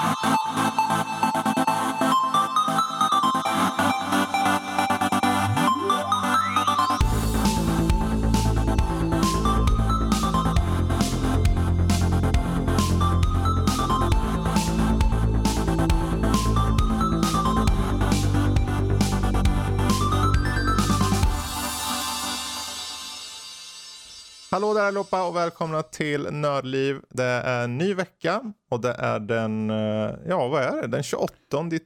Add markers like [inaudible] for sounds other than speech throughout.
Thank you. Hallå där allihopa och välkomna till Nördliv. Det är en ny vecka och det är den, eh, ja vad är det, den 28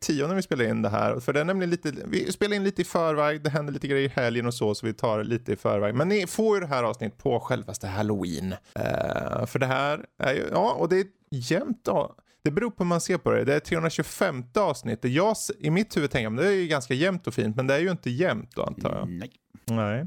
10 när vi spelar in det här. För det är nämligen lite, vi spelar in lite i förväg, det händer lite grejer i helgen och så, så vi tar lite i förväg. Men ni får ju det här avsnittet på självaste halloween. Uh, för det här är ju, ja och det är jämnt då. Det beror på hur man ser på det. Det är 325 avsnittet. Jag, I mitt huvud tänker jag, det är ju ganska jämnt och fint, men det är ju inte jämnt då antar jag. Nej. Nej.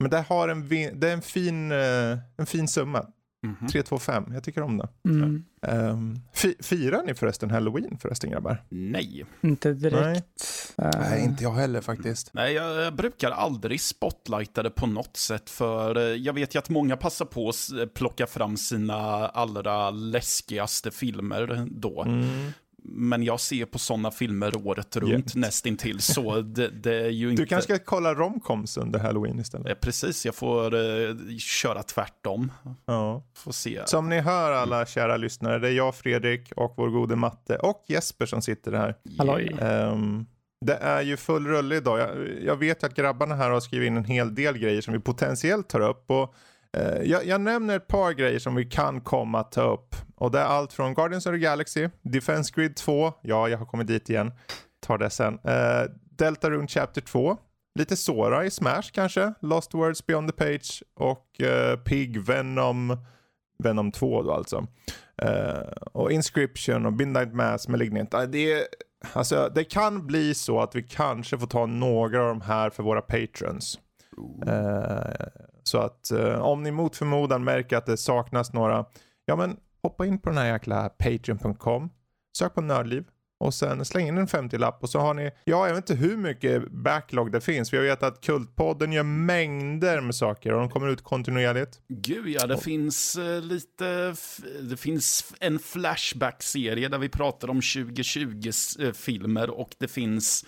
Men det, har en, det är en fin, uh, en fin summa. Mhm. 325, jag tycker om det. Mm, Um, fi, firar ni förresten halloween förresten grabbar? Nej. inte direkt. Eh, jag heller faktiskt. Nej, jag, jag brukar aldrig spotlighta det på något sätt, för eh, jag vet ju att många passar på att plocka fram sina allra läskigaste filmer då. Mm. Men jag ser på sådana filmer året runt Jämt. nästintill, så [laughs] det, det är ju inte... Du kanske ska kolla romcoms under halloween istället. Eh, Precis, jag får eh, köra tvärtom. Ja. Får se. Som ni hör alla kära lyssnare, det är jag Fredrik och vår gode Matte och Jesper som sitter här. Halloj. Ehm, det är ju full rulle idag. Jag, jag vet ju att grabbarna här har skrivit in en hel del grejer som vi potentiellt tar upp. Och, jag, jag nämner ett par grejer som vi kan komma att ta upp. Och det är allt från Guardians of the Galaxy, Defense Grid 2, ja jag har kommit dit igen, tar det sen. Uh, Deltarune Chapter 2, lite Sora i Smash kanske, Lost Words Beyond the Page och uh, Pig Venom, Venom 2 då alltså. Eh, och Inscription och Midnight Mass, Malignant. Uh, det, är, alltså, det kan bli så att vi kanske får ta några av de här för våra patrons. Eh, så att eh, om ni mot förmodan märker att det saknas några, ja men hoppa in på den här jäkla patreon.com, sök på nördliv och sen släng in en 50-lapp och så har ni, ja jag vet inte hur mycket backlog det finns. Vi har vet att Kultpodden gör mängder med saker och de kommer ut kontinuerligt. Gud ja, det finns eh, lite, det finns en Flashback-serie där vi pratar om 2020-filmer och det finns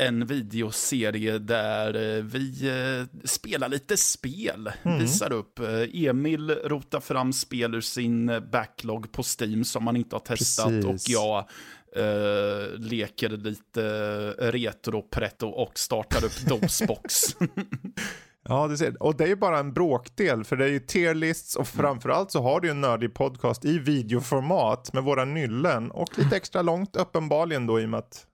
en videoserie där eh, vi eh, spelar lite spel, visar upp. Eh, Emil rotar fram spel ur sin backlog på Steam som man inte har testat Precis. och jag eh, leker lite retro-pretto och startar upp [laughs] Dosebox. Ja, det ser, och det är ju bara en bråkdel för det är ju tierlists och framförallt så har du ju en nördig podcast i videoformat med våra nyllen och lite [laughs] extra långt uppenbarligen då i och med att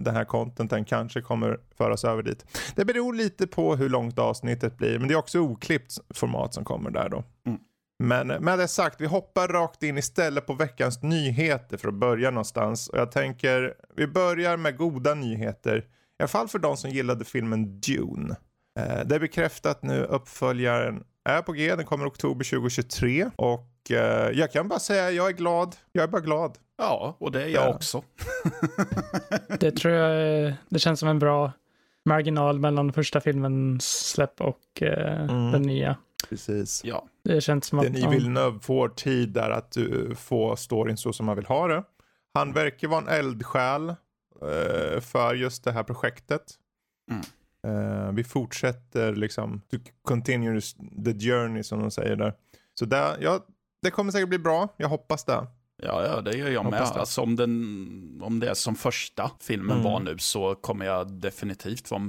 den här contenten kanske kommer föras över dit. Det beror lite på hur långt avsnittet blir men det är också oklippt format som kommer där då. Mm. Men med det sagt, vi hoppar rakt in istället på veckans nyheter för att börja någonstans. Och jag tänker, vi börjar med goda nyheter. I alla fall för de som gillade filmen Dune. Eh, det är bekräftat nu, uppföljaren är på G, den kommer oktober 2023. Och eh, jag kan bara säga, jag är glad. Jag är bara glad. ja, och det är jag Ja. också. [laughs] Det tror jag det känns som en bra marginal mellan första filmens släpp och eh, Mm. den nya. Precis. Ja. Det känns som att... Ja. Villeneuve får tid där att uh, få storyn så som han vill ha det. Han verkar vara en eldsjäl eh, för just det här projektet. Mm. Eh, vi fortsätter liksom, to continue the journey som de säger där. Så där, ja, det kommer säkert bli bra, jag hoppas det. Ja, ja, det gör jag med. Hoppas det. Alltså, om, den, om det är som första filmen Mm. var nu så kommer jag definitivt vara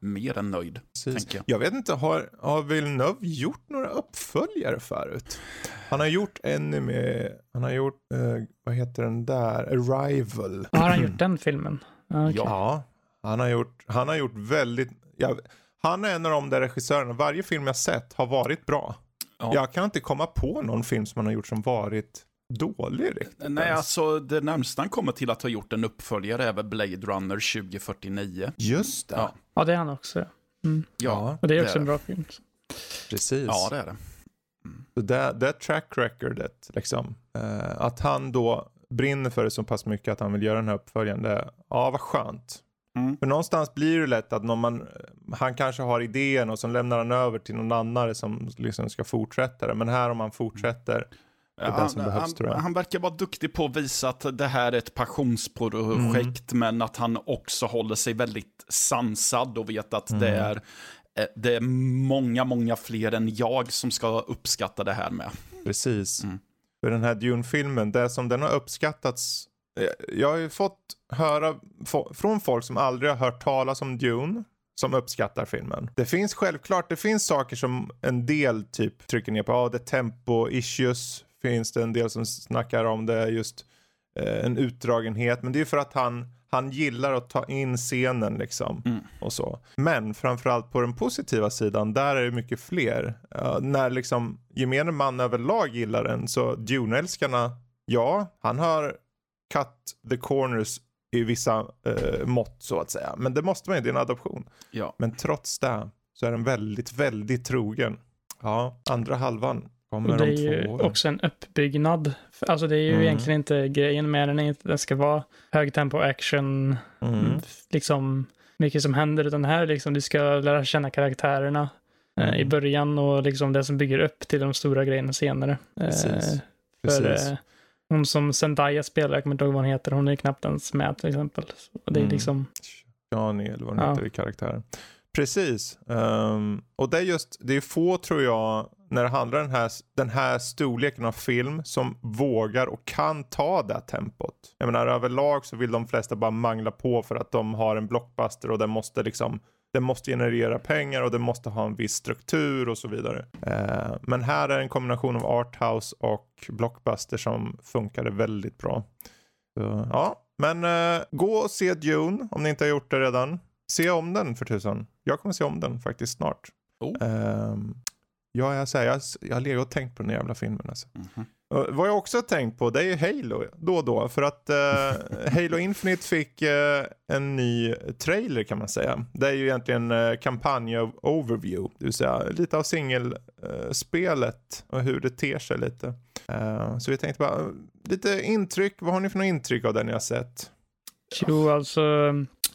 mer än nöjd. Jag. Jag vet inte, har, har Villeneuve gjort några uppföljare förut? Han har gjort en med, han har gjort, eh, vad heter den där, Arrival. Har han gjort den filmen? Ja, okej. Ja, han har gjort, han har gjort väldigt, ja, han är en av de där regissörerna, varje film jag sett har varit bra. Ja. Jag kan inte komma på någon film som han har gjort som varit dålig riktigt. Nej, ens. alltså det närmsta han kommer till att ha gjort en uppföljare är väl Blade Runner 2049. Just det. Ja. ja, det är han också. Mm. Ja, Och det är också det en bra film. precis. Ja, det är det. Så det, det track recordet, liksom. Eh, att han då brinner för det så pass mycket att han vill göra den här uppföljaren. Det, ja, vad skönt. Mm. För någonstans blir det lätt att man, han kanske har idén och så lämnar han över till någon annan som liksom ska fortsätta det. Men här om han fortsätter Det är den som behövs han, tror jag. han verkar vara duktig på att visa att det här är ett passionsprojekt, men att han också håller sig väldigt sansad och vet att det är eh, det är många, många fler än jag som ska uppskatta det här med. Precis. Mm. För den här Dune-filmen, det som den har uppskattats. Eh, Jag har ju fått höra från folk som aldrig har hört talas om Dune. Som uppskattar filmen. Det finns självklart, det finns saker som en del typ trycker ner på. Ja, det är tempo issues. Finns det en del som snackar om det just eh, en utdragenhet. Men det är för att han, han gillar att ta in scenen liksom. Mm. Och så. Men framförallt på den positiva sidan, där är det mycket fler. Ja, när liksom gemene man överlag gillar den, så Dune-älskarna, ja, han har cut the corners i vissa eh, mått så att säga. Men det måste man ju, det är en adoption. Ja. Men trots det så är den väldigt, väldigt trogen. Ja, andra halvan kommer Och det om är ju två år. också en uppbyggnad. Alltså det är ju Mm. egentligen inte grejen med den, det ska vara högtempo action, Mm. liksom mycket som händer, utan här liksom du ska lära känna karaktärerna eh, Mm. i början och liksom det som bygger upp till de stora grejerna senare. Eh, Precis. för Precis. Hon som Zendaya spelar, jag kommer inte ihåg vad hon heter, hon är knappt ens med till exempel. Så det är Mm. liksom, Johnny eller vad den Ja. heter i karaktären. Precis. Ehm, och det är just, det är få tror jag, när det handlar om den här, den här storleken av film som vågar och kan ta det tempot. Jag menar överlag så vill de flesta bara mangla på för att de har en blockbuster och den måste liksom den måste generera pengar och den måste ha en viss struktur och så vidare. Eh, men här är en kombination av arthouse och blockbuster som funkade väldigt bra. Så, ja, men eh, gå och se Dune om ni inte har gjort det redan. Se om den för tusan. Jag kommer se om den faktiskt snart. Oh. Ja, jag, säger, jag, jag har legat och tänkt på den jävla filmen. Alltså. Mhm. Och vad jag också har tänkt på det är ju Halo då och då. För att eh, [laughs] Halo Infinite fick eh, en ny trailer kan man säga. Det är ju egentligen eh, kampanj-overview. Det vill säga lite av singelspelet och hur det ter sig lite. Eh, så jag tänkte bara, eh, lite intryck. Vad har ni för några intryck av det ni har sett? jo alltså,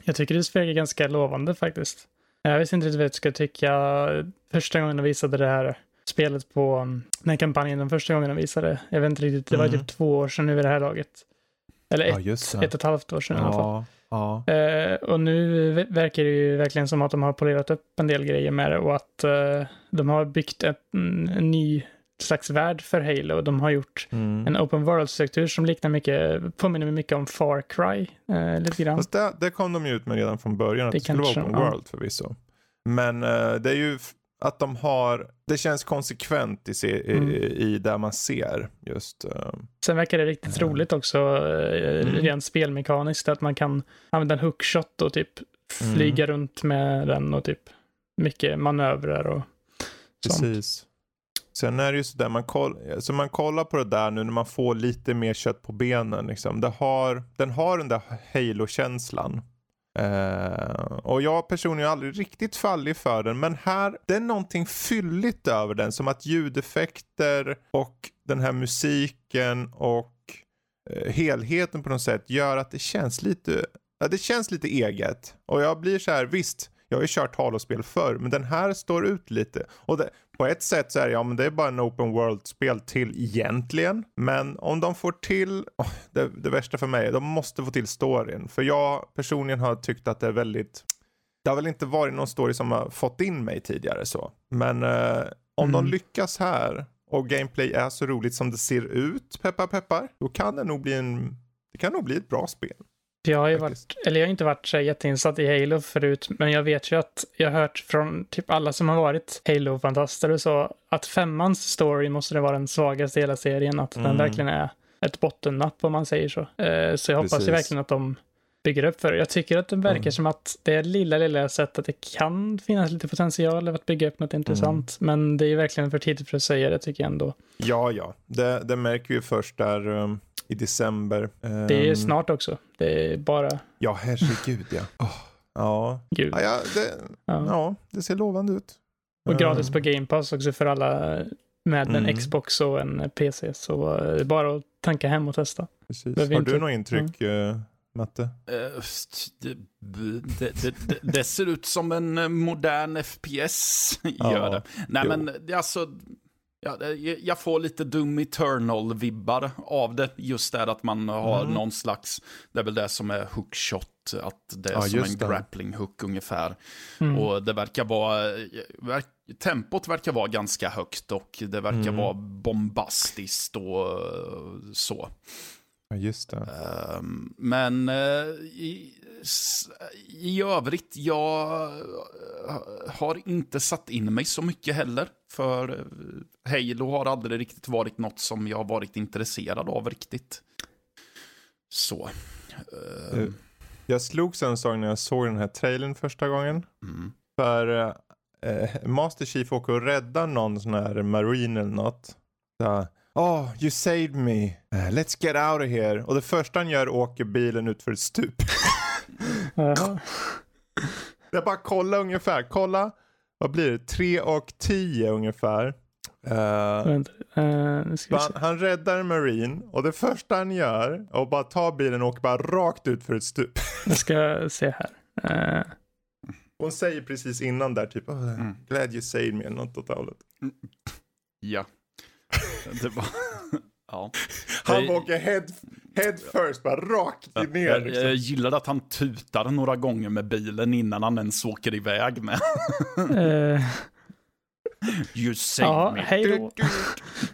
jag tycker det verkar ganska lovande faktiskt. Jag visste inte riktigt vad jag skulle tycka första gången de visade det här spelet på den här kampanjen, den första gången de visade. Jag vet inte riktigt, det var Mm. typ två år sedan nu vid det här laget. Eller ett, just ett och ett halvt år sedan i alla fall. Ja, ja. Eh, och nu ve- verkar det ju verkligen som att de har polerat upp en del grejer med det och att eh, de har byggt ett, en, en ny slags värld för Halo. De har gjort Mm. en open world-struktur som liknar mycket, påminner mycket om Far Cry, eh, lite grann. Fast det, det kom de ju ut med redan från början, att Det skulle vara open ja. world förvisso. Men eh, det är ju att de har, det känns konsekvent i, se, Mm. i, i där man ser just. eh, Sen verkar det riktigt Ja. roligt också, eh, Mm. rent spelmekaniskt, att man kan använda en hookshot och typ Mm. flyga runt med den och typ mycket manövrer och sånt. precis. Sen är det ju sådär, man, koll, så man kollar på det där nu när man får lite mer kött på benen. Liksom. Det har, den har den där Halo-känslan. Uh, och jag personligen har aldrig riktigt fallit för den. Men här, det är någonting fylligt över den. Som att ljudeffekter och den här musiken och uh, helheten på något sätt gör att det känns lite, ja, det känns lite eget. Och jag blir så här, visst, jag har ju kört halospel förr, men den här står ut lite. Och det, på ett sätt så är det, ja men det är bara en open world-spel till egentligen. Men om de får till, åh, det, det värsta för mig, de måste få till storyn. För jag personligen har tyckt att det är väldigt, det har väl inte varit någon story som har fått in mig tidigare så. Men eh, om de Mm. lyckas här och gameplay är så roligt som det ser ut, peppar peppar, då kan det nog bli en, det kan nog bli ett bra spel. Jag har ju faktiskt. varit, eller jag har inte varit så jätteinsatt i Halo förut, men jag vet ju att jag har hört från typ alla som har varit Halo-fantaster och så, att femmans story måste det vara den svagaste i hela serien, att den Mm. verkligen är ett bottennapp om man säger så. Eh, Så jag hoppas ju verkligen att de bygger upp för det. Jag tycker att det verkar Mm. som att det lilla, lilla jag sett att det kan finnas lite potential av att bygga upp något intressant, Mm. men det är ju verkligen för tidigt för att säga det tycker jag ändå. Ja, ja, det, det märker vi först där um, i december. Det är Um, snart också. Det är bara, Ja, herregud ja. [laughs] Åh, ja. gud. Ja, ja, det, Ja. ja, det ser lovande ut. Och gratis Um, på Game Pass också för alla med en Mm. Xbox och en PC. Så eh, det är bara att tanka hem och testa. Precis. Har inte- du något intryck, eh, Matte? Eh, det, det, det, det, ser ut som en eh, modern FPS, [laughs] gör Ja, det. Nej jo. men alltså, Ja, jag får lite Doom Eternal-vibbar av det. Just det att man har Mm. någon slags, det är väl det som är hookshot, att det är Ja, som en det. grappling hook ungefär. Mm. Och det verkar vara, verk, tempot verkar vara ganska högt och det verkar Mm. vara bombastiskt och så. Ja, just det. Ehm, Men eh, i, övrigt, jag eh, har inte satt in mig så mycket heller. För eh, Halo har aldrig riktigt varit något som jag har varit intresserad av riktigt. Så. Ehm, Jag slogs en sak när jag såg den här trailern första gången. mm. För eh, Master Chief åker och räddar någon sån här marine eller något. Så, oh, you saved me. Let's get out of here. Och det första han gör åker bilen ut för ett stup. [laughs] Jag bara kolla ungefär. Kolla. Vad blir det? 3 och 10 ungefär. Eh, Vänta, eh, ska vi han, se. han räddar en marine och det första han gör är att bara ta bilen och åka bara rakt ut för ett stup. Jag ska se här. Eh, Hon säger precis innan där typ oh, Mm. glad you saved me eller något åt hållet. Ja. Det var... [laughs] ja. Han Jag- åker head, head first, bara rakt ner. Jag, Liksom. jag gillar att han tutar några gånger med bilen innan han ens åker iväg med. eh, You save ja, me. hej då.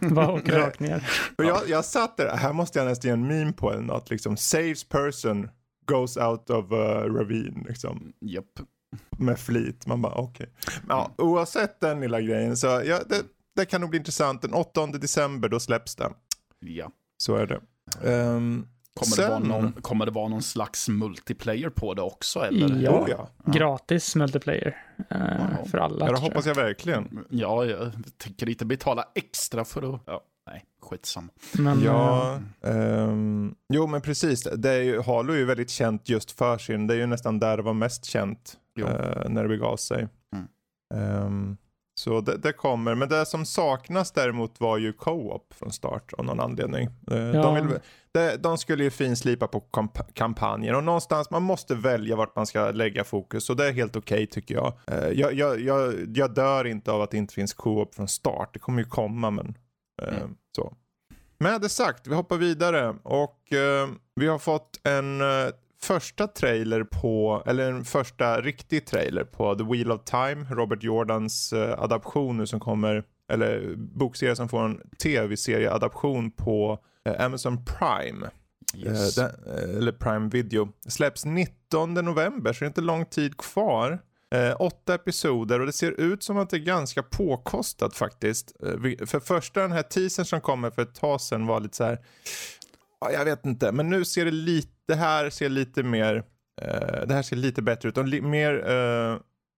[laughs] Bara åker rakt ner. [laughs] Och jag, jag satt där, här måste jag nästan göra en meme på eller något. Liksom, saves person goes out of a ravine. Liksom, Japp. med flit. Man bara okej. Men Ja, oavsett den lilla grejen så ja, det, det kan nog bli intressant. Den 8 december då släpps den. Ja. Så är det. Ehm, Kommer, det vara sen- någon, kommer det vara någon slags multiplayer på det också? Eller? Ja. Oh, ja. Gratis multiplayer. Ja. för alla. ja, det hoppas jag verkligen. Ja, jag tänker inte betala extra för att... Ja, nej, skitsamma. Men, Ja, ehm, jo men precis. Det är ju, Halo är ju väldigt känt just för sin, det är ju nästan där det var mest känt eh, när det begav sig. Mm. Ehm, så det, det kommer, men det som saknas däremot var ju co-op från start av någon anledning. Eh, Ja. de, vill, de, de skulle ju finslipa på kamp- kampanjen och någonstans man måste välja vart man ska lägga fokus och det är helt okej tycker jag. Eh, jag, jag, jag. Jag dör inte av att det inte finns co-op från start, det kommer ju komma men eh, Mm. så. Med det sagt, vi hoppar vidare och eh, vi har fått en eh, första trailer på, eller en första riktig trailer på The Wheel of Time, Robert Jordans eh, adaption nu som kommer, eller bokserie som får en tv-serieadaption på eh, Amazon Prime. Yes. Eh, den, eh, eller Prime Video. Släpps 19 november så det är inte lång tid kvar. Eh, åtta episoder och det ser ut som att det är ganska påkostat faktiskt. Eh, för första den här teasern som kommer för ett tag sedan var lite så här. Ja, jag vet inte, men nu ser det lite, det här ser lite mer, eh, det här ser lite bättre ut och li, mer eh,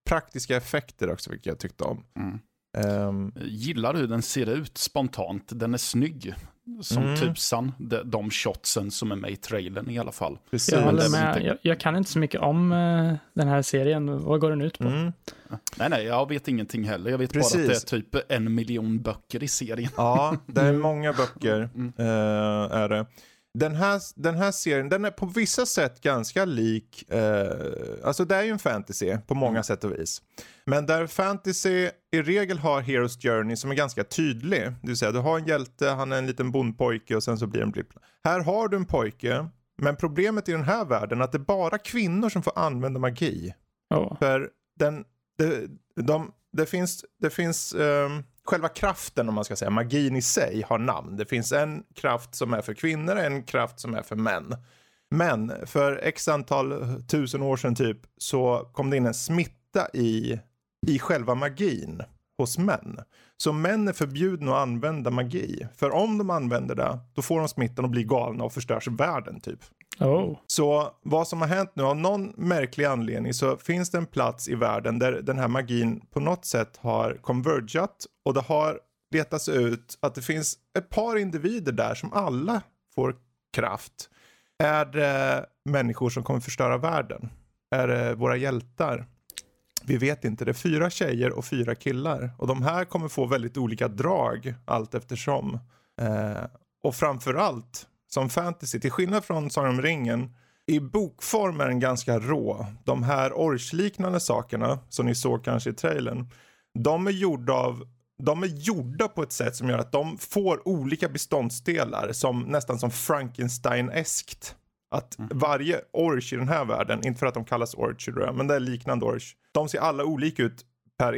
praktiska effekter också vilket jag tyckte om. Mm. Ehm, Gillar hur den ser ut spontant. Den är snygg. Som Mm. tusan. De, de shotsen som är med i trailern i alla fall. precis. Jag håller med. Jag, jag kan inte så mycket om eh, den här serien. Vad går den ut på? Mm. Nej, nej, jag vet ingenting heller. Jag vet bara Precis. att det är typ en miljon böcker i serien. Ja, det är många böcker. Mm. eh, är det. Den, här, den här serien den är på vissa sätt ganska lik, eh, alltså det är ju en fantasy på många Mm. sätt och vis. Men där fantasy i regel har Heroes Journey som är ganska tydlig. Det vill säga du har en hjälte, han är en liten bondpojke och sen så blir det en blipp. Här har du en pojke, men problemet i den här världen är att det är bara kvinnor som får använda magi. Oh. För den, det, de, det finns, det finns ehm, själva kraften om man ska säga, magin i sig har namn. Det finns en kraft som är för kvinnor, en kraft som är för män. Men för x antal tusen år sedan typ så kom det in en smitta i, i själva magin hos män. Så män är förbjudna att använda magi. För om de använder det, då får de smittan och blir galna och förstörs världen typ. Oh. Så vad som har hänt nu, av någon märklig anledning så finns det en plats i världen där den här magin på något sätt har convergat och det har letats ut att det finns ett par individer där som alla får kraft. Är det människor som kommer förstöra världen? Är det våra hjältar? Vi vet inte. Det är fyra tjejer och fyra killar. Och de här kommer få väldigt olika drag allt eftersom. Eh, och framförallt som fantasy, till skillnad från Sagan om ringen, i bokform är den ganska rå. De här orchliknande sakerna som ni såg kanske i trailern, de är gjorda av de är gjorda på ett sätt som gör att de får olika beståndsdelar som nästan som Frankenstein-eskt. Att Mm. varje orch i den här världen, inte för att de kallas orch men det är liknande orch. De ser alla olika ut per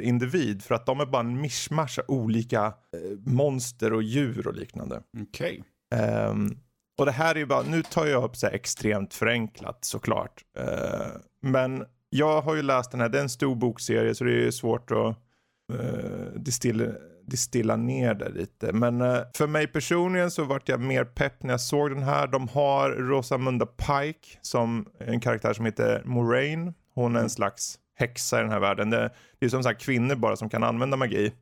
individ, eh, för att de är bara en mischmasch av olika eh, monster och djur och liknande. Okej. Um, och det här är ju bara, nu tar jag upp så här extremt förenklat såklart. Uh, men jag har ju läst den här, det är en stor bokserie så det är svårt att eh, uh, distilla, distilla ner det lite. Men uh, för mig personligen så vart jag mer pepp när jag såg den här. De har Rosamunda Pike som en karaktär som heter Moraine. Hon är en slags häxa i den här världen. Det, det är som sagt kvinnor bara som kan använda magi.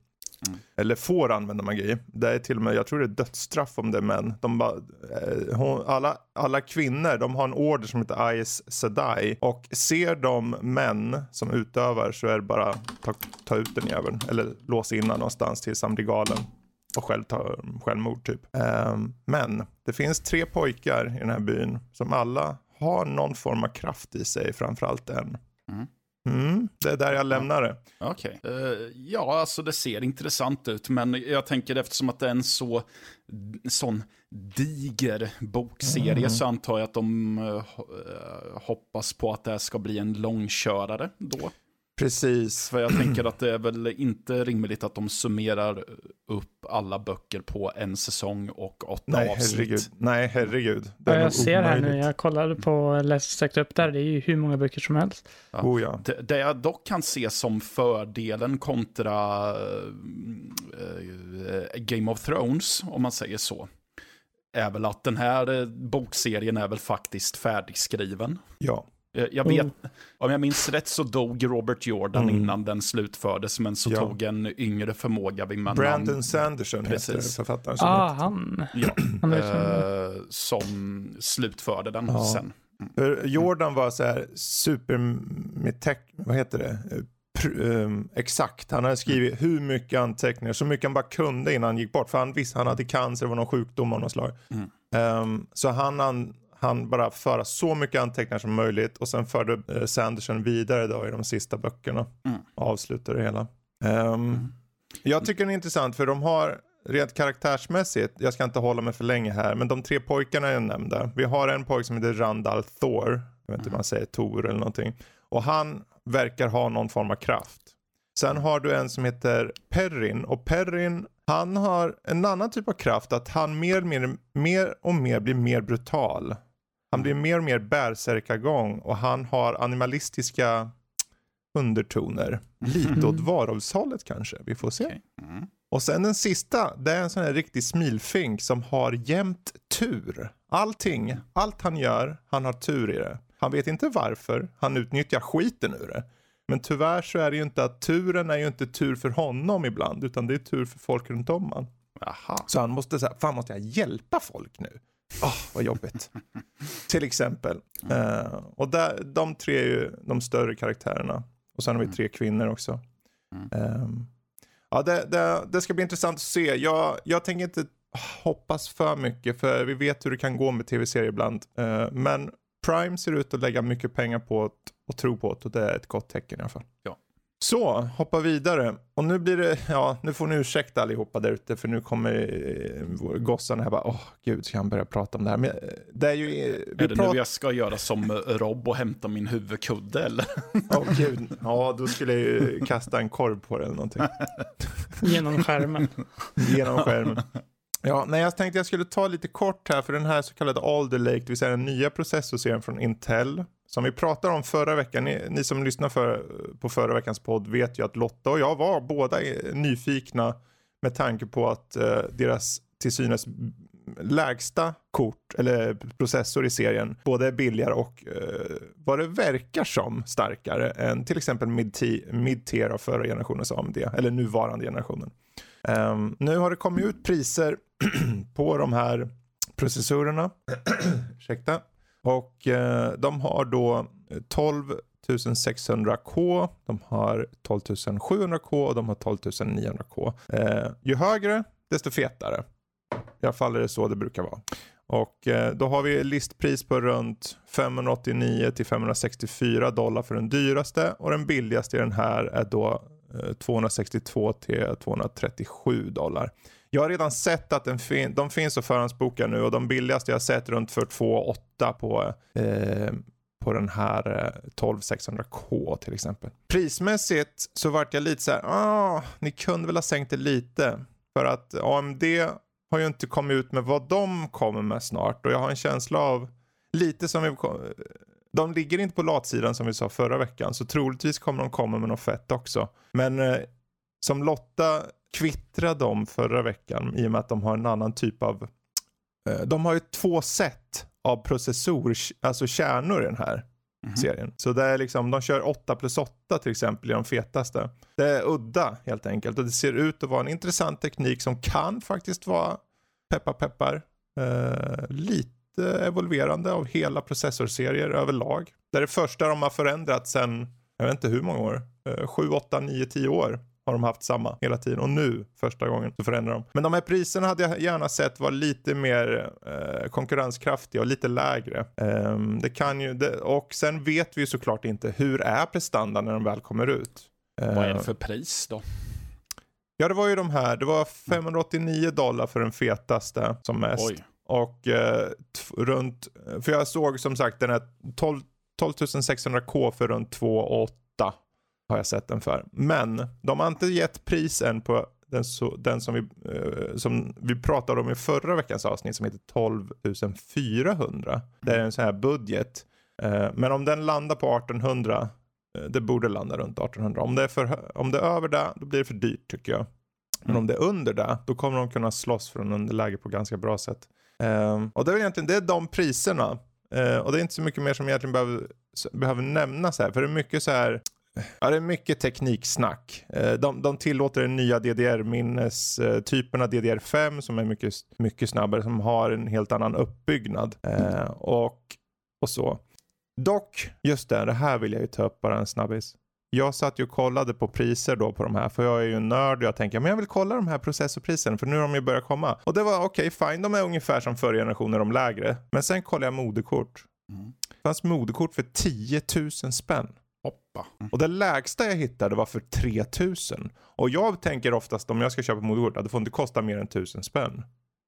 Mm. Eller får använda magi. Det är till och med, jag tror det är dödsstraff om det är män. De bara, eh, hon, alla, alla kvinnor, de har en order som heter Ice Sedai. Och ser de män som utövar så är det bara ta, ta ut den jäveln. Eller låsa in någonstans tills han blir galen. Och själv ta självmord typ. Eh, men det finns tre pojkar i den här byn som alla har någon form av kraft i sig, framförallt en. Mm. Mm, det är där jag lämnar det. Okej. Eh, ja, alltså det ser intressant ut, men jag tänker eftersom att det är en så sån diger bokserie Mm. så antar jag att de eh, hoppas på att det ska bli en långkörare då. Precis. För jag tänker att det är väl inte rimligt att de summerar upp alla böcker på en säsong och åtta Nej, avsnitt. herregud. Nej, herregud. Det Ja, är jag ser här nu, omöjligt. jag kollade på, läste sökt upp där, det är ju hur många böcker som helst. Ja. Oh ja. Det, det jag dock kan se som fördelen kontra eh, Game of Thrones, om man säger så, är väl att den här eh, bokserien är väl faktiskt färdigskriven. Ja. Eh, Jag vet, Mm. om jag minns rätt så dog Robert Jordan Mm. innan den slutfördes, men så Ja. tog en yngre förmåga vid man Brandon namn- Sanderson heter Precis. författaren som Ah, heter. han. Ja, [clears throat] han eh, som slutförde den Ja. sen. För Jordan var så här super med tech, vad heter det? Eh, pr- ehm, exakt, han hade skrivit hur mycket anteckningar, så mycket han bara kunde innan han gick bort. För han visste han hade cancer, det var någon sjukdom av något slag. Mm. Ehm, så han, han, han bara föra så mycket anteckningar som möjligt och sen förde eh, Sanderson vidare då i de sista böckerna. Mm. Och avslutade det hela. Ehm, Jag tycker den är intressant för de har rent karaktärsmässigt, jag ska inte hålla mig för länge här, men de tre pojkarna jag nämnde. Vi har en pojke som heter Randall Thor, jag vet inte hur man säger, Tor eller någonting. Och han verkar ha någon form av kraft. Sen har du en som heter Perrin och Perrin han har en annan typ av kraft att han mer, mer, mer och mer blir mer brutal. Han blir mer och mer bärsärkagång och han har animalistiska undertoner. Lite åt varulvshållet kanske, vi får se. Okej. Mm. Och sen den sista, det är en sån här riktig smilfink som har jämt tur. Allting, allt han gör, han har tur i det. Han vet inte varför, han utnyttjar skiten ur det. Men tyvärr så är det ju inte att turen är ju inte tur för honom ibland, utan det är tur för folk runt om han. Aha. Så han måste säga, fan måste jag hjälpa folk nu? Åh, vad jobbigt. [laughs] Till exempel. Eh, och där, de tre är ju de större karaktärerna. Och sen har vi tre kvinnor också. Ehm, ja, det, det, det ska bli intressant att se. Jag, jag tänker inte hoppas för mycket, för vi vet hur det kan gå med tv-serier ibland. Eh, men Prime ser ut att lägga mycket pengar på och tro på det och det är ett gott tecken i alla fall. Ja. Så, hoppa vidare. Och nu blir det, ja, nu får ni ursäkta allihopa där ute för nu kommer eh, gossarna här bara, åh gud, ska han börja prata om det här? Men eh, det är ju, eh, vi Är det pratar, nu jag ska göra som Rob och hämta min huvudkudde eller? åh gud, ja då skulle jag ju kasta en korv på det eller någonting. genom skärmen. Genom skärmen. Ja, nej, jag tänkte jag skulle ta lite kort här för den här så kallade Alder Lake, det vill säga den nya processorserien från Intel. Som vi pratade om förra veckan, ni, ni som lyssnar för, på förra veckans podd vet ju att Lotta och jag var båda nyfikna med tanke på att eh, deras till synes lägsta kort eller processor i serien både är billigare och eh, vad det verkar som starkare än till exempel mid-tier av förra generationens AMD eller nuvarande generationen. Um, nu har det kommit ut priser [clears throat] på de här processorerna. [clears throat] Ursäkta. Och eh, de har då 12 600K, de har 12700K och de har 12900K. Eh, ju högre, desto fetare. I alla fall är det så det brukar vara. Och eh, då har vi listpris på runt 589 till 564 dollar för den dyraste och den billigaste i den här är då eh, 262 till 237 dollar. Jag har redan sett att den fin de finns att förhandsboka nu och de billigaste jag har sett runt för 2,8 på, eh, på den här eh, 12600K till exempel. Prismässigt så vart jag lite så här, ah, ni kunde väl ha sänkt det lite. För att AMD har ju inte kommit ut med vad de kommer med snart och jag har en känsla av lite som vi de ligger inte på latsidan som vi sa förra veckan så troligtvis kommer de komma med något fett också. Men eh, som Lotta kvittrade om förra veckan i och med att de har en annan typ av eh, de har ju två set av processor, alltså kärnor i den här mm -hmm. serien. Så det är liksom, de kör 8 plus 8 till exempel i de fetaste. Det är udda helt enkelt och det ser ut att vara en intressant teknik som kan faktiskt vara peppar peppar eh, lite evolverande av hela processorserier överlag. Det är det första de har förändrat sedan, jag vet inte hur många år, 7, 8, 9, 10 år har de haft samma hela tiden och nu första gången så förändrar de. Men de här priserna hade jag gärna sett var lite mer eh, konkurrenskraftiga och lite lägre. Eh, det kan ju, det, och sen vet vi ju såklart inte hur är prestandan när de väl kommer ut. Eh, Vad är det för pris då? Ja det var ju de här, det var 589 dollar för den fetaste som mest. Oj. Och eh, runt, för jag såg som sagt den här 12, 12 600K för runt 2 8 har jag sett den för. Men de har inte gett pris än på den, så, den som, vi, eh, som vi pratade om i förra veckans avsnitt som heter 12 400. Det är en sån här budget. Eh, men om den landar på 1800, eh, det borde landa runt 1800. Om det, är för, om det är över det, då blir det för dyrt tycker jag. Men om det är under det, då kommer de kunna slåss från underläge på ganska bra sätt. Ehm, och det är egentligen det är de priserna. Uh, och det är inte så mycket mer som egentligen behöver, behöver nämnas här. För det är mycket så här. Ja, det är mycket tekniksnack. Uh, de, de tillåter den nya DDR-minnestypen av DDR5 som är mycket, mycket snabbare. Som har en helt annan uppbyggnad. Och, och så. Dock, just det, det här vill jag ju ta upp bara en snabbis jag satt ju och kollade på priser då på de här för jag är ju en nörd och jag tänker men jag vill kolla de här processorpriserna för nu har de ju börjat komma. Och det var okej okay, fine, de är ungefär som förra generationen, de lägre. Men sen kollade jag moderkort. Mm. Det fanns moderkort för 10 000 spänn. Hoppa. Och det lägsta jag hittade var för 3000. Och jag tänker oftast om jag ska köpa moderkort, det får inte kosta mer än 1000 spänn.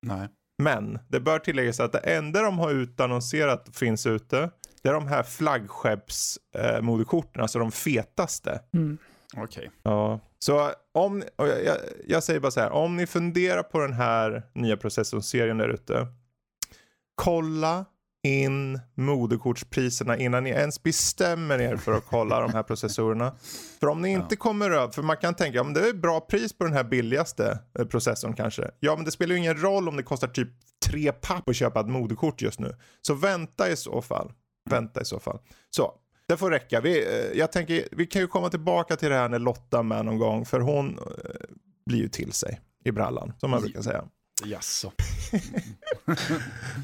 Nej. Men det bör tilläggas att det enda de har utannonserat finns ute det är de här flaggskeppsmodekorten, eh, alltså de fetaste. Mm. Okej. Okay. Ja. Så om, jag, jag, jag, säger bara så här, om ni funderar på den här nya processorserien där ute. Kolla in moderkortspriserna innan ni ens bestämmer er för att kolla de här processorerna. För om ni inte kommer över, för man kan tänka, ja, men det är bra pris på den här billigaste eh, processorn kanske. Ja men det spelar ju ingen roll om det kostar typ tre papp att köpa ett moderkort just nu. Så vänta i så fall. Vänta i så fall. Så, det får räcka. Vi, eh, jag tänker, vi kan ju komma tillbaka till det här när Lotta är med någon gång. För hon eh, blir ju till sig i brallan, som man brukar säga. Jaså.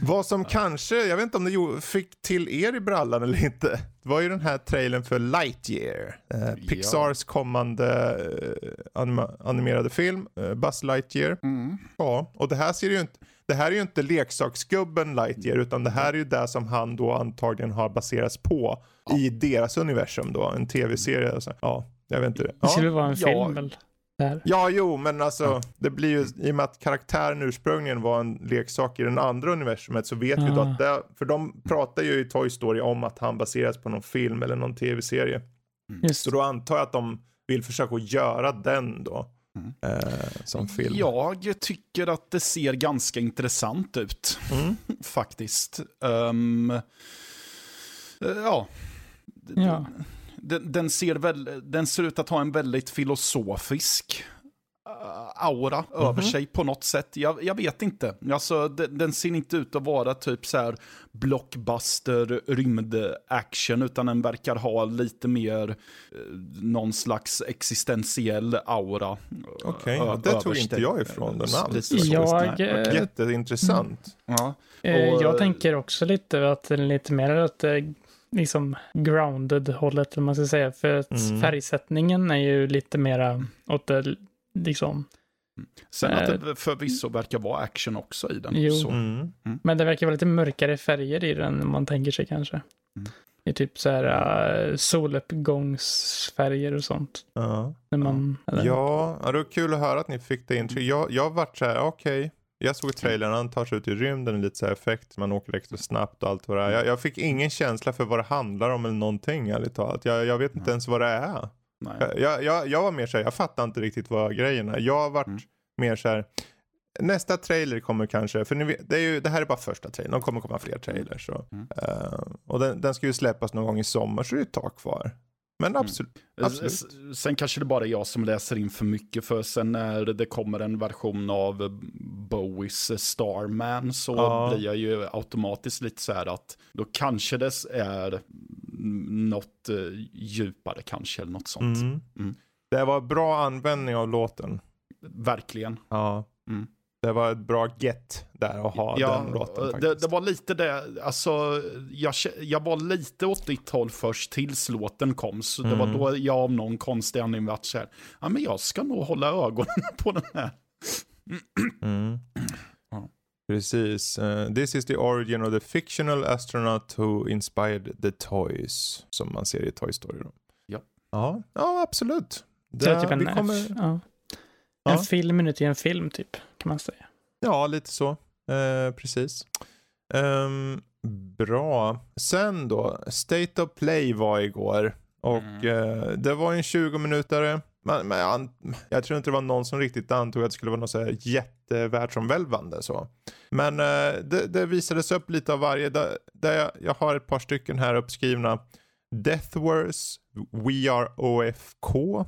Vad som kanske, jag vet inte om det fick till er i brallan eller inte. Det var ju den här trailern för Lightyear. Eh, Pixars ja. kommande eh, anima animerade film, eh, Buzz Lightyear. Mm. Ja, och det här ser ju inte, det här är ju inte leksaksgubben Lightyear utan det här är ju det som han då antagligen har baserats på ja. i deras universum då, en tv-serie. Ja, jag vet inte. Ja. Det skulle vara en film väl? Där. Ja, jo, men alltså ja. det blir ju i och med att karaktären ursprungligen var en leksak i den andra universumet så vet ja. vi då att det, för de pratar ju i Toy Story om att han baseras på någon film eller någon tv-serie. Mm. Så då antar jag att de vill försöka göra den då. Mm. Eh, som film. Jag tycker att det ser ganska intressant ut. Mm. [laughs] Faktiskt. Um, ja. ja. Den, den, ser väl, den ser ut att ha en väldigt filosofisk uh, aura mm -hmm. över sig på något sätt. Jag, jag vet inte. Alltså, den, den, ser inte ut att vara typ så här blockbuster rymdaction, utan den verkar ha lite mer uh, någon slags existentiell aura. Okej, okay, det tog inte jag ifrån den alls. Jag, äh, Jätteintressant. Mm. Ja. Och, jag tänker också lite att den är lite mer att liksom grounded hållet, om man ska säga. För att mm. färgsättningen är ju lite mera åt det, liksom. Sen att det förvisso verkar vara action också i den. Jo, mm. Mm. men det verkar vara lite mörkare färger i den än man tänker sig kanske. Mm. i typ så här uh, soluppgångsfärger och sånt. Ja. När man, eller- Ja, ja, det var kul att höra att ni fick det intrycket. Jag, jag vart så här, okej. Jag såg trailern, han tar sig ut i rymden, lite så här effekt, man åker extra snabbt och allt vad det är. Jag, jag fick ingen känsla för vad det handlar om eller någonting ärligt talat. Jag, jag vet inte ens vad det är. Nej. Jag, jag, jag, var mer såhär, jag fattar inte riktigt vad grejen är. Jag har varit Mm. mer så här. nästa trailer kommer kanske, för ni vet, det, är ju, det här är bara första trailern, de kommer komma fler trailers. Så. Mm. Eh, och den, den ska ju släppas någon gång i sommar så det är ett tag kvar. Men Mm. absolut. absolut. S- Sen kanske det bara är jag som läser in för mycket, för sen när det kommer en version av eh, Bowies Starman så Ja. blir jag ju automatiskt lite så här att då kanske det är något eh, djupare kanske, eller något sånt. Mm. Mm. Det var bra användning av låten. Verkligen. Ja. Mm. Det var ett bra get där att ha Ja, den låten det, faktiskt. det var lite det, alltså jag, jag var lite åt ditt håll först tills låten kom. Så det var Mm. då jag av någon konstig anledning vart så här, ja men jag ska nog hålla ögonen [laughs] på den här. Mm. [clears throat] Ja. Precis. Eh, this is the origin of the fictional astronaut who inspired the toys. Som man ser i Toy Story. Då. Ja. Ja, ja absolut. Så det är typ en, vi kommer... ja. Ja. en film inuti en film typ, kan man säga. Ja, lite så. Eh, precis. Ehm, bra. Sen då, State of Play var igår. Och Mm. eh, det var en 20 minutare. Men, men jag, jag tror inte det var någon som riktigt antog att det skulle vara något så här jättevärldsomvälvande så. Men eh, det, det visades upp lite av varje. Där, där jag, jag har ett par stycken här uppskrivna. Death Wars, We Are OFK,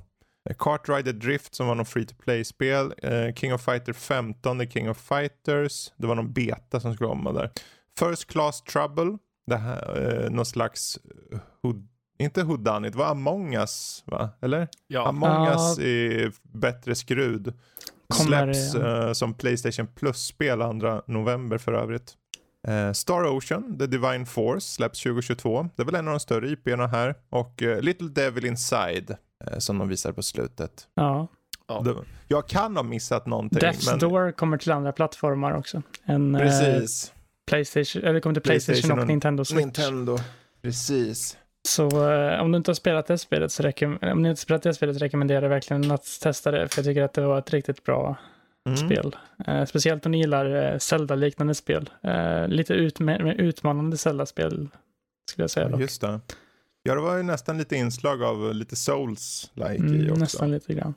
eh, Kart Rider Drift som var någon free to play-spel, eh, King of Fighter 15, The King of Fighters, det var någon beta som skulle komma där. First Class Trouble, det här, eh, någon slags, eh, hood, inte Whodunit, det var Among Us va? Eller? Ja, Among Ja. Us är bättre skrud. Kommer, Släpps ja. eh, som Playstation Plus-spel 2 november för övrigt. Eh, Star Ocean, The Divine Force släpps 2022. Det är väl en av de större IP'erna här. Och eh, Little Devil Inside eh, som de visar på slutet. Ja. Jag kan ha missat någonting. Death's men, Door kommer till andra plattformar också. En, eh, Precis. Playstation, eller kommer till Playstation, Playstation och och Nintendo Switch. Nintendo. Precis. Så eh, om du inte har spelat det spelet så rekomm- om ni inte spelat det spelet så rekommenderar jag verkligen att testa det. För jag tycker att det var ett riktigt bra Mm. spel. Eh, speciellt om ni gillar eh, Zelda-liknande spel. Eh, lite utma- utmanande Zelda-spel skulle jag säga. Dock. just det. Ja, det var ju nästan lite inslag av lite Souls-like i Mm, också. nästan lite grann.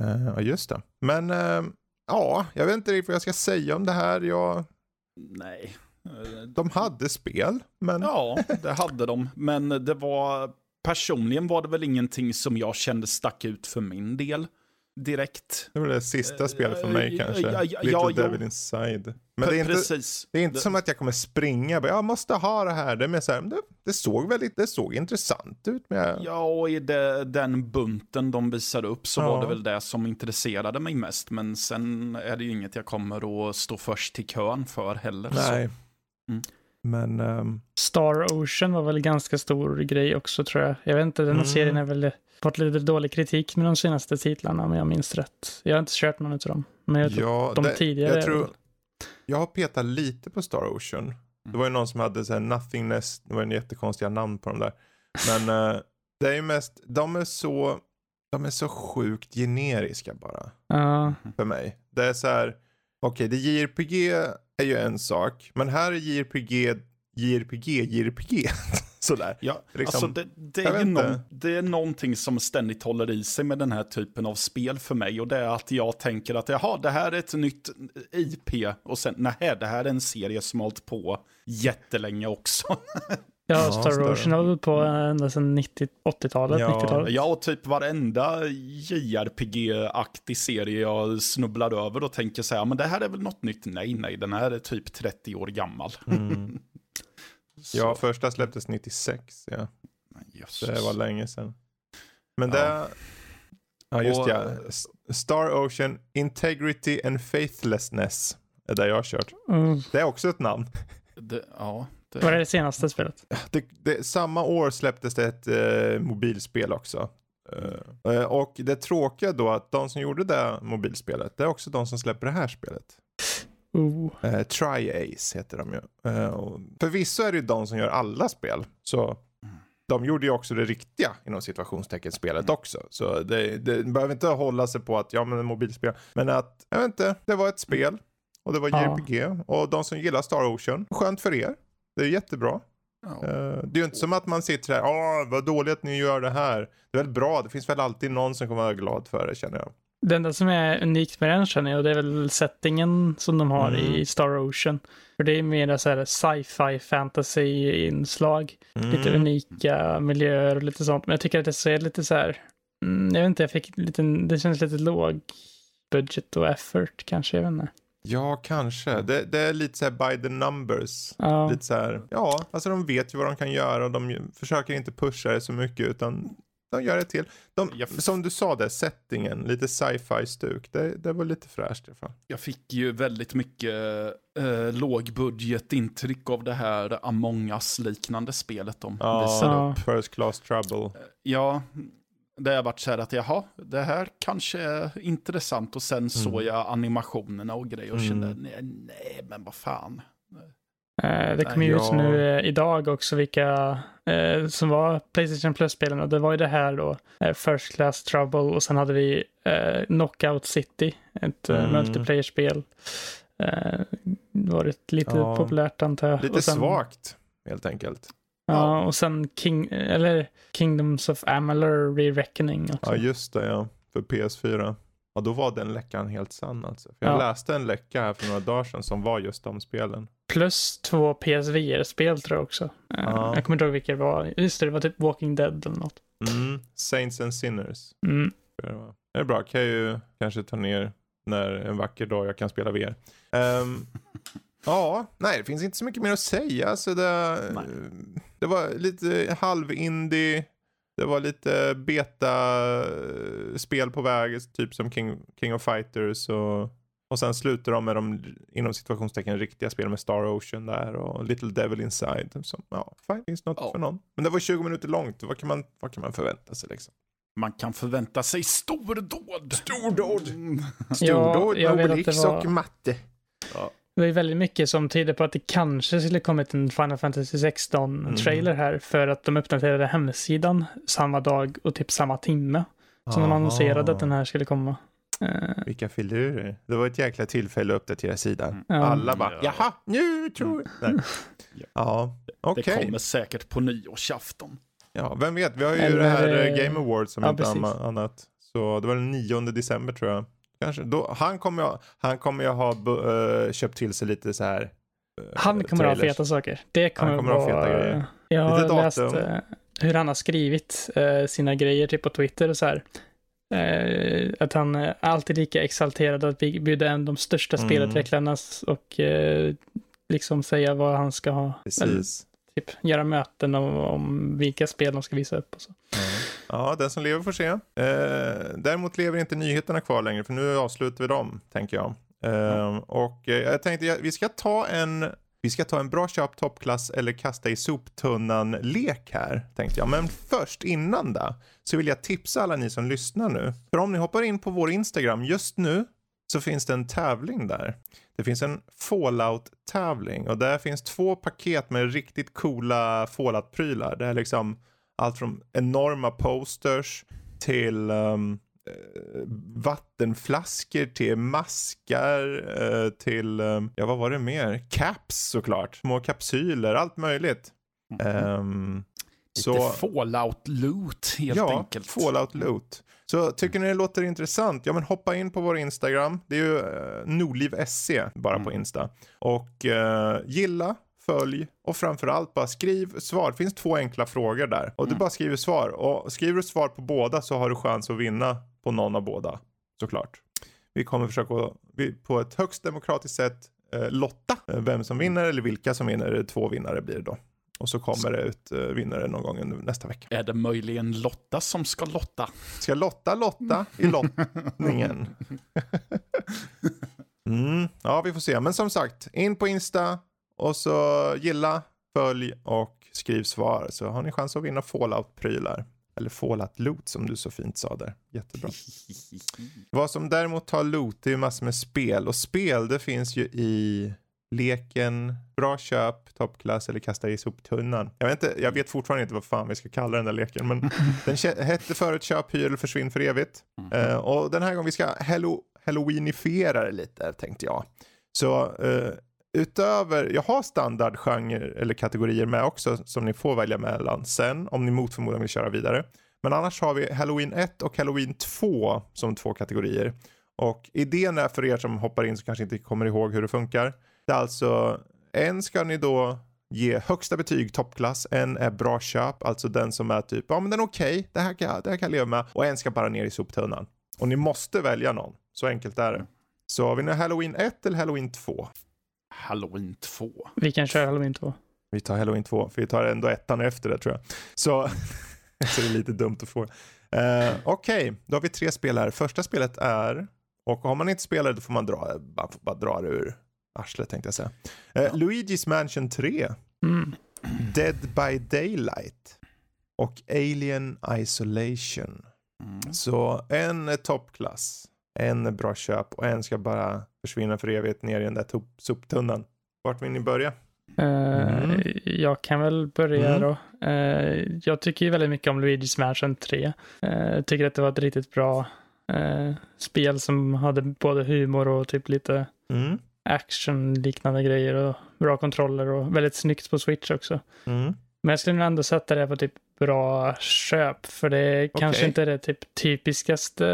Eh, Ja, just det. Men eh, ja, jag vet inte riktigt vad jag ska säga om det här. Jag, nej. De hade spel, men Ja, det hade de. Men det var, personligen var det väl ingenting som jag kände stack ut för min del direkt. det var det sista spelet för mig Eh, kanske. ja, ja, Little ja, jo. Devil Inside. Men det är, inte, det är inte som att jag kommer springa bara, jag måste ha det här. Det är så här, det, det såg väldigt, det såg intressant ut. Jag, Ja, och i det, den bunten de visade upp så Ja. var det väl det som intresserade mig mest. Men sen är det ju inget jag kommer att stå först till kön för heller. nej. Mm. Men ehm, Star Ocean var väl ganska stor grej också tror jag. Jag vet inte, den Mm. serien har väl fått lite dålig kritik med de senaste titlarna om jag minns rätt. Jag har inte kört någon av dem. Men jag ja, de det, tidigare jag tror, jag har petat lite på Star Ocean. Det var ju någon som hade så här nothingness, det var en jättekonstiga namn på dem där. Men eh, det är ju mest, de är så, de är så sjukt generiska bara. Ja, för mig. Det är så här, okej, det JRPG är ju en sak, men här är JRPG, JRPG, JRPG. [laughs] Sådär. Ja, Liksom, alltså det, det, är ju någon, det är någonting som ständigt håller i sig med den här typen av spel för mig. Och det är att jag tänker att jaha, det här är ett nytt IP. Och sen, nej, det här är en serie som har hållit på jättelänge också. [laughs] ja, Star Ocean har väl på ända sedan 90 80-talet, Ja. 90-talet. Ja, och typ varenda JRPG-aktig serie jag snubblar över och tänker så här, men det här är väl något nytt? Nej, nej, den här är typ 30 år gammal. Mm. Så, Ja, första släpptes 96, ja. jösses. Det var länge sedan. Men det, Ja. ja just Och- ja. Star Ocean Integrity and Faithlessness är det jag har kört. Mm. Det är också ett namn. Det, ja, det, Var det det senaste spelet? Det, det, samma år släpptes det ett eh, mobilspel också. Eh, och det tråkiga då att de som gjorde det mobilspelet, det är också de som släpper det här spelet. Oh. Eh, Tri-Ace heter de ju. Eh, förvisso är det ju de som gör alla spel. Så de gjorde ju också det riktiga inom situationstecken spelet också. Så det, det behöver inte hålla sig på att ja men mobilspel. Men att, jag vet inte, det var ett spel. Och det var Ja. JRPG. Och de som gillar Star Ocean, skönt för er. Det är jättebra. Ja. Eh, det är ju inte som att man sitter här, åh vad dåligt att ni gör det här. Det är väl bra, det finns väl alltid någon som kommer vara glad för det känner jag. Det enda som är unikt med den känner jag, det är väl settingen som de har Mm. i Star Ocean. För det är mer så här sci-fi fantasy-inslag. Lite Mm. unika miljöer och lite sånt. Men jag tycker att det ser lite så här, mm, jag vet inte, jag fick lite, det känns lite låg budget och effort kanske, jag vet inte. Ja, kanske. Det, det är lite så här by the numbers. Ja, Lite så här, ja, alltså de vet ju vad de kan göra och de försöker inte pusha det så mycket utan de gör det till. De, Jag som du sa där, settingen, lite sci-fi stuk, det, det var lite fräscht i alla fall. Jag fick ju väldigt mycket eh, lågbudgetintryck av det här Among Us-liknande spelet de visade upp. Ja. First class trouble. Ja, det har varit så här att jaha, det här kanske är intressant och sen såg jag animationerna och grejer och Mm. kände nej, nej, men vad fan. Eh, Det kom ju Ja. ut nu eh, idag också vilka eh, som var Playstation Plus-spelen och det var ju det här då, eh, First Class Trouble och sen hade vi eh, Knockout City, ett Mm. multiplayer-spel. Eh, varit lite Ja. populärt antar jag. Lite och sen, svagt, helt enkelt. Ja, och sen King, eller Kingdoms of Amalur Re-Reckoning också. Ja, just det, ja. För PS4. Ja, då var den läckan helt sann alltså. För jag Ja. läste en läcka här för några dagar sedan som var just de spelen. Plus två PSVR-spel tror jag också. Eh, Ja. Jag kommer inte ihåg vilka det var. Just det, det var typ Walking Dead eller något. Mm. Saints and Sinners. Mm. det var. Det är bra, kan jag ju kanske ta ner när en vacker dag jag kan spela VR. Ehm, [laughs] ja, nej det finns inte så mycket mer att säga. Så det, Nej. det var lite halv-indie. Det var lite beta-spel på väg, typ som King, King of Fighters och, och sen slutar de med de inom situationstecken riktiga spel med Star Ocean där och Little Devil Inside. Som, ja, fine, finns något Ja. för någon. Men det var 20 minuter långt, vad kan man, vad kan man förvänta sig liksom? Man kan förvänta sig stordåd. Stordåd. [laughs] Mm. Stordåd, att Obelix det var- och matte. Det var ju väldigt mycket som tyder på att det kanske skulle kommit en Final Fantasy 16-trailer här för att de uppdaterade hemsidan samma dag och typ samma timme som de annonserade att den här skulle komma. Eh, Vilka filurer. Det var ett jäkla tillfälle att uppdatera sidan. Ja. Alla bara, Ja. jaha, nu tror jag. Nej. [laughs] Ja. Ja, okej. Det kommer säkert på nyårsafton. Ja, vem vet, vi har ju Eller, det här eh, Game Awards som ja, inte precis. annat. Så det var den 9 december tror jag. Kanske. Då, han kommer jag, han kommer jag ha eh, köpt till sig lite så här. han kommer att ha trailers. feta saker. Det kommer, Han kommer att ha vara... feta grejer. Jag har Lite läst hur han har skrivit sina grejer typ på Twitter och så här. Eh, att han är alltid lika exalterad att vi bjuda en de största Mm. spelutvecklarna och eh, liksom säga vad han ska ha. Eller, Precis. typ göra möten om, om vilka spel de ska visa upp och så. Ja. ja, den som lever får se. Eh, däremot lever inte nyheterna kvar längre för nu avslutar vi dem, tänker jag. Eh, och eh, jag tänkte, vi ska ta en vi ska ta en bra köp toppklass eller kasta i soptunnan-lek här, tänkte jag. Men först, innan det, så vill jag tipsa alla ni som lyssnar nu. För om ni hoppar in på vår Instagram just nu så finns det en tävling där. Det finns en Fallout-tävling och där finns två paket med riktigt coola Fallout-prylar. Det är liksom allt från enorma posters till um, vattenflaskor till maskar eh, till, um, ja vad var det mer? Caps såklart. Små kapsyler, allt möjligt. Ehm, Lite fallout-loot helt ja, enkelt. Fallout Loot. Så tycker ni det låter intressant? Ja men hoppa in på vår Instagram. Det är ju Nordliv.se bara på Mm. Insta. Och eh, gilla, följ och framförallt bara skriv svar. Det finns två enkla frågor där. Och du Mm. bara skriver svar. Och skriver du svar på båda så har du chans att vinna på någon av båda. Såklart. Vi kommer försöka på ett högst demokratiskt sätt eh, lotta eh, vem som vinner eller vilka som vinner. Två vinnare blir det då. Och så kommer det ut eh, vinnare någon gång nästa vecka. Är det möjligen Lotta som ska lotta? Ska Lotta Lotta i lottningen? [laughs] mm, ja, vi får se. Men som sagt, in på Insta och så gilla, följ och skriv svar så har ni chans att vinna Fallout-prylar. Eller Fallout Loot som du så fint sa där. Jättebra. [laughs] Vad som däremot tar loot det är ju massor med spel. Och spel det finns ju i leken, bra köp, toppklass eller kasta i soptunnan. Jag vet, inte, jag vet fortfarande inte vad fan vi ska kalla den där leken. Men [laughs] den hette förut köp, hyr eller försvinn för evigt. Eh, och den här gången vi ska hello, halloweenifiera det lite tänkte jag. Så eh, utöver, jag har standardgenre eller kategorier med också som ni får välja mellan sen om ni mot förmodan vill köra vidare. Men annars har vi Halloween 1 och Halloween 2 som två kategorier. Och idén är för er som hoppar in så kanske inte kommer ihåg hur det funkar. Det är alltså, en ska ni då ge högsta betyg toppklass, en är bra köp, alltså den som är typ, ja men den är okej, okay, det, här kan, det här kan jag leva med. Och en ska bara ner i soptunnan. Och ni måste välja någon, så enkelt är det. Så har vi nu Halloween 1 eller Halloween 2? Halloween 2. Vi kan köra Halloween 2. Vi tar Halloween 2, för vi tar ändå ettan efter det tror jag. Så, [laughs] så det är lite dumt att få. Uh, Okej, okay. då har vi tre spel här. Första spelet är, och har man inte spelat då får man dra, man får bara dra det ur arslet tänkte jag säga. Uh, ja. Luigi's Mansion 3. Mm. Dead by Daylight. Och Alien Isolation. Mm. Så en är toppklass, en är bra köp och en ska bara försvinna för evigt ner i den där soptunnan. Vart vill ni börja? Uh, Mm. Jag kan väl börja Mm. då. Uh, jag tycker ju väldigt mycket om Luigi's Mansion 3. Uh, tycker att det var ett riktigt bra uh, spel som hade både humor och typ lite Mm. action-liknande grejer och bra kontroller och väldigt snyggt på Switch också. Mm. Men jag skulle nog ändå sätta det på typ bra köp, för det är kanske Okej. inte är det typ typiskaste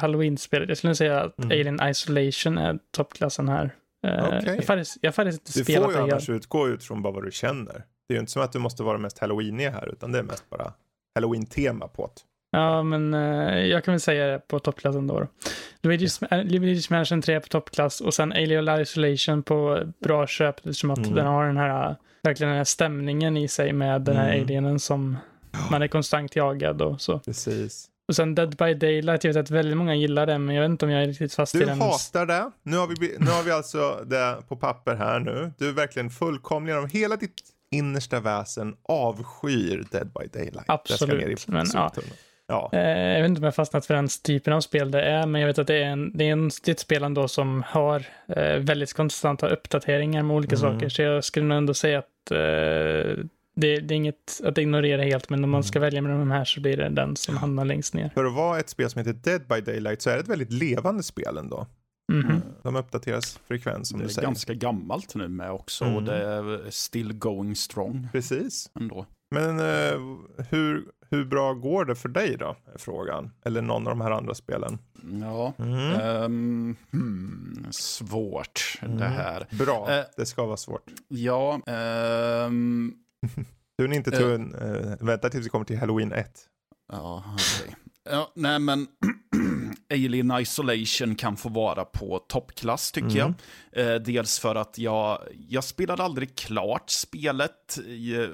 halloween-spelet. Jag skulle säga att Mm. Alien Isolation är toppklassen här. Eh, Okej. Jag har faktiskt, jag har faktiskt inte Du spelat får ju det. annars utgå utifrån bara vad du känner. Det är ju inte som att du måste vara mest halloweeniga här utan det är mest bara halloween-tema på det. Ja, men eh, jag kan väl säga det på toppklassen då. Luigi's, äh, Luigi's Mansion 3 på toppklass och sen Alien Isolation på bra köp eftersom att Mm. den har den här, äh, verkligen den här stämningen i sig med den här Mm. alienen som man är konstant jagad och så. Precis. Och sen Dead by Daylight, jag vet att väldigt många gillar den, men jag vet inte om jag är riktigt fast i Du den. hatar det. Nu har, vi, nu har vi alltså det på papper här nu. Du är verkligen fullkomligen av hela ditt innersta väsen avskyr Dead by Daylight. I Absolut, men ja. Ja. Eh, jag vet inte om jag har fastnat för den typen av spel det är, men jag vet att det är, en, det är, en, det är ett spel ändå som har eh, väldigt konstanta uppdateringar med olika Mm. saker. Så jag skulle nog ändå säga att eh, det, det är inget att ignorera helt, men om man ska välja mellan de här så blir det den som hamnar längst ner. För att vara ett spel som heter Dead by Daylight så är det ett väldigt levande spel ändå. Mhm. De uppdateras frekvent som Det du är säger. ganska gammalt nu med också Mm. och det är still going strong Precis. ändå. Men eh, hur, hur bra går det för dig då? Är frågan. Eller någon av de här andra spelen. Ja, Mm. ehm, hmm, svårt det Mm. här. Bra, eh, det ska vara svårt. Ja, ehm, [laughs] Du är inte eh. tvungen, eh, vänta tills vi kommer till Halloween 1. ja, okej. Ja, nej men [clears throat] Alien Isolation kan få vara på toppklass tycker Mm. jag. Eh, dels för att jag, jag spelade aldrig klart spelet.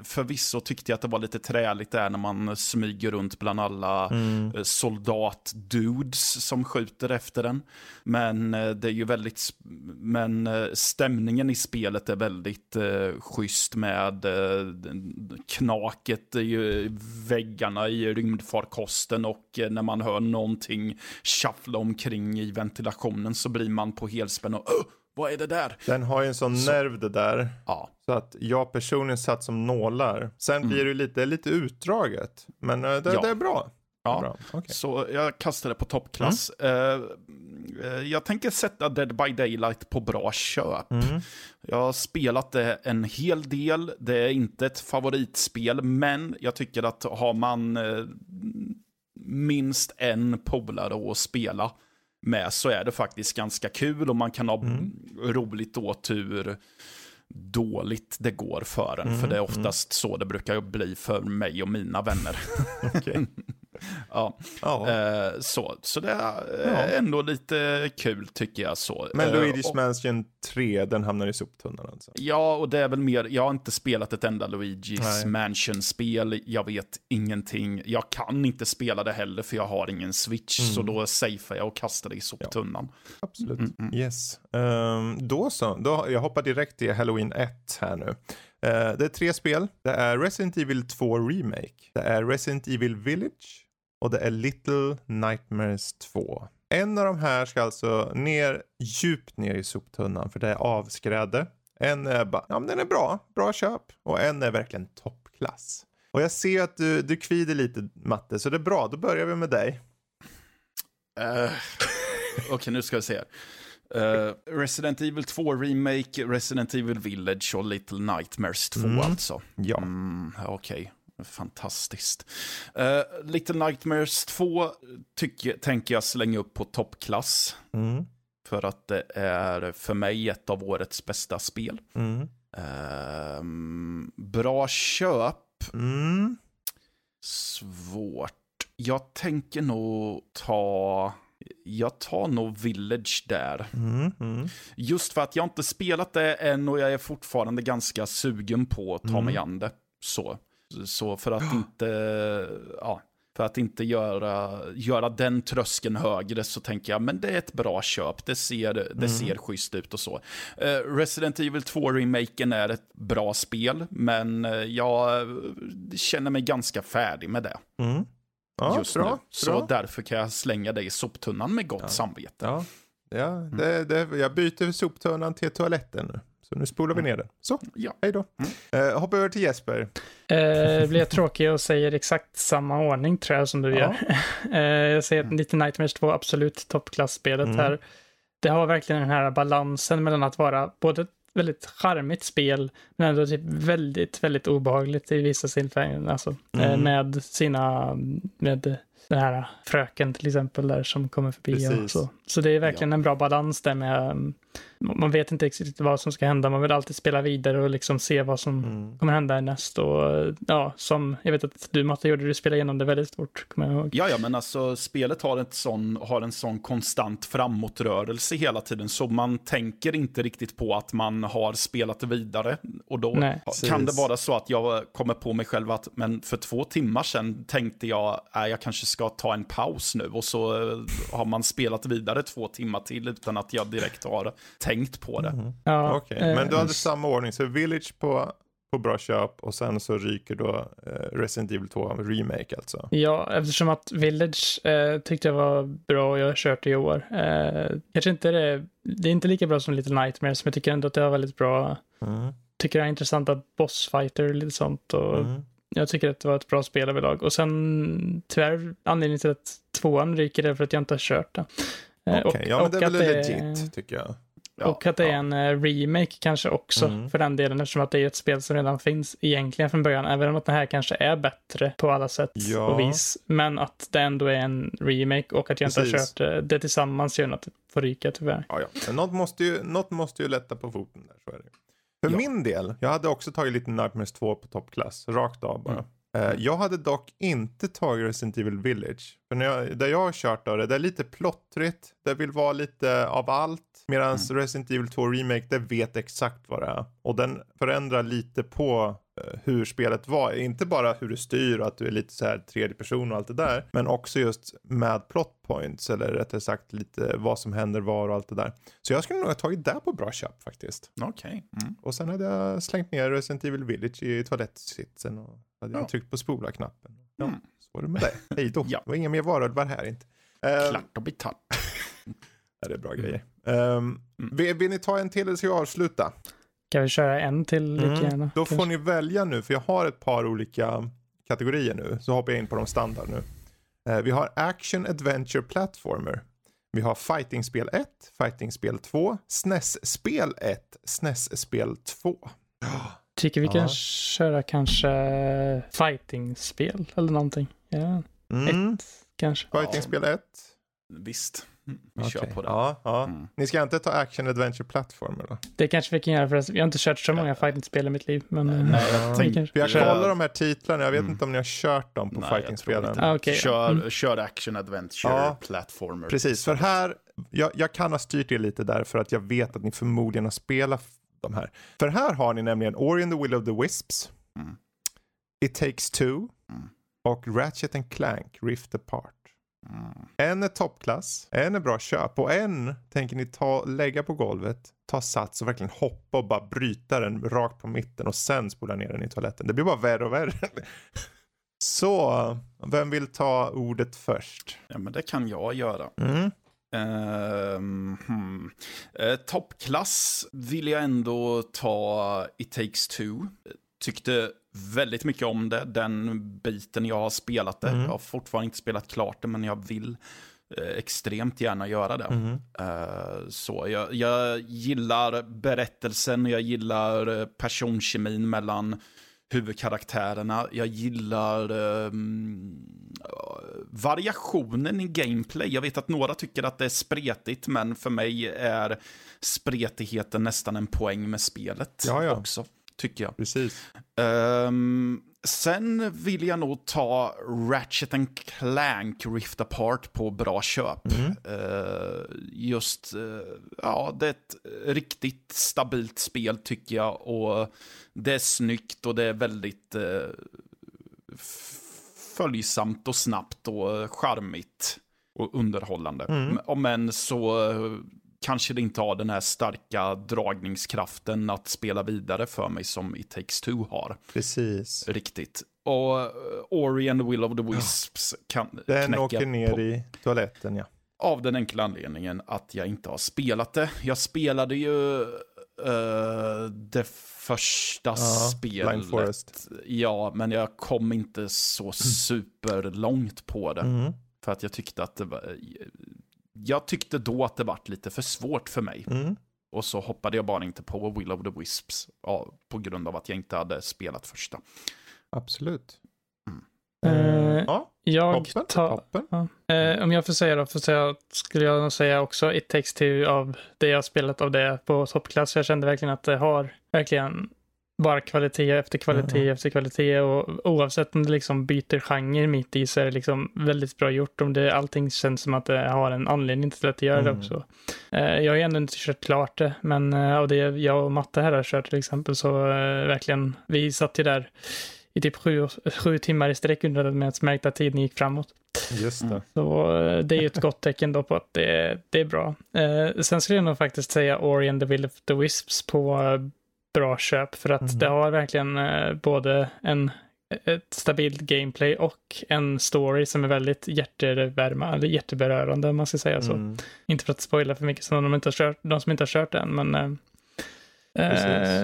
Förvisso tyckte jag att det var lite träligt där när man smyger runt bland alla Mm. eh, soldat-dudes som skjuter efter den. Men eh, det är ju väldigt, men eh, stämningen i spelet är väldigt eh, schysst med eh, knaket i väggarna i rymdfarkosten och eh, när man hör någonting shuffla omkring i ventilationen så blir man på helspänn och "Åh, vad är det där? Den har ju en sån Så- nerv det där. Ja, Så att jag personligen satt som nålar. Sen Mm. blir det lite, lite utdraget. Men eh, det, Ja. det är bra. Ja. Okej. Så jag kastade på toppklass. Eh, eh, jag tänker sätta Dead by Daylight på bra köp. Mm. Jag har spelat det en hel del. Det är inte ett favoritspel, men jag tycker att har man eh, minst en polare att spela med så är det faktiskt ganska kul och man kan ha Mm. roligt åt hur dåligt det går för en. Mm, För det är oftast så det brukar bli för mig och mina vänner. [laughs] [laughs] [laughs] ja. Ja. Eh, så, så det är Ja. eh, ändå lite kul tycker jag. så. Men Eh, Luigi's och- Mansion 3, den hamnar i soptunnan alltså. Ja, och det är väl mer, jag har inte spelat ett enda Luigi's. Mansion-spel, jag vet ingenting. Jag kan inte spela det heller för jag har ingen switch, Mm. så då safear jag och kastar det i soptunnan. Absolut. Mm, mm. Yes. Ehm, då så. Då, jag hoppar direkt till Halloween 1 här nu. Eh, det är tre spel. Det är Resident Evil 2 Remake. Det är Resident Evil Village. Och det är Little Nightmares 2. En av de här ska alltså ner, djupt ner i soptunnan för det är avskräde. En är bara, ja men den är bra, bra köp. Och en är verkligen toppklass. Och jag ser att du, du kvider lite Matte, så det är bra, då börjar vi med dig. Uh, [laughs] Okej, okay, nu ska vi se. Uh, Resident Evil 2 Remake, Resident Evil Village och Little Nightmares 2 mm. alltså. Ja. Mm, Okej. Okay. Fantastiskt. Uh, Little Nightmares 2 tycker, tänker jag slänga upp på toppklass. Mm. För att det är för mig ett av årets bästa spel. Mm. Uh, bra köp. Mm. Svårt. Jag tänker nog ta... Jag tar nog Village där. Mm, mm. Just för att jag inte spelat det än och jag är fortfarande ganska sugen på att ta mm. mig an det. Så. Så för att inte, ja, för att inte göra, göra den tröskeln högre så tänker jag, men det är ett bra köp, det ser, det mm. ser schysst ut och så. Uh, Resident Evil 2-remaken är ett bra spel, men uh, jag känner mig ganska färdig med det. Mm. Ja, just bra, nu. Så bra. därför kan jag slänga det i soptunnan med gott ja. samvete. Ja, ja det, det, jag byter soptunnan till toaletten nu. Så nu spolar vi ner den. Så, ja. hej då. Mm. Uh, hoppa över till Jesper. Uh, blir jag tråkig och säger exakt samma ordning tror jag som du gör. uh, [laughs] jag säger att Little Nightmares 2 absolut toppklassspelet mm. här. Det har verkligen den här balansen mellan att vara både ett väldigt charmigt spel, men ändå typ väldigt, väldigt obehagligt i vissa tillfällen. Alltså, mm. med sina, med den här fröken till exempel där som kommer förbi Precis. och så. Så det är verkligen ja. en bra balans där med um, man vet inte riktigt vad som ska hända. Man vill alltid spela vidare och liksom se vad som mm. kommer hända näst. Och ja, som jag vet att du Matte gjorde, du spelade igenom det väldigt stort, kommer jag ihåg. Ja, ja, men alltså spelet har, ett sån, har en sån konstant framåtrörelse hela tiden, så man tänker inte riktigt på att man har spelat vidare. Och då Nej, kan det vara så att jag kommer på mig själv att, men för två timmar sedan tänkte jag, äh, jag kanske ska ta en paus nu. Och så eh, har man spelat vidare två timmar till utan att jag direkt har tänkt på det. Mm. Ja, okay. Men du hade samma ordning, så Village på, på bra köp och sen så ryker då eh, Resident Evil 2 Remake alltså. Ja, eftersom att Village eh, tyckte jag var bra och jag har kört det i år. Eh, kanske inte det, det är inte lika bra som Little Nightmares, men jag tycker ändå att det var väldigt bra. Mm. Tycker det är intressanta bossfighter och lite sånt. Och mm. Jag tycker att det var ett bra spel överlag. Och sen tyvärr anledningen till att tvåan ryker är för att jag inte har kört det. Eh, Okej, okay, ja men det är väl legit tycker jag. Ja, och att det är en uh, remake kanske också mm. för den delen eftersom att det är ett spel som redan finns egentligen från början. Även om att det här kanske är bättre på alla sätt ja. och vis. Men att det ändå är en remake och att jag Precis. inte har kört uh, det tillsammans gör att det får ryka tyvärr. Ja, ja. något, måste ju, något måste ju lätta på foten där, så är det. För ja. min del, jag hade också tagit lite Nightmares 2 på toppklass, rakt av bara. Mm. Uh, jag hade dock inte tagit Resident Evil Village. För när jag, där jag har kört av det, det är lite plottrigt, det vill vara lite av allt. Medan mm. Resident Evil 2 Remake, det vet exakt vad det är. Och den förändrar lite på uh, hur spelet var. Inte bara hur du styr och att du är lite så här tredje person och allt det där. Men också just med plot points, eller rättare sagt lite vad som händer var och allt det där. Så jag skulle nog ha tagit det på bra köp faktiskt. Okej. Okay. Mm. Och sen hade jag slängt ner Resident Evil Village i toalettsitsen och hade ja. jag tryckt på spola-knappen. Ja, mm. så var det med det. Hej då. [laughs] ja. Det var inga mer varulvar här inte. Uh, Klart och betalt. Det är bra grejer. Um, mm. vill, vill, ni ta en till eller ska vi avsluta? Kan vi köra en till lika mm. gärna? Då får ni välja nu, för jag har ett par olika kategorier nu. Så hoppar jag in på de standard nu. Uh, vi har Action Adventure Platformer. Vi har Fighting-spel 1, Fighting-spel 2, SNES-spel 1, SNES-spel 2. Tycker vi ja. kan köra kanske fighting-spel eller någonting. Ja. Mm. Ett kanske. Fighting-spel 1. Visst. Vi okay. kör på det. Ja, ja. Mm. Ni ska inte ta action adventure plattformer då? Det kanske vi kan göra för vi har inte kört så många fighting-spel i mitt liv. Men, nej, jag, tänk, kanske... jag kollar de här titlarna, jag vet mm. inte om ni har kört dem på fighting-spelen. Ah, okay. kör, mm. kör action adventure ja, platformer. Precis, för här, jag, jag kan ha styrt er lite där för att jag vet att ni förmodligen har spelat de här. För här har ni nämligen Ori and the Will of the Wisps, mm. It takes two mm. och Ratchet and Clank Rift Apart. En är toppklass, en är bra köp och en tänker ni ta, lägga på golvet, ta sats och verkligen hoppa och bara bryta den rakt på mitten och sen spola ner den i toaletten. Det blir bara värre och värre. [laughs] Så, vem vill ta ordet först? Ja, men det kan jag göra. Mm. Ehm, hmm. Eh, Toppklass vill jag ändå ta It takes two. Tyckte väldigt mycket om det, den biten jag har spelat det. Mm. Jag har fortfarande inte spelat klart det, men jag vill eh, extremt gärna göra det. Mm. Eh, så jag, jag gillar berättelsen, jag gillar eh, personkemin mellan huvudkaraktärerna. Jag gillar ehm, variationen i gameplay. Jag vet att några tycker att det är spretigt, men för mig är spretigheten nästan en poäng med spelet Ja, ja. också, tycker jag. Precis. Ehm, sen vill jag nog ta Ratchet and Clank Rift Apart på bra köp. Mm. Eh, just, eh, ja, det är ett riktigt stabilt spel tycker jag. Och det är snyggt och det är väldigt f- följsamt och snabbt och charmigt och underhållande. Mm. Om än så eh, kanske det inte har den här starka dragningskraften att spela vidare för mig som It takes two har. Precis. Riktigt. Och eh, Ori and the Will of the Wisps kan Den åker ner på, i toaletten ja. av den enkla anledningen att jag inte har spelat det. Jag spelade ju eh, det första Ja, spelet. Blind Forest. Ja, men jag kom inte så superlångt på det. Mm. För att jag tyckte att det var... Jag tyckte då att det var lite för svårt för mig. Mm. Och så hoppade jag bara inte på Will of the Wisps. Ja, på grund av att jag inte hade spelat första. Absolut. Eh, ja, Jag toppen. tar... toppen. Eh, om jag får säga då, får säga, skulle jag nog säga också It takes two av det jag har spelat av det på toppklass. Jag kände verkligen att det har verkligen bara kvalitet efter kvalitet Mhm. efter kvalitet och oavsett om det liksom byter genre mitt i så är det liksom väldigt bra gjort. Om det, allting känns som att det har en anledning till att det gör det Mm. också. Eh, jag har ju ändå inte kört klart det, men eh, av det jag och Matte här har kört till exempel så eh, verkligen, vi satt ju där i typ sju, sju timmar i sträck under med att märkte att tiden gick framåt. Just det. Mm. Så det är ju ett gott tecken då på att det, det är bra. Eh, sen skulle jag nog faktiskt säga Ori and the Will of the Wisps på bra köp för att Mhm. det har verkligen eh, både en ett stabilt gameplay och en story som är väldigt hjärtevärma, eller hjärteberörande om man ska säga så. Mm. Inte för att spoila för mycket som de, inte har kört, de som inte har kört än, men eh.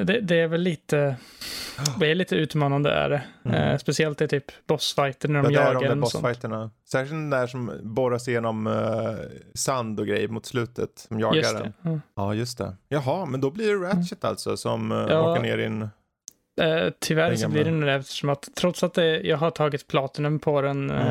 Det, det är väl lite, [gasps] det är lite utmanande är det. Mm. Eh, speciellt i typ bossfighter när Det de är jagar de där en och sånt. bossfighterna. Särskilt den där som borras igenom uh, sand och grejer mot slutet. Som jagar Just den. det. Mm. Ja, just det. Jaha, men då blir det Ratchet alltså som Ja. åker ner i en... Eh, tyvärr så blir det nog det eftersom att trots att det, jag har tagit platinum på den Mm.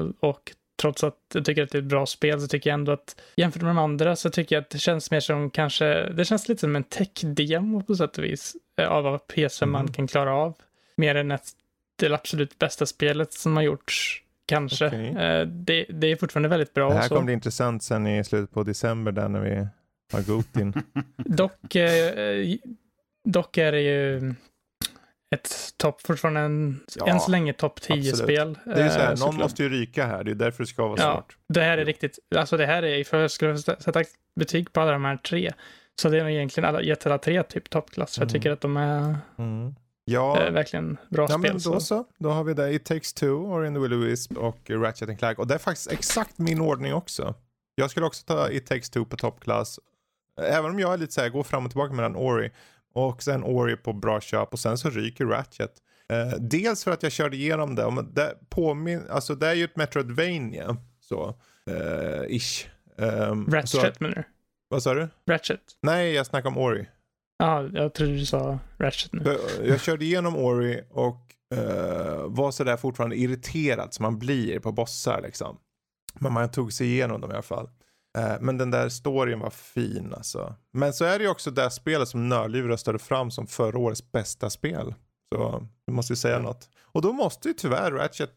eh, och trots att jag tycker att det är ett bra spel så tycker jag ändå att jämfört med de andra så tycker jag att det känns mer som kanske, det känns lite som en tech-demo på sätt och vis eh, av vad PS5 man Mm. kan klara av. Mer än ett, det absolut bästa spelet som har gjorts, kanske. Okej. Eh, det, det är fortfarande väldigt bra. Det här kommer bli intressant sen i slutet på december där när vi har Gotin. [laughs] Dock, eh, dock är det ju ett topp, fortfarande en, Ja, än så länge topp 10-spel. Det är så här, någon såklart. måste ju ryka här. Det är därför det ska vara Ja, svårt. det här är riktigt, alltså det här är, för jag skulle sätta betyg på alla de här tre, så det är nog egentligen alla, gett alla tre typ toppklass, för jag Mm. tycker att de är Mm. Ja, eh, verkligen bra ja spel. men då så. så. Då har vi det. It takes two, Ori and the Will of the Wisp och Ratchet and Clank. Och det är faktiskt exakt min ordning också. Jag skulle också ta It takes two på toppklass. Även om jag är lite så här, går fram och tillbaka mellan Ori och sen Ori på bra köp och sen så ryker Ratchet. Eh, dels för att jag körde igenom det, och det, påmin alltså det är ju ett Metroidvania, så, eh, ish. Um, Ratchet menar du? vad sa du? Ratchet? Nej, jag snackar om Ori. Ja, jag trodde du sa Ratchet nu. För Jag körde igenom Ori och eh, var sådär fortfarande irriterad som man blir på bossar liksom. Men man tog sig igenom dem i alla fall. Eh, men den där storyn var fin alltså. Men så är det ju också det spelet som Nördliv röstade fram som förra årets bästa spel. Så du måste ju säga något. Och då måste ju tyvärr Ratchet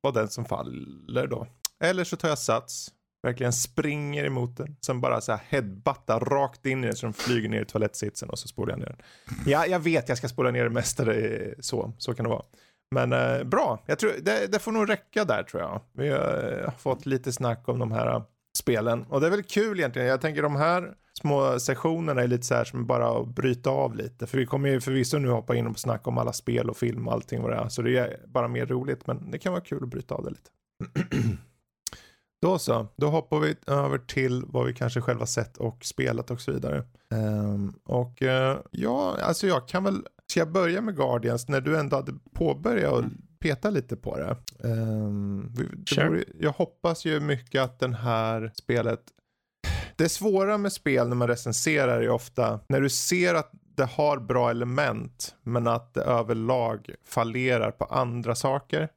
vara den som faller då. Eller så tar jag sats. Verkligen springer emot den. Sen bara så här headbuttar rakt in i den så den flyger ner i toalettsitsen och så spolar jag ner den. Ja, jag vet jag ska spola ner det mesta. Så, så kan det vara. Men eh, bra, jag tror, det, det, får nog räcka där tror jag. Vi har, har fått lite snack om de här spelen. Och det är väl kul egentligen. Jag tänker de här små sessionerna är lite så här som bara att bryta av lite. För vi kommer ju förvisso nu hoppa in och snacka om alla spel och film och allting vad det är. Så det är bara mer roligt. Men det kan vara kul att bryta av det lite. [clears throat] Då så, då hoppar vi över till vad vi kanske själva sett och spelat och så vidare. Um, och uh, ja, alltså jag kan väl, ska jag börja med Guardians när du ändå hade påbörjat och peta lite på det. Um, det sure. vore, jag hoppas ju mycket att den här spelet det svåra med spel när man recenserar är ofta när du ser att det har bra element men att det överlag fallerar på andra saker.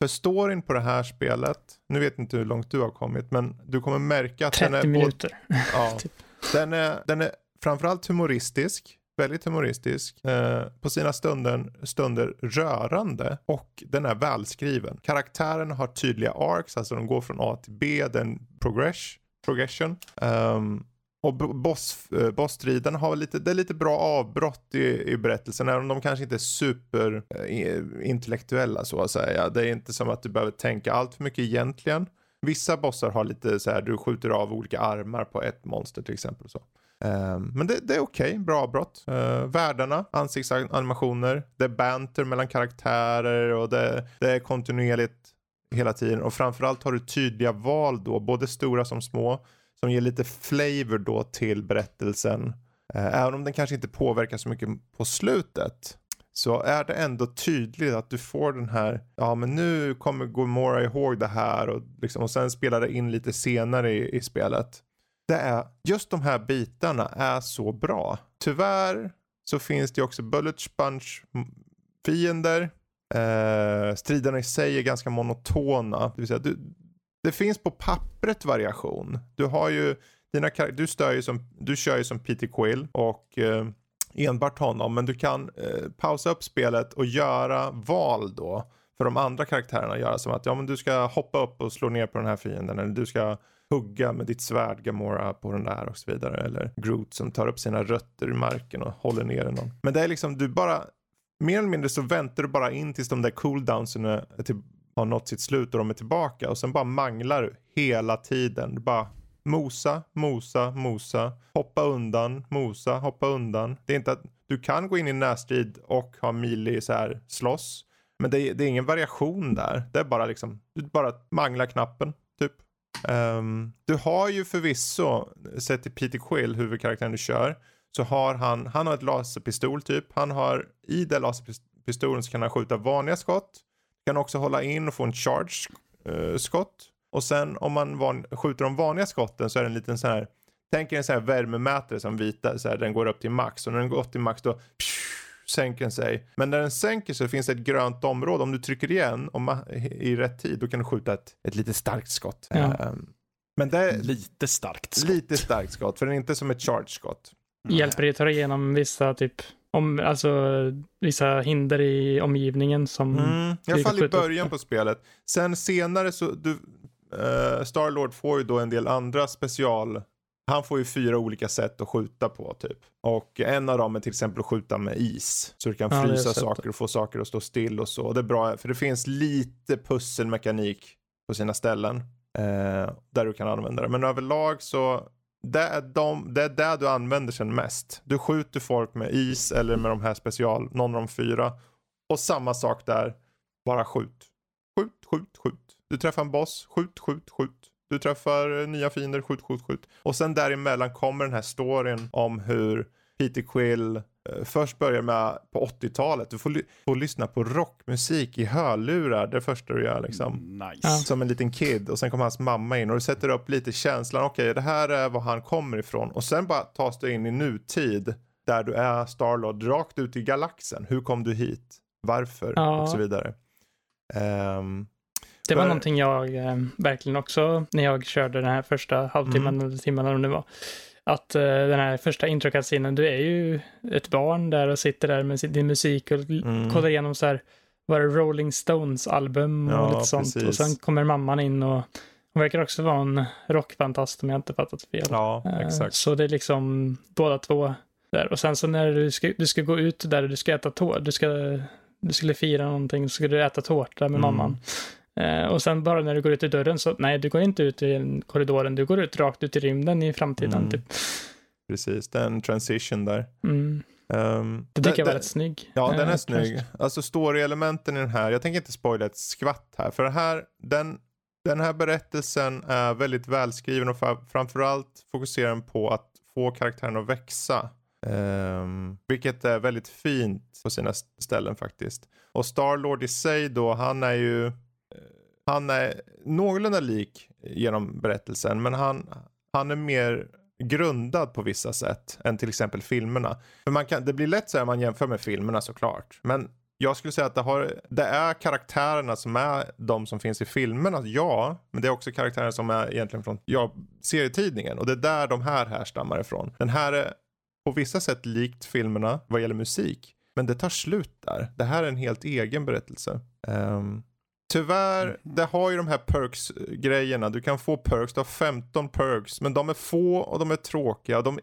För storyn på det här spelet, nu vet inte hur långt du har kommit, men du kommer märka att 30 den är... minuter. Ja, [laughs] typ. den, är, den är framförallt humoristisk, väldigt humoristisk, eh, på sina stunder, stunder rörande och den är välskriven. Karaktären har tydliga arcs, alltså de går från A till B, den progress, progression. Um, och boss, eh, bossstriden har lite, det är lite bra avbrott i, i berättelsen, även om de kanske inte är super eh, intellektuella så att säga. Det är inte som att du behöver tänka allt för mycket egentligen. Vissa bossar har lite så här, du skjuter av olika armar på ett monster till exempel. Så. Ehm, men det, det är okej, okay, bra avbrott. Uh, ehm, världarna, ansiktsanimationer, det är banter mellan karaktärer och det, det är kontinuerligt hela tiden. Och framförallt har du tydliga val då, både stora som små som ger lite flavor då till berättelsen. Ehm, även om den kanske inte påverkar så mycket på slutet så är det ändå tydligt att du får den här, ja men nu kommer Gomorra ihåg det här och, liksom, och sen spelar det in lite senare i, i spelet. Det är, just de här bitarna är så bra. Tyvärr så finns det också bullet sponge fiender. Eh, striderna i sig är ganska monotona. Det vill säga, du, det finns på pappret variation. Du har ju dina du, stör ju som, du kör ju som Peter Quill och eh, enbart honom. Men du kan eh, pausa upp spelet och göra val då. För de andra karaktärerna göra som att ja men du ska hoppa upp och slå ner på den här fienden. Eller du ska hugga med ditt svärd Gamora på den där och så vidare. Eller Groot som tar upp sina rötter i marken och håller ner någon. Men det är liksom du bara mer eller mindre så väntar du bara in tills de där cooldownsen är till, har nått sitt slut och de är tillbaka och sen bara manglar du hela tiden. Du bara mosa, mosa, mosa, hoppa undan, mosa, hoppa undan. Det är inte att du kan gå in i närstrid och ha mili så här slåss. Men det är, det är, ingen variation där. Det är bara liksom, du bara manglar knappen typ. Um, du har ju förvisso, sett till Peter Quill, huvudkaraktären du kör, så har han, han har ett laserpistol typ. Han har, i den laserpistolen så kan han skjuta vanliga skott. Kan också hålla in och få en charge uh, skott. Och sen om man van, skjuter de vanliga skotten så är det en liten sån här, tänk er en sån här värmemätare som vita, så här, den går upp till max. Och när den går upp till max då psh, sänker den sig. Men när den sänker så finns det ett grönt område. Om du trycker igen om, i rätt tid då kan du skjuta ett, ett lite starkt skott. Ja. Um, men det är lite starkt skott. Lite starkt skott, för den är inte som ett charge skott. Hjälper det att ta igenom vissa typ om, alltså vissa hinder i omgivningen som... Mm, I alla fall i början på spelet. Sen senare så, du, uh, Starlord får ju då en del andra special... Han får ju fyra olika sätt att skjuta på typ. Och en av dem är till exempel att skjuta med is. Så du kan frysa ja, saker och få saker att stå still och så. Och det är bra för det finns lite pusselmekanik på sina ställen. Uh, där du kan använda det. Men överlag så det är, de, det är där du använder sen mest. Du skjuter folk med is eller med de här special, någon av de fyra. Och samma sak där, bara skjut. Skjut, skjut, skjut. Du träffar en boss, skjut, skjut, skjut. Du träffar eh, nya fiender, skjut, skjut, skjut. Och sen däremellan kommer den här storyn om hur Peter Quill Eh, först börjar med på 80-talet. Du får, får, lyssna på rockmusik i hörlurar. Det första du gör liksom. Nice. Som en liten kid. Och sen kommer hans mamma in och du sätter upp lite känslan. Okej, okay, det här är var han kommer ifrån. Och sen bara tas du in i nutid. Där du är Starlord rakt ut i galaxen. Hur kom du hit? Varför? Ja. Och så vidare. Um, det var för... någonting jag eh, verkligen också, när jag körde den här första halvtimmen mm. eller timmen eller det var, att uh, den här första introkasinen, du är ju ett barn där och sitter där med din musik och mm. kollar igenom så här, var det Rolling Stones album och ja, lite sånt. Precis. Och sen kommer mamman in och hon verkar också vara en rockfantast om jag inte fattat fel. Ja, exakt. Så det är liksom båda två där. Och sen så när du ska, du ska gå ut där och du ska äta tår, du ska du skulle fira någonting så skulle du äta tårta med Mm. mamman. Eh, och sen bara när du går ut i dörren så, nej, du går inte ut i korridoren, du går ut rakt ut i rymden i framtiden. Mm. Typ. Precis, det är en transition där. Mm. Um, Det tycker jag var rätt snygg. Ja, den Eh, är snygg. Alltså story-elementen i den här, jag tänker inte spoila ett skvatt här, för det här, den, den här berättelsen är väldigt välskriven och framförallt fokuserar den på att få karaktären att växa. Ehm, vilket är väldigt fint på sina st- ställen faktiskt. Och Starlord i sig då, han är ju, han är någorlunda lik genom berättelsen, men han, han är mer grundad på vissa sätt än till exempel filmerna. För man kan, det blir lätt så här om man jämför med filmerna såklart. Men jag skulle säga att det, har, det är karaktärerna som är de som finns i filmerna, ja. Men det är också karaktärerna som är egentligen från ja, serietidningen. Och det är där de här härstammar ifrån. Den här är på vissa sätt likt filmerna vad gäller musik. Men det tar slut där. Det här är en helt egen berättelse. Um, Tyvärr, det har ju de här perks-grejerna. Du kan få perks, du har 15 perks. Men de är få och de är tråkiga. De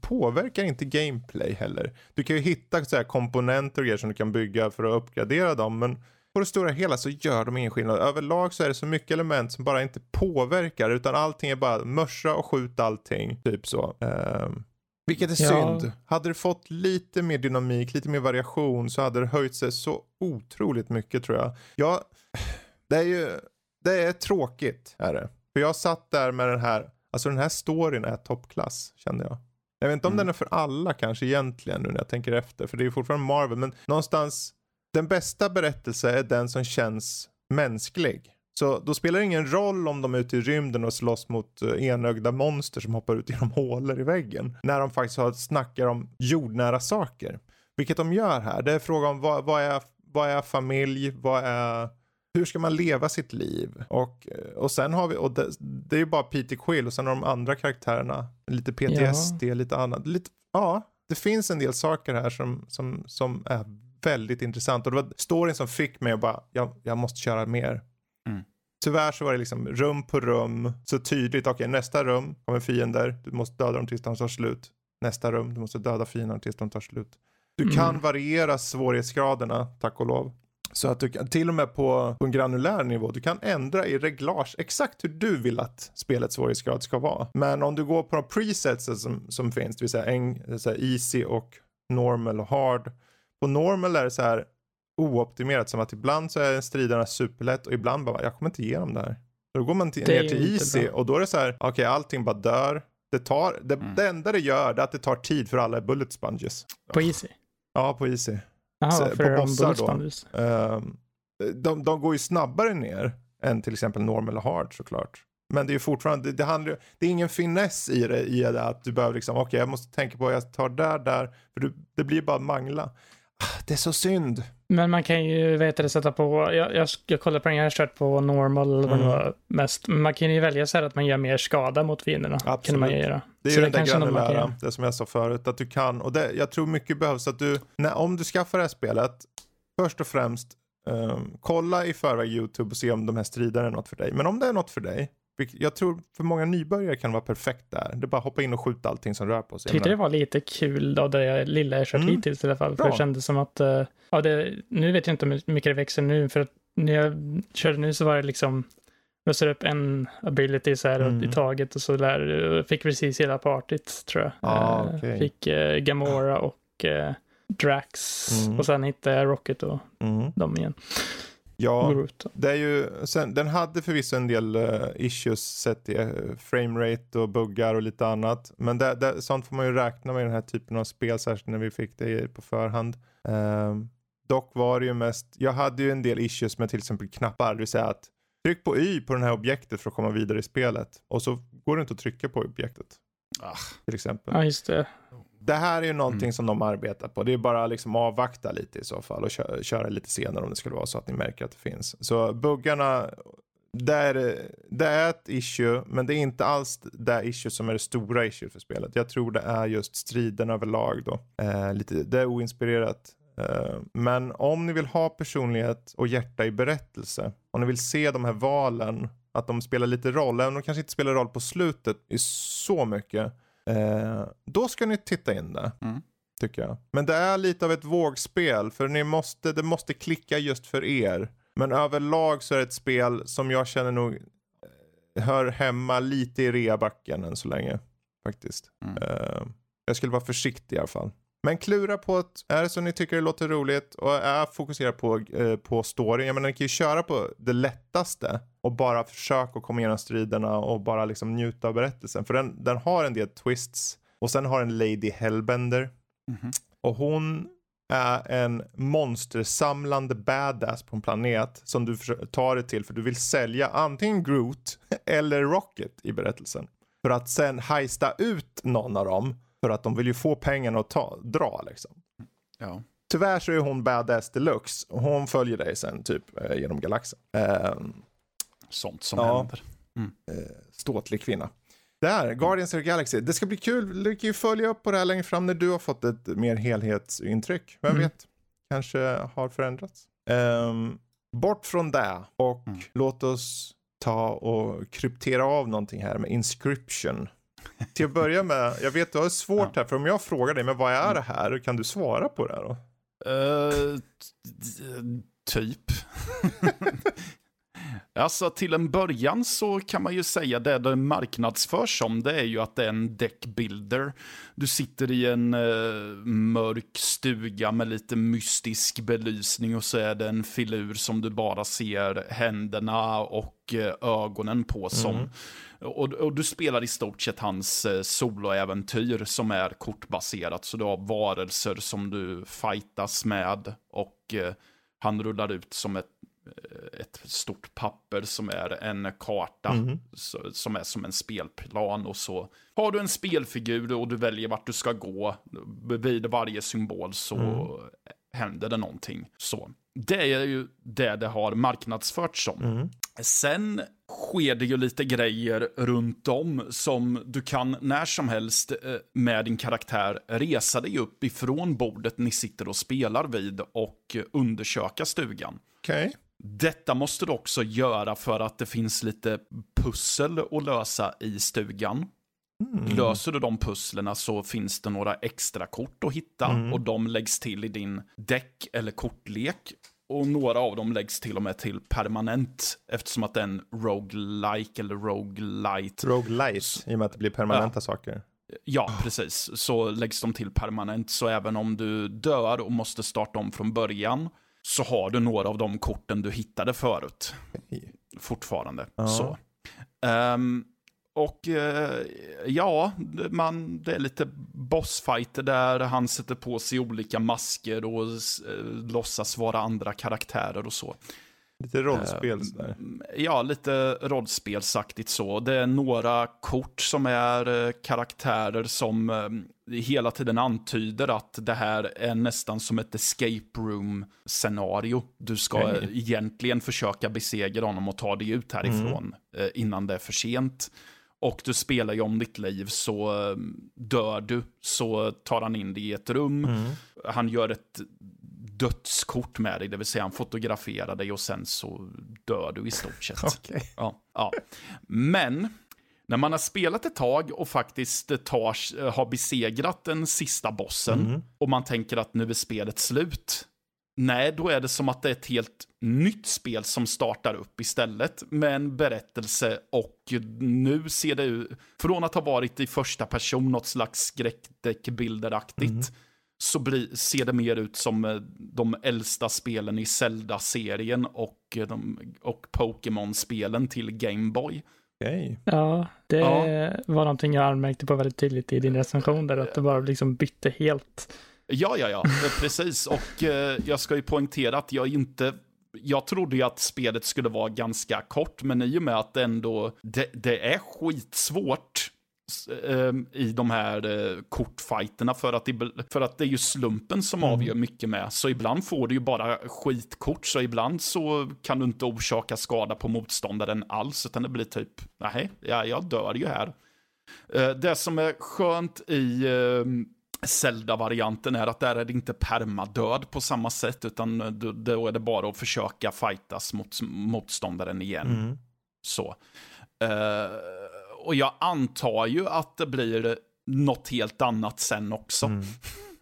påverkar inte gameplay heller. Du kan ju hitta så här komponenter och grejer som du kan bygga för att uppgradera dem. Men på det stora hela så gör de ingen skillnad. Överlag så är det så mycket element som bara inte påverkar. Utan allting är bara mörsa och skjut allting. Typ så. Ehm, vilket är Ja. synd. Hade det fått lite mer dynamik, lite mer variation så hade det höjt sig så otroligt mycket tror jag. Ja, [sighs] det är ju, det är tråkigt är det. För jag satt där med den här, alltså den här storyn är toppklass kände jag. Jag vet inte om Mm. den är för alla kanske egentligen nu när jag tänker efter. För det är ju fortfarande Marvel. Men någonstans, den bästa berättelse är den som känns mänsklig. Så då spelar det ingen roll om de är ute i rymden och slåss mot eh, enögda monster som hoppar ut genom [laughs] hålor i väggen. När de faktiskt har, snackar om jordnära saker. Vilket de gör här. Det är fråga om vad, vad, är, vad är familj, vad är hur ska man leva sitt liv? Och, eh, och sen har vi, och det, det är ju bara Peter Quill och sen har de andra karaktärerna lite PTSD, lite annat. Lite, ja, det finns en del saker här som, som, som är väldigt intressant. Och det var storyn som fick mig att bara, jag, jag måste köra mer. Tyvärr så var det liksom rum på rum, så tydligt, okej nästa rum kommer fiender, du måste döda dem tills de tar slut. Nästa rum, du måste döda fienderna tills de tar slut. Du Mm. kan variera svårighetsgraderna, tack och lov. Så att du kan, till och med på, på en granulär nivå, du kan ändra i reglage exakt hur du vill att spelets svårighetsgrad ska vara. Men om du går på de presets som, som finns, det vill säga, en, så här easy och normal och hard. På normal är det så här ooptimerat, som att ibland så är striderna superlätt och ibland bara, jag kommer inte igenom det här. Då går man till, ner till easy och då är det så här, okej allting bara dör. Det, tar, det, Mm. det enda det gör är att det tar tid för alla bullet sponges. På Easy. Ja, på easy. Jaha, Så, för på de bossar då. Ehm, de, de går ju snabbare ner än till exempel normal och hard såklart. Men det är ju fortfarande, det, det, handlar, det är ingen finess i det, i det att du behöver liksom, okej jag måste tänka på, jag tar där, där, för du, det blir bara mangla. Det är så synd. Men man kan ju vet det, sätta på, jag, jag, jag kollade på den, jag har kört på normal eller vad det Mm. var mest. Men man kan ju välja så här att man gör mer skada mot fienderna. Kan Absolut. man göra. Det är Så ju det kan granulära, det som jag sa förut, att du kan, och det, jag tror mycket behövs att du, när, om du skaffar det här spelet, först och främst, ehm, kolla i förväg YouTube och se om de här striderna är något för dig. Men om det är något för dig, jag tror för många nybörjare kan vara perfekt där. Det är bara att hoppa in och skjuta allting som rör på sig. Jag tyckte det var lite kul då, det jag, lilla jag kört Mm. hittills i alla fall. För Bra. det kändes som att, eh, ja, det, nu vet jag inte hur mycket det växer nu, för att när jag körde nu så var det liksom, låser upp en ability så här Mm. i taget och så lär, fick precis hela partyt tror jag. Ah, Eh, okej. Fick eh, Gamora och eh, Drax Mm. och sen hittade jag Rocket och Mm. dem igen. Ja, det är ju, sen, den hade förvisso en del eh, issues sett i uh, framerate och buggar och lite annat. Men det, det, sånt får man ju räkna med i den här typen av spel, särskilt när vi fick det på förhand. Ehm, dock var det ju mest, jag hade ju en del issues med till exempel knappar, det vill säga att tryck på Y på det här objektet för att komma vidare i spelet. Och så går det inte att trycka på objektet. Ah. Till exempel. Ja, just det. Det här är ju någonting Mm. som de arbetar på. Det är bara liksom avvakta lite i så fall och köra, köra lite senare om det skulle vara så att ni märker att det finns. Så buggarna, det är, det är ett issue, men det är inte alls det issue som är det stora issue för spelet. Jag tror det är just striden överlag då. Eh, lite, det är oinspirerat. Eh, men om ni vill ha personlighet och hjärta i berättelse, om ni vill se de här valen, att de spelar lite roll, även om de kanske inte spelar roll på slutet i så mycket, Eh, då ska ni titta in det. Mm. Tycker jag. Men det är lite av ett vågspel. För ni måste, det måste klicka just för er. Men överlag så är det ett spel som jag känner nog eh, hör hemma lite i reabacken än så länge. Faktiskt. Mm. Uh, jag skulle vara försiktig i alla fall. Men klura på att, är det så ni tycker det låter roligt och är fokuserad på, eh, på story, jag menar ni kan ju köra på det lättaste och bara försöka komma igenom striderna och bara liksom njuta av berättelsen. För den, den har en del twists och sen har en Lady Hellbender. Mhm. Och hon är en monstersamlande badass på en planet som du tar dig till för du vill sälja antingen Groot [laughs] eller Rocket i berättelsen. För att sen heista ut någon av dem för att de vill ju få pengarna att ta, dra liksom. Ja. Tyvärr så är hon badass deluxe och hon följer dig sen typ eh, genom galaxen. Ehm, Sånt som Ja. händer. ståtlig kvinna. Där, Guardians of the Galaxy. Det ska bli kul. Du kan ju följa upp på det här längre fram när du har fått ett mer helhetsintryck. Vem Mm. vet? Kanske har förändrats. Ehm, bort från det och Mm. låt oss ta och kryptera av någonting här med inscription. Till att börja med, jag vet du har svårt här för om jag frågar dig, men vad är det här? Kan du svara på det här då? Eh, t- typ. [laughs] alltså till en början så kan man ju säga det det marknadsförs som, det är ju att det är en deckbuilder. Du sitter i en eh, mörk stuga med lite mystisk belysning och så är det en filur som du bara ser händerna och eh, ögonen på som. Och, och du spelar i stort sett hans eh, soloäventyr som är kortbaserat. Så du har varelser som du fightas med och eh, han rullar ut som ett, ett stort papper som är en karta så, som är som en spelplan. Och så har du en spelfigur och du väljer vart du ska gå. Vid varje symbol så händer det någonting. Så det är ju det det har marknadsförts som. Mm. Sen sker det ju lite grejer runt om som du kan när som helst eh, med din karaktär resa dig upp ifrån bordet ni sitter och spelar vid och eh, undersöka stugan. Okej. Detta måste du också göra för att det finns lite pussel att lösa i stugan. Mm. Löser du de pusslerna så finns det några extra kort att hitta Mm. och de läggs till i din däck eller kortlek. Och några av dem läggs till och med till permanent eftersom att det är en roguelike eller roguelite. Roguelite, i och med att det blir permanenta saker. Ja, precis. Så läggs de till permanent. Så även om du dör och måste starta om från början så har du några av de korten du hittade förut. Fortfarande. Ja. Så. Ehm, och eh, ja, man, det är lite bossfighter där han sätter på sig olika masker och eh, låtsas vara andra karaktärer och så. Lite rollspel sådär. Mm, Ja, lite rollspelsaktigt så. Det är några kort som är eh, karaktärer som eh, hela tiden antyder att det här är nästan som ett escape room-scenario. Du ska eh, egentligen försöka besegra honom och ta dig ut härifrån eh, innan det är för sent. Och du spelar ju om ditt liv, så eh, dör du så tar han in dig i ett rum. Mm. Han gör ett dödskort med dig, det vill säga han fotograferar dig och sen så dör du i stort sett. Okej. Ja, ja. Men när man har spelat ett tag och faktiskt tar, har besegrat den sista bossen Mm. och man tänker att nu är spelet slut. Nej, då är det som att det är ett helt nytt spel som startar upp istället med en berättelse och nu ser det ut, från att ha varit i första person, något slags skräckdeckbilderaktigt, så bli, ser det mer ut som eh, de äldsta spelen i Zelda-serien och, eh, de- och Pokémon-spelen till Game Boy. Okej. Ja, det Ja. var någonting jag anmärkte på väldigt tydligt i din recension där, att det bara liksom bytte helt. Ja, ja, ja, eh, precis. Och eh, jag ska ju poängtera att jag inte... Jag trodde ju att spelet skulle vara ganska kort, men i och med att det ändå... Det, det är skitsvårt eh, i de här eh, kortfighterna för att, ibl- för att det är ju slumpen som Mm. avgör mycket med. Så ibland får du ju bara skitkort, så ibland så kan du inte orsaka skada på motståndaren alls, utan det blir typ, nej, ja, jag dör ju här. Eh, Det som är skönt i eh, Zelda-varianten är att där är det inte permadöd på samma sätt, utan eh, då- är det bara att försöka fightas mot motståndaren igen. Mm. Så. Eh, och jag antar ju att det blir något helt annat sen också. Mm.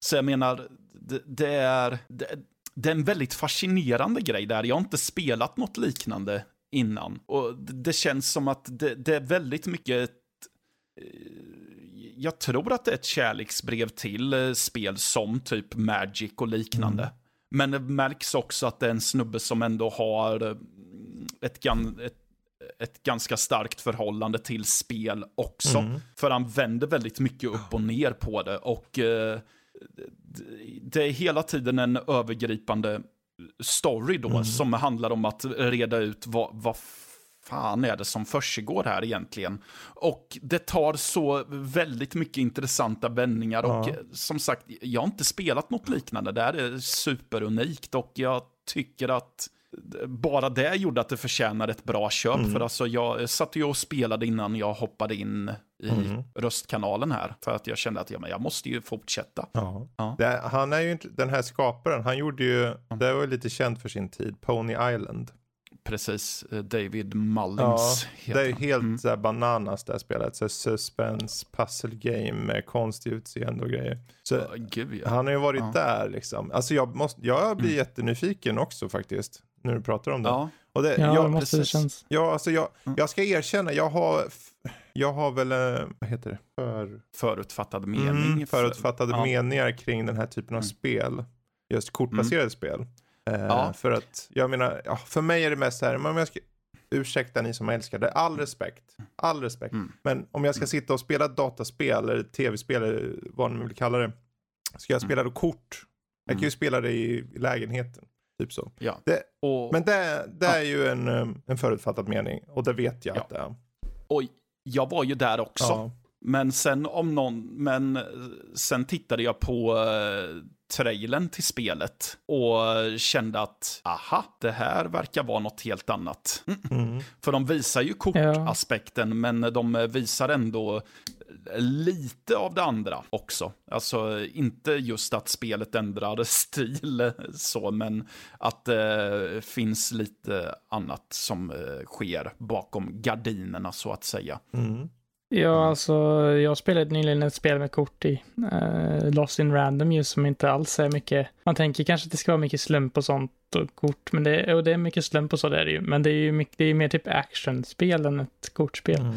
Så jag menar, det, det är, det, det, är en väldigt fascinerande grej där. Jag har inte spelat något liknande innan. Och det, det känns som att det, är väldigt mycket eh, jag tror att det är ett kärleksbrev till eh, spel som typ Magic och liknande. Mm. Men det märks också att det är en snubbe som ändå har eh, ett, ett, ett ganska starkt förhållande till spel också. Mm. För han vänder väldigt mycket upp och ner på det. Och eh, det är hela tiden en övergripande story då, mm. som handlar om att reda ut vad, vad fan är det som försiggår här egentligen? Och det tar så väldigt mycket intressanta vändningar ja. och som sagt, jag har inte spelat något liknande. Det här är superunikt och jag tycker att bara det gjorde att det förtjänar ett bra köp. Mm. För alltså jag satt ju och spelade innan jag hoppade in i mm. röstkanalen här. För att jag kände att ja, men jag måste ju fortsätta. Ja. ja. Det, han är ju inte, den här skaparen, han gjorde ju, mm. det var ju lite känt för sin tid, Pony Island. Precis, eh, David Mullins. Ja, det är helt mm. så bananas det här spelet. Så suspense, puzzle game med konstigt utseende och grejer. Så oh, Gud, ja. Han har ju varit ja. där liksom. Alltså jag, måste, jag blir mm. jättenyfiken också faktiskt. När du pratar om det. Ja, och det, ja, jag, måste precis, det känns. Ja, alltså jag, mm. jag ska erkänna, jag har, jag har väl, eh, vad heter det? För... Förutfattad mening. Mm, förutfattade för, meningar kring den här typen av mm. spel. Just kortbaserade mm. spel. Eh, ja. För att, jag menar, ja, för mig är det mest så här, om jag ska, ursäkta ni som älskar det, all respekt. All respekt. Mm. Men om jag ska mm. sitta och spela ett dataspel eller tv-spel eller vad man vill kalla det. Ska jag spela då kort? Jag kan ju mm. spela det i, i lägenheten. Typ så. Ja. Det, och, men det, det är ju en, um, en förutfattad mening och det vet jag ja. att det är. Och jag var ju där också. Ja. Men sen om någon, men sen tittade jag på uh, trailern till spelet och kände att aha, det här verkar vara något helt annat. Mm. För de visar ju kortaspekten, ja. men de visar ändå lite av det andra också. Alltså inte just att spelet ändrar [laughs] stil så, men att det eh, finns lite annat som eh, sker bakom gardinerna så att säga. Mm. Ja, alltså jag spelade nyligen ett spel med kort i, uh, Lost in Random just som inte alls är mycket, man tänker kanske att det ska vara mycket slump och sånt och kort, men det, och det är mycket slump och så det är det ju, men det är ju mycket, det är mer typ actionspel än ett kortspel. Mm.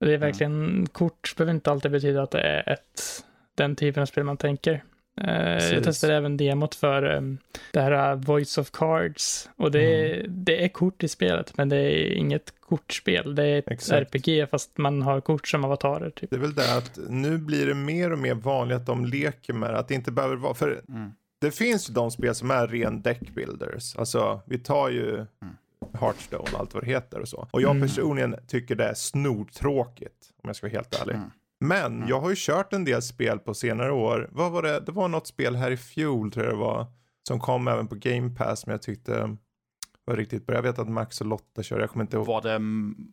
Det är verkligen, mm. kort behöver inte alltid betyda att det är ett, den typen av spel man tänker. Uh, jag testade även demot för um, det här uh, Voice of Cards. Och det, mm. det är kort i spelet, men det är inget kortspel. Det är ett Exakt. RPG fast man har kort som avatarer. Typ. Det är väl det att nu blir det mer och mer vanligt att de leker med att det inte behöver vara, för mm. det finns ju de spel som är ren deckbuilders. Alltså vi tar ju mm. Hearthstone och allt vad det heter och så. Och jag mm. personligen tycker det är snortråkigt om jag ska vara helt ärlig. Mm. Men mm. jag har ju kört en del spel på senare år. Vad var det? Det var något spel här i fjol tror jag det var. Som kom även på Game Pass men jag tyckte var riktigt bra. Jag vet att Max och Lotta kör, jag kommer inte ihåg. Var det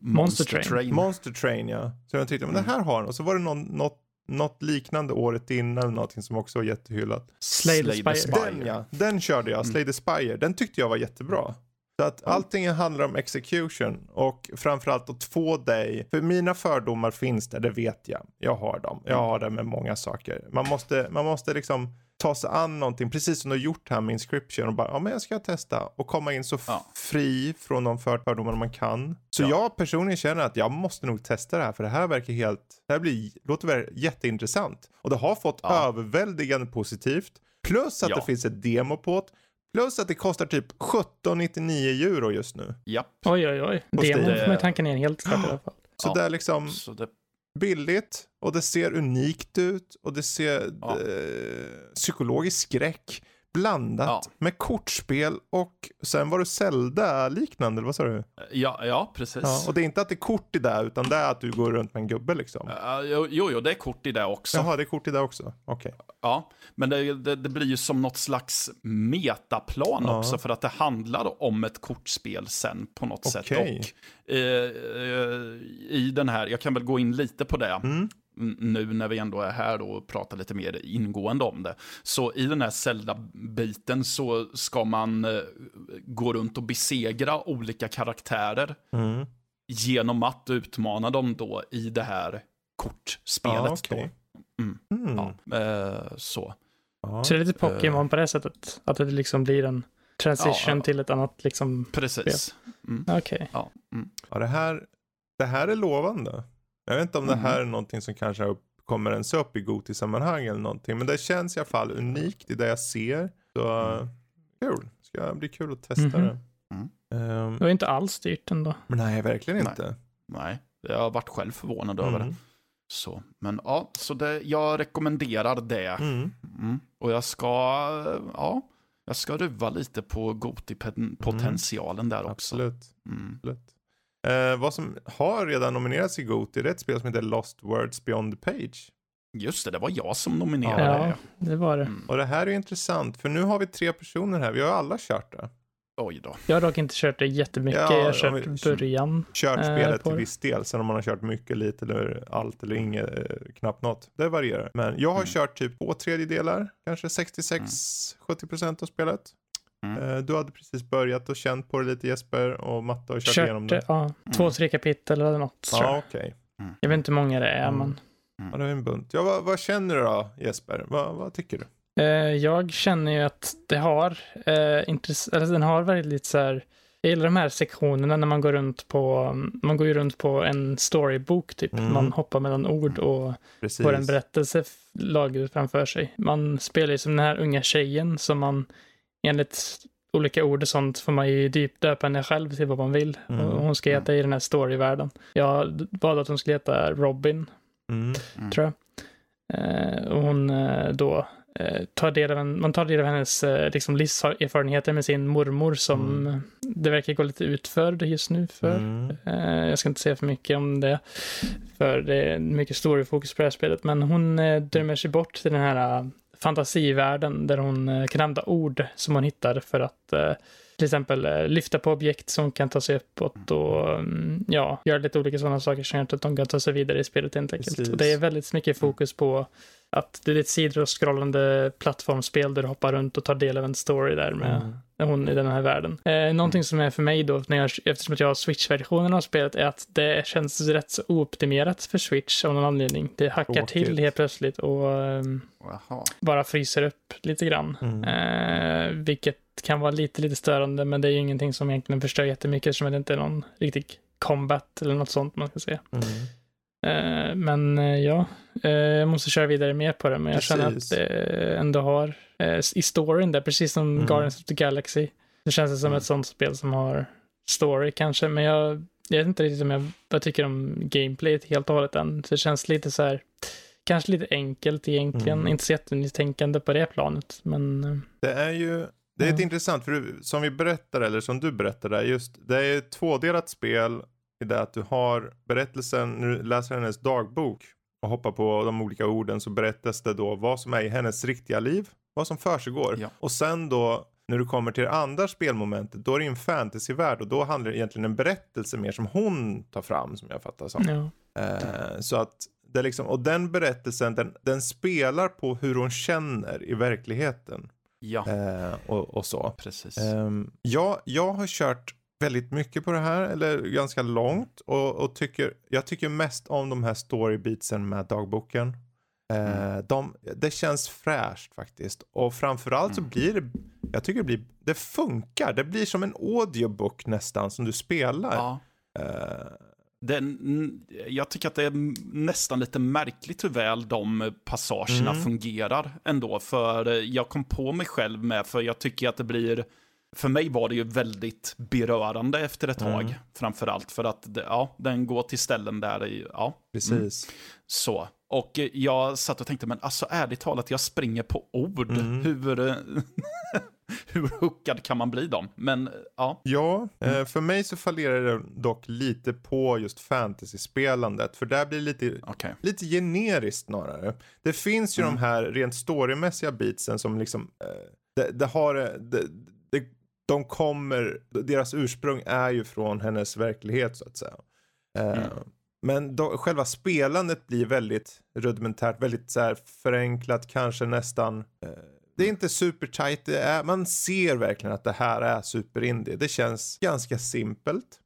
Monster, Train? Train? Monster Train ja. Så jag tyckte, men mm. det här har han. Och så var det någon, något, något liknande året innan, någonting som också var jättehyllat. Slay the Spire. Den ja, den körde jag, mm. Slay the Spire. Den tyckte jag var jättebra. Så att mm. allting handlar om execution och framförallt att få dig, för mina fördomar finns där, det vet jag. Jag har dem. Jag har det med många saker. Man måste, man måste liksom ta sig an någonting, precis som du har gjort här med Inscription och bara, ja men jag ska testa och komma in så ja. fri från de fördomar man kan. Så ja. jag personligen känner att jag måste nog testa det här för det här verkar helt, det här blir, låter jätteintressant. Och det har fått ja. överväldigande positivt. Plus att det finns ett demo på det. Plus att det kostar typ 17,99 euro just nu. Japp. Oj, oj, oj. Demon får man tanka ner helt klart i alla fall. [gasps] Så det är liksom... Så det billigt och det ser unikt ut och det ser ja. eh, psykologisk skräck blandat ja. med kortspel och sen var det Zelda-liknande, vad sa du? Ja, ja precis. Ja, och det är inte att det är kort i det, utan det är att du går runt med en gubbe liksom. Uh, jo, jo, det är kort i det också. Jaha, det är kort i det också. Okej. Okay. Ja, men det, det, det, blir ju som något slags metaplan ja. också, för att det handlar om ett kortspel sen på något okay. sätt. Och uh, uh, i den här, jag kan väl gå in lite på det. Mm nu när vi ändå är här och pratar lite mer ingående om det. Så i den här Zelda-biten så ska man eh, gå runt och besegra olika karaktärer mm. genom att utmana dem då i det här kortspelet. Ah, okay. mm. Mm. Ja, eh, så. Så det är lite Eh. Pokémon på det sättet? Att det liksom blir en transition Ja. till ett annat liksom... Precis. Mm. Okej. Ja. Mm. Ja, det här, det här är lovande. Jag vet inte om Mm. det här är någonting som kanske upp, kommer ens upp i Goti-sammanhang eller någonting. Men det känns i alla fall unikt i det jag ser. Så Mm. kul. Ska bli kul att testa Mhm. det. Mm. Ehm, Det var inte alls dyrt ändå. nej, verkligen Nej. inte. Nej, jag har varit själv förvånad över det. Mm. Så, men ja, så det, jag rekommenderar det. Mm. Mm. Och jag ska, ja, jag ska ruva lite på Goti-potentialen där också. Absolut. Mm. absolut. Eh, vad som har redan nominerats i Goti det är ett spel som heter Lost Words Beyond the Page. Just det, det var jag som nominerade Ja, det. det var det. Mm. Och det här är intressant för nu har vi tre personer här. Vi har alla kört det. Oj då. Jag har dock inte kört det jättemycket. Ja, jag har kört början. Kört Eh, spelet till viss del. Sen om man har kört mycket, lite eller allt eller inget, eh, knappt något. Det varierar. Men jag har Mm. kört typ två tredjedelar. Kanske 66-70% av spelet. Mm. Eh, Du hade precis börjat och känt på det lite Jesper och Matte har kört, igenom Kört, det. ja, två, tre kapitel eller något. Ja, jag. okej. Jag vet inte hur många det är, Mm. men Ja, det är en bunt. Ja, vad, vad känner du då Jesper? Vad, vad tycker du? Eh, jag känner ju att det har, eh, intress- eller den har väldigt så här, jag gillar de här sektionerna när man går runt på, man går ju runt på en storybok typ. Mm. Man hoppar mellan ord och Precis. får en berättelse lagd framför sig. Man spelar ju som den här unga tjejen som man enligt olika ord och sånt får man ju djupdöpa henne själv till vad man vill. Mm. Och hon ska heta i den här storyvärlden. Jag valde att hon skulle heta Robin Mm. Mm. tror jag. Eh, och hon eh, då eh, tar del av en, man tar del av hennes eh, liksom livserfarenheter med sin mormor som Mm. det verkar gå lite utför just nu för. Mm. Eh, jag ska inte säga för mycket om det, för det är mycket stor fokus på det här spelet, men hon eh, drömmer sig bort till den här fantasivärlden där hon eh, kan använda ord som hon hittar för att eh, till exempel eh, lyfta på objekt som kan ta sig uppåt och mm, ja, göra lite olika sådana saker som gör att de kan ta sig vidare i spelet helt enkelt. Precis. Och det är väldigt mycket fokus på att det är ett sidor-scrollande plattformsspel där du hoppar runt och tar del av en story där med Mm. Hon i den här världen. Eh, någonting som är för mig då, när jag, eftersom att jag har Switch-versionen av spelet, är att det känns rätt så ooptimerat för Switch av någon anledning. Det hackar Tråkigt. till helt plötsligt och Jaha. bara fryser upp lite grann. Mm. Eh, vilket kan vara lite, lite störande, men det är ju ingenting som egentligen förstör jättemycket eftersom det inte är någon riktig combat eller något sånt man ska säga. Mm. Eh, men eh, ja, eh, jag måste köra vidare mer på det, men jag känner att Precis. det ändå har i storyn där, precis som Mm. Guardians of the Galaxy. Det känns det som Mm. ett sånt spel som har story kanske, men jag, jag vet inte riktigt om jag, vad jag tycker om gameplayet helt och hållet än. Så det känns lite så här, kanske lite enkelt egentligen, Mm. inte så jättenytänkande på det planet, men Det är ju det är ett Ja. intressant, för du- som vi berättar, eller som du berättade, just det är ett tvådelat spel i det att du har berättelsen, när du läser hennes dagbok och hoppar på de olika orden så berättas det då vad som är i hennes riktiga liv, vad som försiggår. Ja. Och sen då när du kommer till det andra spelmomentet, då är det en fantasyvärld och då handlar det egentligen en berättelse mer som hon tar fram som jag fattar som. ja. Eh, så att det är liksom, och den berättelsen den, den spelar på hur hon känner i verkligheten. Ja, Eh, och, och så. precis. Ehm, jag, jag har kört väldigt mycket på det här, eller ganska långt. Och, och tycker, jag tycker mest om de här storybeatsen med dagboken. Eh, de, det känns fräscht faktiskt. Och framförallt så Mm. blir det, jag tycker det blir, det funkar. Det blir som en audiobook nästan som du spelar. Ja. Eh, Den, jag tycker att det är nästan lite märkligt hur väl de passagerna Mm. fungerar ändå. För jag kom på mig själv med, för jag tycker att det blir... För mig var det ju väldigt berörande efter ett tag, Mm. framför allt. För att ja, den går till ställen där, i- ja, precis. så. Och eh, jag satt och tänkte, men alltså ärligt talat, jag springer på ord. Mm. Hur, eh, [laughs] hur hookad kan man bli dem? Men eh, ja, Ja, Mm. för mig så fallerar det dock lite på just fantasy-spelandet. För där blir det lite, okej. lite generiskt snarare. Det finns ju Mm. de här rent storymässiga beatsen som liksom, det, det har, det, de kommer, deras ursprung är ju från hennes verklighet så att säga. Eh, Mm. Men då, själva spelandet blir väldigt rudimentärt, väldigt så här förenklat, kanske nästan. Eh, det är inte super tight, det är, man ser verkligen att det här är super indie. Det känns ganska simpelt.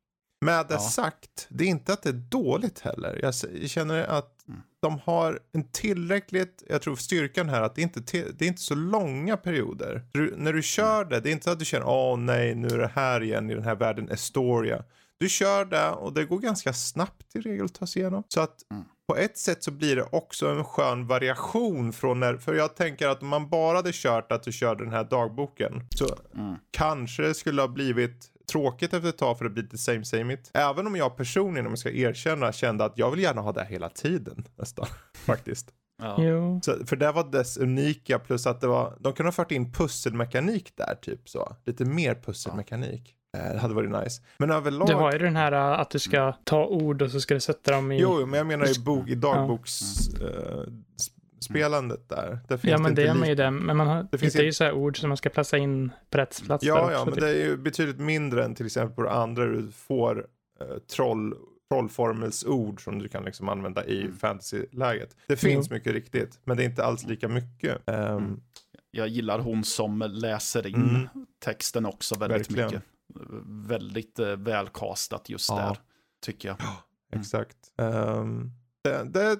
Med det Ja. sagt, det är inte att det är dåligt heller. Jag känner att de har en tillräckligt, jag tror styrkan här att det inte det är inte så långa perioder. Du, när du kör det, det är inte så att du känner åh nej nu är det här igen i den här världen Estoria. Du kör det och det går ganska snabbt i regel att ta sig igenom. Så att mm. på ett sätt så blir det också en skön variation från när, för jag tänker att om man bara hade kört att du körde den här dagboken så mm. kanske det skulle ha blivit tråkigt efter ett tag för det blir lite same same it. Även om jag personligen, om jag ska erkänna, kände att jag vill gärna ha det hela tiden [laughs] nästan. Faktiskt. Ja. Så, för det var dess unika plus att det var, de kunde ha fört in pusselmekanik där typ så. Lite mer pusselmekanik. Ja. Eh, det hade varit nice. Men överlag. Det var ju den här att du ska ta ord och så ska du sätta dem i. Jo, men jag menar i, bok, i dagboksspelandet ja. uh, där. där ja, men det är man ju det. Men man har, det finns ju så här ord som man ska plassa in på rätt plats. Ja, ja, men typ. det är ju betydligt mindre än till exempel på det andra. Du får uh, troll trollformelsord som du kan liksom använda i mm. fantasyläget. Det finns mm. mycket riktigt, men det är inte alls lika mycket. Um, mm. Jag gillar hon som läser in mm. texten också väldigt Verkligen. mycket väldigt eh, välkastat just ja. där, tycker jag. Ja, mm. exakt. Um, det, det.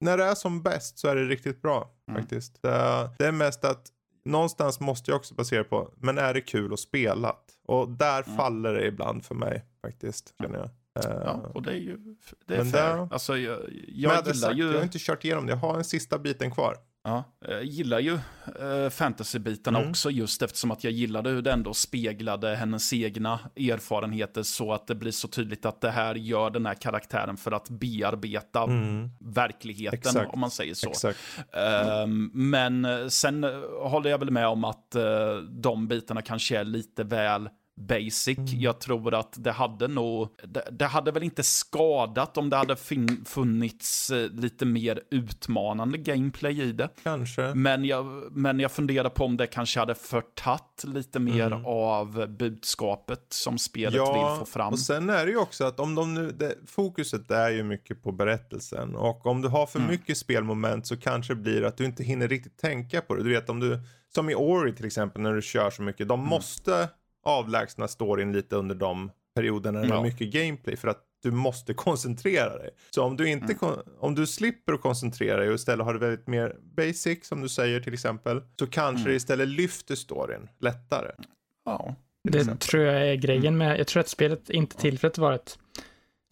När det är som bäst så är det riktigt bra mm. faktiskt. Det, det, är mest att någonstans måste jag också basera på, men är det kul att spela? Och där mm. faller det ibland för mig faktiskt, känner jag. Ja, och det är ju det är fair. Det, alltså, jag, jag gillar ju... Jag har inte kört igenom det, jag har en sista biten kvar. Ja, jag gillar ju äh, fantasybitarna mm. också just eftersom att jag gillade hur det ändå speglade hennes egna erfarenheter så att det blir så tydligt att det här gör den här karaktären för att bearbeta mm. verkligheten Exakt. om man säger så. Äh, men sen håller jag väl med om att de bitarna kanske är lite väl basic. Mm. Jag tror att det hade nog, det, det, hade väl inte skadat om det hade funnits eh, lite mer utmanande gameplay i det. Kanske. Men jag, men jag funderar på om det kanske hade förtatt lite mer mm. av budskapet som spelet ja, vill få fram. och sen är det ju också att om de nu, det, fokuset är ju mycket på berättelsen och om du har för mm. mycket spelmoment så kanske det blir att du inte hinner riktigt tänka på det. Du vet om du, som i Ori till exempel när du kör så mycket, de mm. måste avlägsna storyn lite under de perioderna när det är mycket gameplay för att du måste [laughs] koncentrera dig. Så om du, inte mm. om du slipper att koncentrera dig och istället har det väldigt mer basic som du säger till exempel så kanske mm. det istället lyfter storyn lättare. Ja. Det exempel. tror jag är grejen mm. med, jag tror att spelet inte till för att vara ett,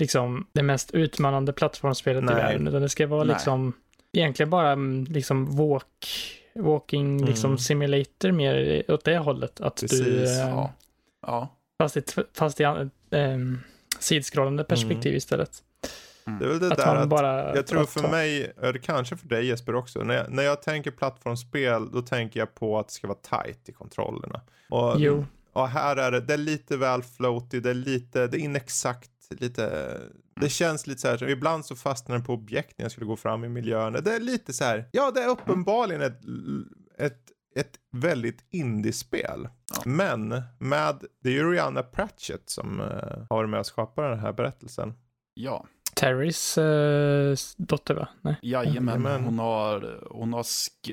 liksom, det mest utmanande plattformsspelet Nej. i världen, utan det ska vara Nej. liksom, egentligen bara mm, liksom walk, walking mm. liksom simulator mer åt det hållet. Att Precis. du, äh, ja. Ja. Fast i, fast i ähm, sidskrollande perspektiv mm. istället. Mm. Det är väl det att där att, bara, jag tror för ta... mig, eller kanske för dig Jesper också, när jag, när jag tänker plattformsspel då tänker jag på att det ska vara tight i kontrollerna. Och, jo. och här är det, det är lite väl floaty, det är lite, det är inexakt, lite, det känns lite så här, ibland så fastnar den på objekt när jag skulle gå fram i miljön. Det är lite så här, ja det är uppenbarligen ett, ett ett väldigt indiespel. Ja. Men med, det är ju Rihanna Pratchett som uh, har varit med och skapat den här berättelsen. Ja. Terrys uh, dotter va? Nej. Jajamän, hon har, hon, har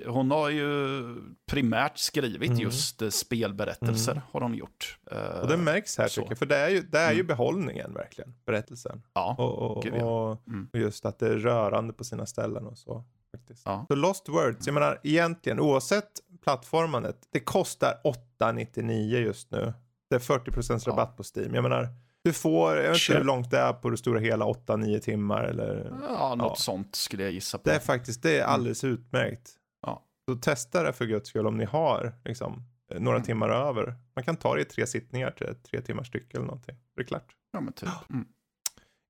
hon har ju primärt skrivit mm. just uh, spelberättelser mm. har hon gjort. Uh, och det märks här så. tycker jag, för det är ju, det är mm. ju behållningen verkligen, berättelsen. Ja, och, och, Gud, ja. Mm. och just att det är rörande på sina ställen och så. Faktiskt. Ja. Så Lost Words, jag menar egentligen oavsett plattformandet. Det kostar 899 just nu. Det är 40% rabatt ja. på Steam. Jag menar, du får, jag vet inte hur långt det är på det stora hela, 8-9 timmar eller? Ja, något ja. sånt skulle jag gissa på. Det är faktiskt, det är mm. alldeles mm. utmärkt. Ja. Så testa det för guds skull om ni har liksom, några mm. timmar över. Man kan ta det i tre sittningar till tre timmars stycke eller någonting. Det är klart. Ja, men typ. Mm.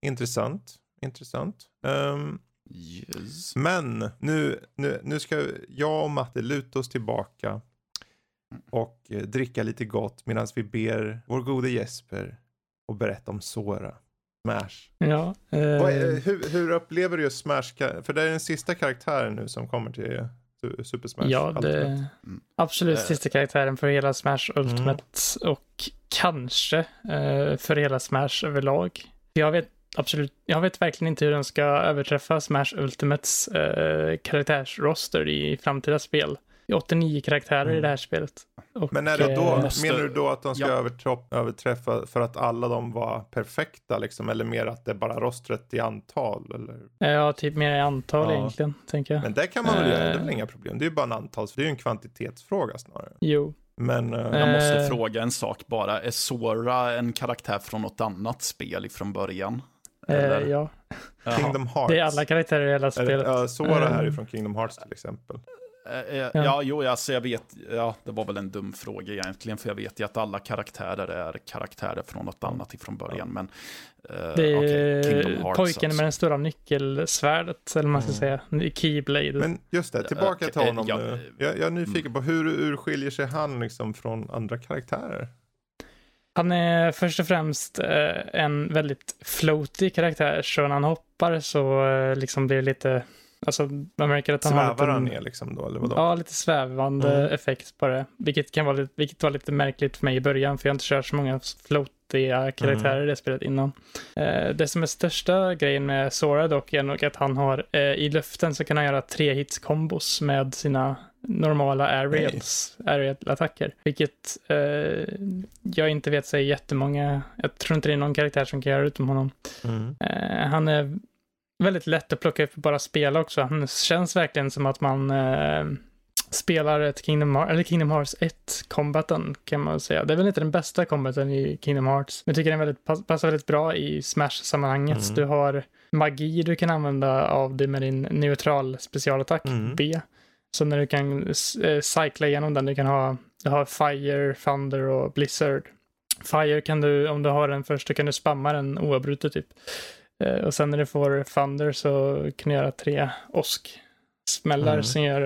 Intressant, intressant. Um, Yes. Men nu, nu, nu ska jag och Matte luta oss tillbaka och eh, dricka lite gott medan vi ber vår gode Jesper att berätta om Sora. Smash. Ja, eh... är, hur, hur, upplever du just Smash? För det är den sista karaktären nu som kommer till Super Smash. Ja, det är mm. absolut äh... sista karaktären för hela Smash Ultimate mm. och kanske eh, för hela Smash överlag. Jag vet absolut, jag vet verkligen inte hur den ska överträffa Smash Ultimates eh, karaktärsroster i framtida spel. 89 karaktärer i Mm. det här spelet. Och, Men är det då, eh, måste- menar du då att de ska ja. överträffa, överträffa för att alla de var perfekta liksom? Eller mer att det är bara rostret i antal? Eller? Ja, typ mer i antal Ja. egentligen, tänker jag. Men det kan man väl Eh. göra, det är väl inga problem. Det är ju bara en antals, det är ju en kvantitetsfråga snarare. Jo. Men, eh, Jag måste Eh. fråga en sak bara. Är Sora en karaktär från något annat spel från början? Eh, ja. Kingdom Hearts. det är alla karaktärer i hela spelet. ja, Sora här är Eh. från Kingdom Hearts till exempel. Eh, eh, Ja, jo, alltså jag vet, ja, det var väl en dum fråga egentligen, för jag vet ju att alla karaktärer är karaktärer från något annat ifrån början, men... eh, Det är Kingdom Hearts pojken alltså. med det stora nyckelsvärdet, eller man ska säga. Keyblade. Men just det, tillbaka till honom ja, nu. Jag, jag är nyfiken på hur, hur skiljer sig han liksom från andra karaktärer? Han är först och främst eh, en väldigt floaty karaktär, så när han hoppar så eh, liksom blir det lite, alltså man märker att han har Svävar han lite, ner liksom då, eller vadå? ja, lite svävande Mm. effekt på det. Vilket, kan vara lite, vilket var lite märkligt för mig i början, för jag har inte kört så många floatiga karaktärer Mm. i det spelet innan. Eh, det som är största grejen med Sora dock är nog att han har, i luften så kan han göra tre hits kombos med sina normala aerials, aerial-attacker. Vilket eh, jag inte vet är jättemånga, jag tror inte det är någon karaktär som kan göra utom honom. Mm. Eh, han är väldigt lätt att plocka upp och bara spela också. Han känns verkligen som att man eh, spelar ett Kingdom, Hearts, eller Kingdom Hearts 1 combaten kan man säga. Det är väl inte den bästa combaten i Kingdom Hearts. Men jag tycker den väldigt, pass, passar väldigt bra i Smash-sammanhanget. Mm. Du har magi du kan använda av det med din neutral specialattack, Mm. B. Så när du kan eh, cykla igenom den, du kan ha, du har Fire, Thunder och Blizzard. Fire kan du, om du har den först, då kan du spamma den oavbrutet typ. Eh, och sen när du får Thunder så kan du göra tre åsk-smällar Mm. som, gör,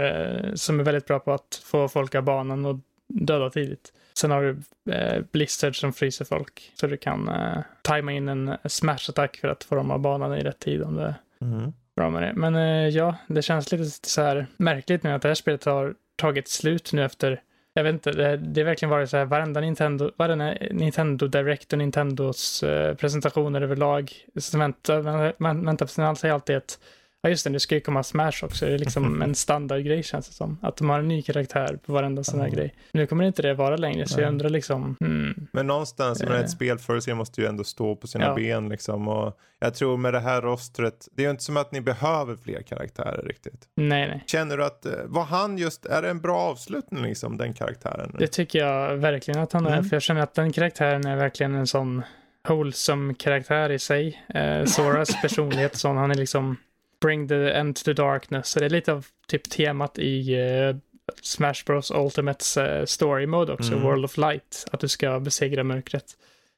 eh, som är väldigt bra på att få folk av banan och döda tidigt. Sen har du eh, Blizzard som fryser folk. Så du kan eh, tajma in en smash-attack för att få dem av banan i rätt tid om det Mm bra med det. Men eh, ja, det känns lite så här märkligt nu att det här spelet har tagit slut nu efter jag vet inte, det, det har verkligen varit så här, varenda Nintendo, varenda Nintendo Direct och Nintendos eh, presentationer överlag, så väntar man, man väntar på sin allt alltid att ja just det, nu ska ju komma Smash också, det är liksom [laughs] en standardgrej känns det som. Att de har en ny karaktär på varenda sån här Ja. grej. Nu kommer inte det vara längre, så jag undrar liksom, hmm, Men någonstans, jag menar, Eh. ett spel förr sig måste ju ändå stå på sina Ja. ben liksom. Och jag tror med det här rostret, det är ju inte som att ni behöver fler karaktärer riktigt. nej nej. Känner du att, eh, var han just, är det en bra avslutning liksom, den karaktären? Det tycker jag verkligen att han är, Mm. för jag känner att den karaktären är verkligen en sån wholesome karaktär i sig. Eh, Soras [laughs] personlighet sån, han är liksom bring the end to darkness. Så det är lite av typ temat i eh, Smash Bros Ultimates eh, story mode också, Mm. World of Light, att du ska besegra mörkret.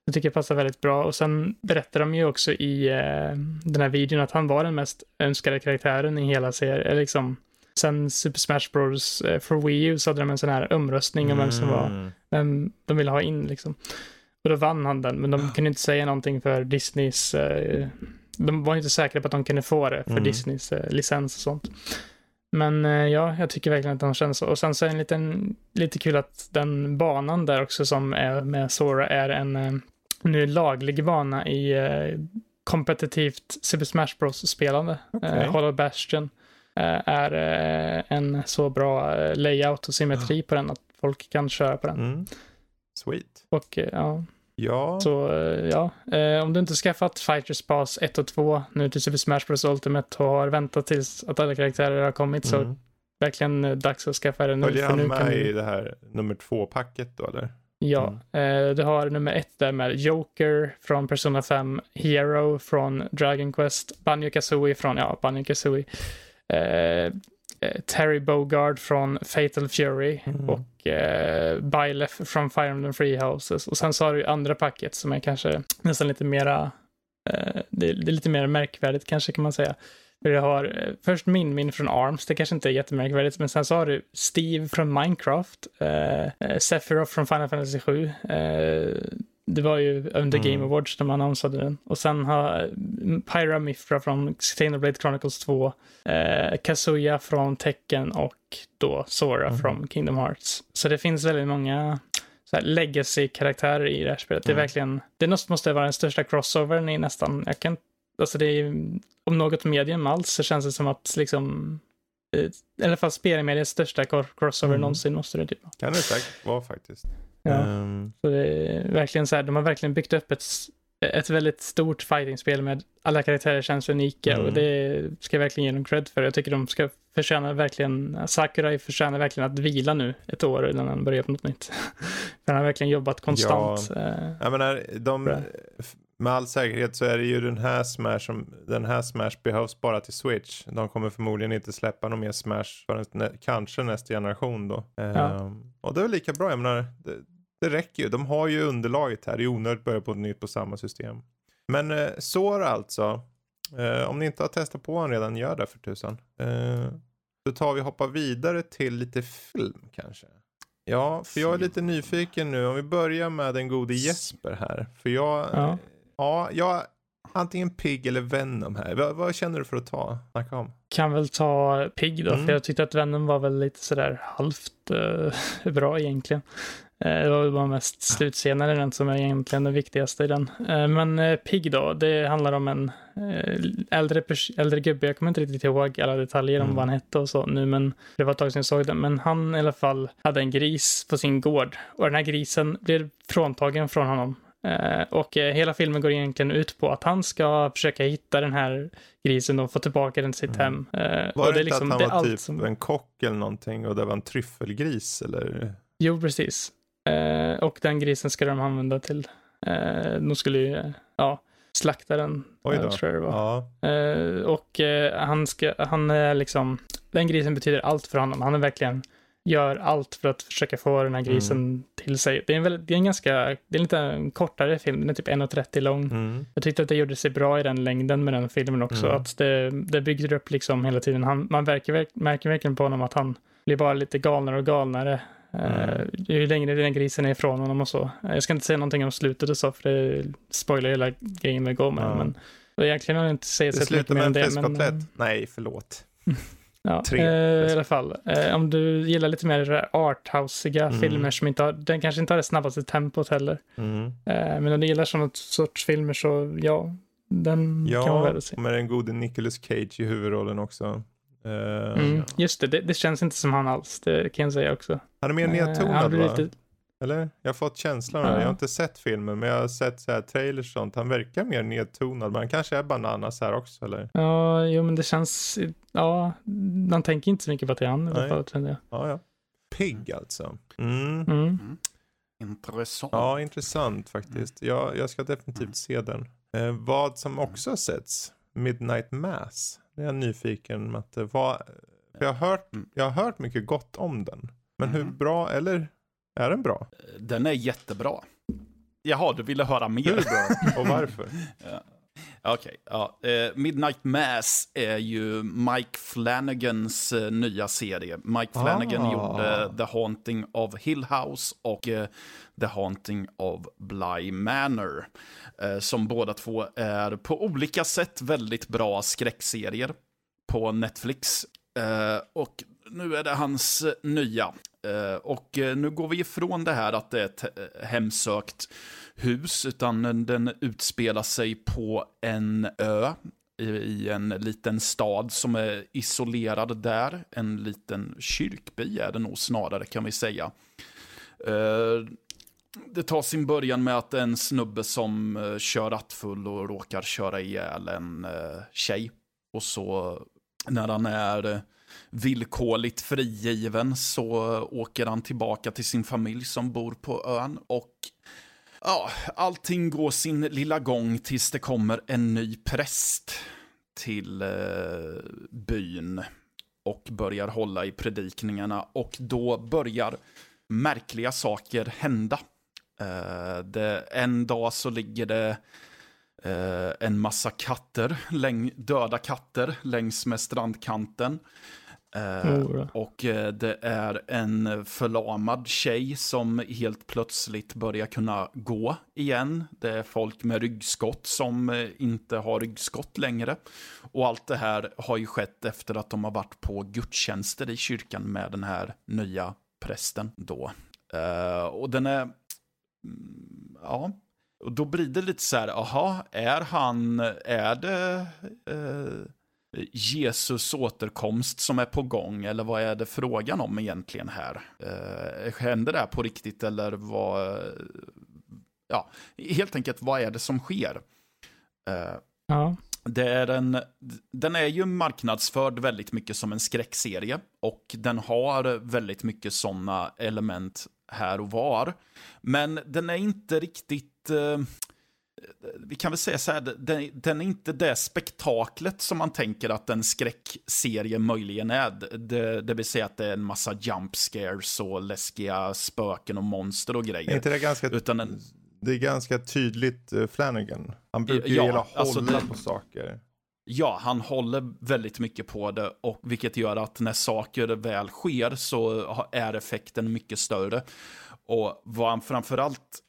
Jag tycker det passar väldigt bra och sen berättar de ju också i eh, den här videon att han var den mest önskade karaktären i hela serien, liksom Sen Super Smash Bros eh, för Wii U så hade de en sån här omröstning om vem som var Mm. vem de ville ha in liksom. Och då vann han den, men de kunde inte säga någonting för Disneys, de var inte säkra på att de kunde få det för Mm. Disneys eh, licens och sånt. Men eh, ja, jag tycker verkligen att de känns så. Och sen så är det en liten, lite kul att den banan där också som är med Sora är en eh, nu laglig bana i kompetitivt Super Smash Bros-spelande. Okej. Eh, Hollow Bastion eh, är eh, en så bra layout och symmetri på den att folk kan köra på den. Mm. Sweet. Och ja, Ja. så eh, ja. Eh, om du inte skaffat Fighters Pass 1 och 2 nu till Super Smash Bros Ultimate och har väntat tills att alla karaktärer har kommit så Mm. verkligen eh, dags att skaffa det nu. Följer han med i det här nummer två-packet då eller? Ja, eh, du har nummer ett där med Joker från Persona 5, Hero från Dragon Quest, Banjo Kazooie från, ja, Banjo Kazooie, Terry Bogard från Fatal Fury Mm. och eh, Bylef från Fire Emblem Free Houses. Och sen så har du ju andra paket som är kanske nästan lite mera, eh, det, är, det är lite mer märkvärdigt kanske kan man säga. För jag har eh, först Min Min från Arms, det kanske inte är jättemärkvärdigt, men sen så har du Steve från Minecraft, eh, eh, Sephiroth från Final Fantasy 7. Det var ju under Mm. Game Awards när man annonsade den. Och sen har eh, Pyra Mifra från Xenoblade Chronicles 2, eh, Kazuya från Tekken och då Sora Mhm. från Kingdom Hearts. Så det finns väldigt många legacy-karaktärer i det här spelet. Det är Mm. verkligen, det måste måste vara den största crossovern i nästan, jag kan, alltså det är om något medium alls så känns det som att liksom eh, i alla fall spelmediets största crossover Mm. någonsin måste det typ vara. Kan det säkert vara faktiskt. Ja. Ehm, Så det är verkligen så här, de har verkligen byggt upp ett, ett väldigt stort fightingspel med alla karaktärer känns unika Mm. och det ska jag verkligen ge dem cred för. Jag tycker de ska förtjäna verkligen, Sakurai förtjänar verkligen att vila nu ett år innan han börjar på något nytt. [laughs] för han har verkligen jobbat konstant. eh, Jag menar, de, med all säkerhet så är det ju den här Smash som, den här Smash behövs bara till Switch. De kommer förmodligen inte släppa någon mer Smash förrän nä, kanske nästa generation då. Ehm, och det är väl lika bra, jag menar, det, det räcker ju. De har ju underlaget här, det är onödigt att börja på nytt på samma system. Men eh, Sora alltså, eh, om ni inte har testat på honom redan, gör det för tusan. Eh, då tar vi och hoppar vidare till lite film kanske. Ja, för jag är lite nyfiken nu. Om vi börjar med den gode Jesper här. För jag, Ja. ja, jag antingen Pig eller Venom här. Vad, vad känner du för att ta? Snacka om. Kan väl ta Pig då, Mm. för jag tyckte att vännen var väl lite sådär halvt eh, [laughs] bra egentligen. Eh, det var väl bara mest slutscener i den som är egentligen det viktigaste i den. Eh, men eh, Pig då, det handlar om en äldre, äldre gubbe, jag kommer inte riktigt ihåg alla detaljer om Mm. vad han hette och så nu, men det var ett tag sedan jag såg den. Men han i alla fall hade en gris på sin gård och den här grisen blev fråntagen från honom. Och hela filmen går egentligen ut på att han ska försöka hitta den här grisen och få tillbaka den till sitt Mm. hem. Var och det, är inte att han det var typ som- en kock eller någonting och det var en tryffelgris eller? Jo, precis. Eh, och den grisen ska de använda till, eh, de skulle ju, ja, slakta den. Oj eh, då. tror jag det var. Ja. Eh, och eh, han ska, han är liksom, den grisen betyder allt för honom. Han är verkligen, gör allt för att försöka få den här grisen Mm. till sig. Det är en, väldigt, det är en ganska, det är lite en kortare film, den är typ 1.30 lång. Mm. Jag tyckte att det gjorde sig bra i den längden med den filmen också. Mm. Att det, det bygger upp liksom hela tiden. Han, man verkar, verk- märker verkligen på honom att han blir bara lite galnare och galnare. Mm. Uh, ju längre den grisen är ifrån honom och så. Eh, Jag ska inte säga någonting om slutet och så, för det spoilar hela grejen med med. Ja. Men och egentligen har jag inte säga Det så mycket slutar mer med om en det. Men, fläskkotlett. eh, Nej, förlåt. ja, [laughs] Tre eh, I alla fall, eh, om du gillar lite mer arthousiga Mm. filmer som inte har, den kanske inte har det snabbaste tempot heller. Mm. Eh, men om du gillar sådana sorts filmer så ja, den kan vara värd Ja, att se. med den gode Nicolas Cage i huvudrollen också. Eh, Mm, just det, det, det känns inte som han alls, det kan jag säga också. Han är mer Eh, nedtonad blir va? lite, Eller? Jag har fått känslan av det. Ja. Jag har inte sett filmen men jag har sett så här trailers och sånt. Han verkar mer nedtonad men han kanske är bananas här också eller? ja, jo men det känns, ja, man tänker inte så mycket på att det är han i alla fall, kände jag. Ja, ja. Pigg alltså. Mm. Mm. Intressant. Ja, intressant faktiskt. Jag, jag ska definitivt Mm. se den. Eh, vad som också har setts, Midnight Mass. Det är jag nyfiken Matte. Vad, för jag, har hört, Mm. jag har hört mycket gott om den. Men hur Mhm. bra, eller är den bra? Den är jättebra. Jaha, du ville höra mer? Hur bra? Och varför? [laughs] Ja. Okej, ja. Eh, Midnight Mass är ju Mike Flanagans eh, nya serie. Mike Flanagan Ah. gjorde The Haunting of Hill House och eh, The Haunting of Bly Manor. Som båda två är på olika sätt väldigt bra skräckserier på Netflix. Och nu är det hans nya. Och nu går vi ifrån det här att det är ett hemsökt hus, utan den utspelar sig på en ö i, en liten stad som är isolerad där. En liten kyrkby är det nog snarare kan vi säga. Eh, det tar sin början med att en snubbe som eh, kör rattfull och råkar köra ihjäl en eh, tjej. Och så när han är villkorligt frigiven så åker han tillbaka till sin familj som bor på ön. Och ja, allting går sin lilla gång tills det kommer en ny präst till eh, byn och börjar hålla i predikningarna. Och då börjar märkliga saker hända. Eh, det, en dag så ligger det eh, en massa katter, läng, döda katter längs med strandkanten. Då. och eh, det är en förlamad tjej som helt plötsligt börjar kunna gå igen. Det är folk med ryggskott som eh, inte har ryggskott längre. Och allt det här har ju skett efter att de har varit på gudstjänster i kyrkan med den här nya prästen då. Och den är, mm, ja, och då blir det lite så här, aha, är han, är det, eh, Jesus återkomst som är på gång? Eller vad är det frågan om egentligen här? Eh, händer det här på riktigt eller vad... Ja, helt enkelt vad är det som sker? Eh, Ja. det är en, den är ju marknadsförd väldigt mycket som en skräckserie och den har väldigt mycket sådana element här och var. Men den är inte riktigt, eh, vi kan väl säga så här, den, den är inte det spektaklet som man tänker att en skräckserie möjligen är. Det, det vill säga att det är en massa jump scares och läskiga spöken och monster och Är grejer. inte det ganska, Utan en, det är ganska tydligt uh, Flanagan. Han brukar ju Ja, gilla alltså hålla det- på saker. Ja, han håller väldigt mycket på det, och vilket gör att när saker väl sker så är effekten mycket större. Och vad, han framförallt,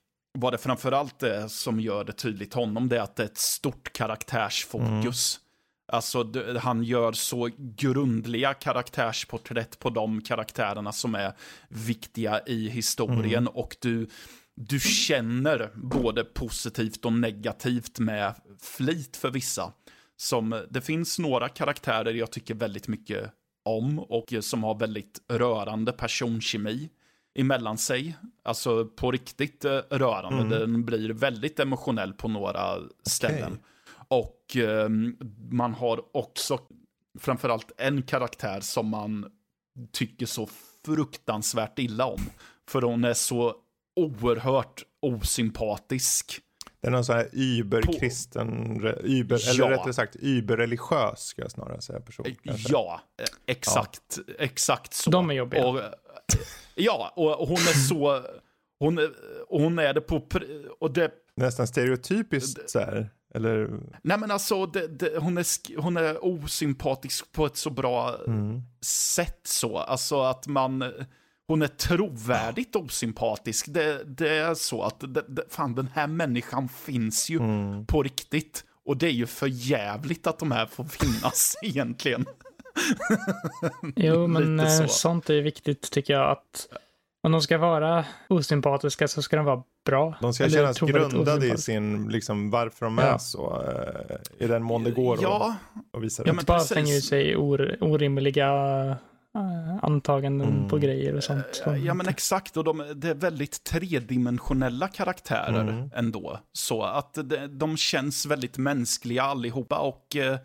vad det framförallt är som gör det tydligt honom, det är att det är ett stort karaktärsfokus. Alltså, det, han gör så grundliga karaktärsporträtt på de karaktärerna som är viktiga i historien och du, du känner både positivt och negativt med flit för vissa. Som, det finns några karaktärer jag tycker väldigt mycket om och som har väldigt rörande personkemi emellan sig. Alltså på riktigt eh, rörande. Mm. Den blir väldigt emotionell på några ställen. Och eh, man har också framförallt en karaktär som man tycker så fruktansvärt illa om. För hon är så oerhört osympatisk. Det är någon sån här überkristen, über, Ja. eller rättare sagt überreligiös ska jag snarare säga person. kanske. Ja, eh, exakt, exakt så. De är jobbiga. Och, eh, ja, och och hon är så... Hon och hon är det på... Och det, Nästan stereotypiskt så här. Eller, nej men alltså, det, det, hon, är, hon är osympatisk på ett så bra mm. sätt så. Alltså att man... Hon är trovärdigt osympatisk. Det, det är så att, det, det, fan den här människan finns ju Mm. på riktigt. Och det är ju för jävligt att de här får finnas [laughs] egentligen. [laughs] Jo, men eh, så. sånt är viktigt tycker jag. att Om de ska vara osympatiska så ska de vara bra. De ska Eller kännas grundade i sin, liksom varför de Ja. är så. eh, I den mån det går Ja, att att visa Ja, det. men Inte bara slänga ut sig or, orimliga eh, antaganden Mm. på grejer och sånt. Ja men exakt, och de, det är väldigt tredimensionella karaktärer Mm. ändå. Så att det, de känns väldigt mänskliga allihopa och eh,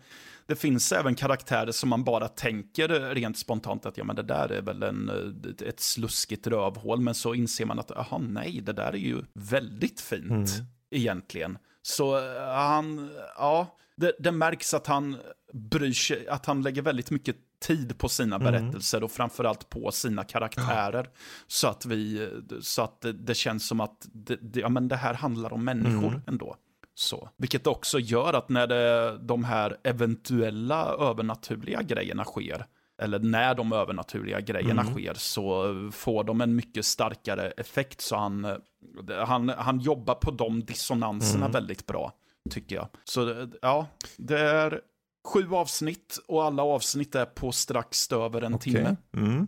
det finns även karaktärer som man bara tänker rent spontant att ja men det där är väl en, eh, ett sluskigt rövhål. Men så inser man att aha nej, det där är ju väldigt fint Mm. egentligen. Så eh, han, ja, det, det märks att han bryr sig, att han lägger väldigt mycket tid på sina Mm. berättelser och framförallt på sina karaktärer. Så att vi, så att det, det känns som att det, det, ja, men det här handlar om människor Mm. ändå. Så. Vilket också gör att när det, de här eventuella övernaturliga grejerna sker, eller när de övernaturliga grejerna Mm. sker, så får de en mycket starkare effekt. Så han, han, han jobbar på de dissonanserna Mm. väldigt bra, tycker jag. Så ja, det är sju avsnitt och alla avsnitt är på strax över en Okej. timme. Mm.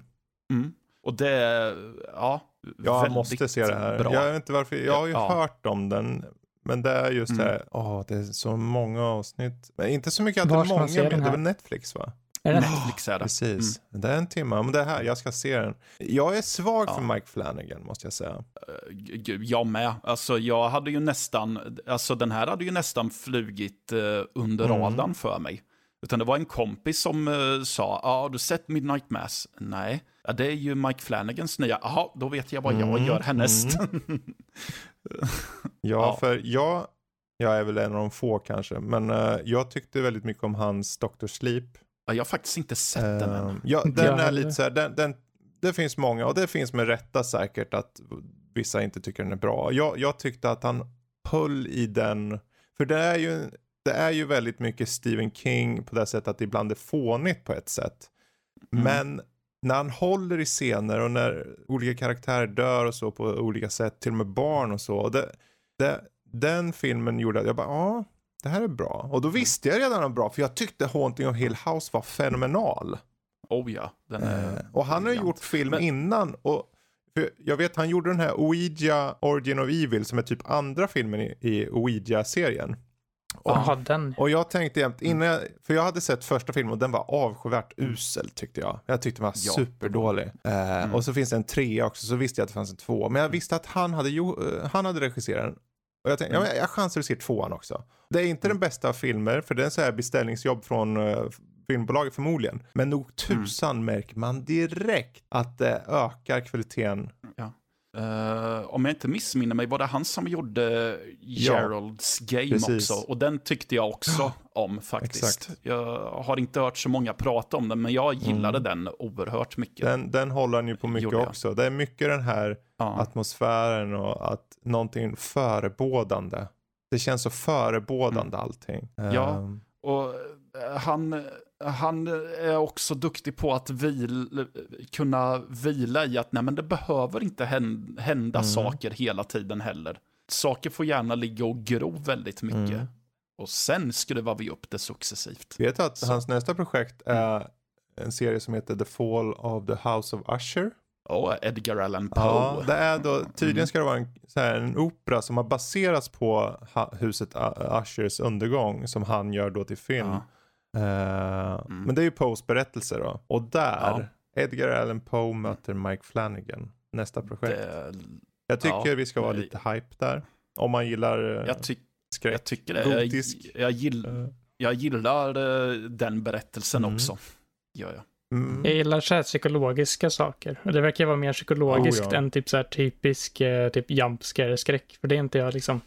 Mm. Och det är, ja, Jag måste se det här. Bra. Jag vet inte varför, jag har ju Ja. hört om den. Men det är just Mm. det här, åh det är så många avsnitt. Men inte så mycket att det Var är många, men den det är väl Netflix va? Är det? Netflix är det. Precis. Det är en timme, men det här, jag ska se den. Jag är svag Ja. för Mike Flanagan måste jag säga. G- Jag med. Alltså jag hade ju nästan, alltså den här hade ju nästan flugit eh, under Mm. radarn för mig. Utan det var en kompis som eh, sa, ja har du sett Midnight Mass? Nej. Ja, det är ju Mike Flanagans nya, jaha, då vet jag vad jag Mm, gör härnäst. [laughs] Ja, Ja. för jag, jag är väl en av de få kanske, men eh, jag tyckte väldigt mycket om hans Dr. Sleep. ja, jag har faktiskt inte sett den än. Ehm, ja, [laughs] den är lite så här, den, den, det finns många och det finns med rätta säkert att vissa inte tycker den är bra. Jag, jag tyckte att han höll i den, för det är ju, det är ju väldigt mycket Stephen King på det sättet att det ibland är fånigt på ett sätt. Mm. Men när han håller i scener och när olika karaktärer dör och så på olika sätt, till och med barn och så. Och det, det, den filmen gjorde att jag bara, ja, det här är bra. Och då visste jag redan att den var bra, för jag tyckte Haunting of Hill House var fenomenal. Oh ja, den är... Eh, och han har ju gjort film Men- innan. Och jag vet han gjorde den här Ouija Origin of Evil som är typ andra filmen i, i Ouija-serien. Jaha, den. Och jag tänkte jämt, innan jag, för jag hade sett första filmen och den var avskyvärt usel tyckte jag. Jag tyckte den var Ja. superdålig. Eh, Och så finns det en trea också, så visste jag att det fanns en två. Men jag visste att han hade, eh, han hade regisserat den. Och jag tänkte, ja, men jag chansar att se tvåan också. Det är inte den bästa av filmer, för det är en så här beställningsjobb från uh, filmbolaget förmodligen. Men nog tusan märker man direkt att det ökar kvaliteten. Eh, om jag inte missminner mig var det han som gjorde Geralds Game precis. också. Och den tyckte jag också om faktiskt. Exakt. Jag har inte hört så många prata om den, men jag gillade den oerhört mycket. Den, den håller han ju på mycket också. Det är mycket den här ja. atmosfären och att någonting förebådande. Det känns så förebådande allting. Mm. Ja. Ehm, Och eh, han, han är också duktig på att vil, kunna vila i att nej, men det behöver inte hän- hända Mm. saker hela tiden heller. Saker får gärna ligga och gro väldigt mycket. Mm. Och sen skruvar vi upp det successivt. vet du att Så. hans nästa projekt är en serie som heter The Fall of the House of Usher? Och Edgar Allan Poe. Ja, det är då, tydligen Mm. ska det vara en, så här, en opera som har baserats på huset Ushers undergång som han gör då till film. Ja. Eh, Men det är ju Poes berättelse då. Och där, Edgar Allan Poe möter Mike Flanagan, nästa projekt. Det, Jag tycker ja, vi ska vara lite hype där. Om man gillar eh, jag, tyck, skräck. jag tycker det. Jag, Gotisk. jag, gill, Eh, jag gillar den berättelsen Mm. också. Gör jag. mm. Jag gillar så här psykologiska saker. Och det verkar vara mer psykologiskt Oh, ja. än typ så här typisk typ jump skräck. För det är inte jag liksom.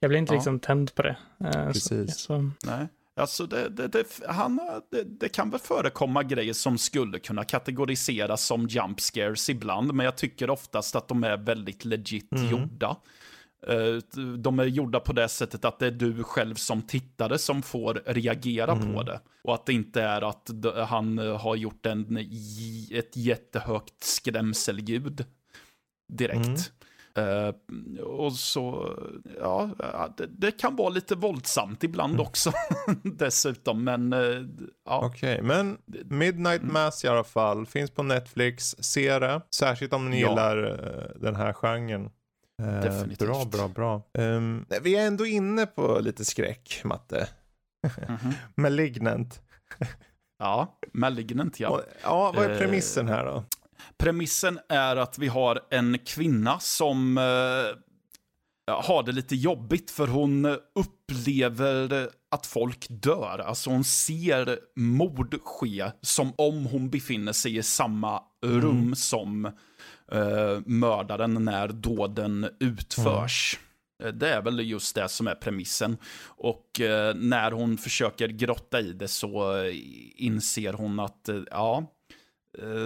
Jag blir inte Ja. liksom tänd på det. Precis. Så, så, Nej. Alltså det, det, det, han, det, det kan väl förekomma grejer som skulle kunna kategoriseras som jump scares ibland, men jag tycker oftast att de är väldigt legit Mm. gjorda. Eh, De är gjorda på det sättet att det är du själv som tittare som får reagera Mm. på det. Och att det inte är att han har gjort en, ett jättehögt skrämselljud direkt. Mm. Eh, och så, ja, det, det kan vara lite våldsamt ibland Mm. också [laughs] dessutom, men eh, ja. Okej, men Midnight Mm. Mass i alla fall. Finns på Netflix. Se det. Särskilt om ni Ja. gillar eh, den här genren. Definitivt. Bra, bra, bra. Ehm, vi är ändå inne på lite skräck, Matte. Mhm. [laughs] Malignant. Ja, Malignant ja. Och, ja, vad är premissen här då? Premissen är att vi har en kvinna som eh, har det lite jobbigt för hon upplever att folk dör. Alltså hon ser mord ske som om hon befinner sig i samma rum som eh, mördaren när dåden utförs. Eh, Det är väl just det som är premissen. Och eh, när hon försöker grotta i det så eh, inser hon att, eh, ja, Eh,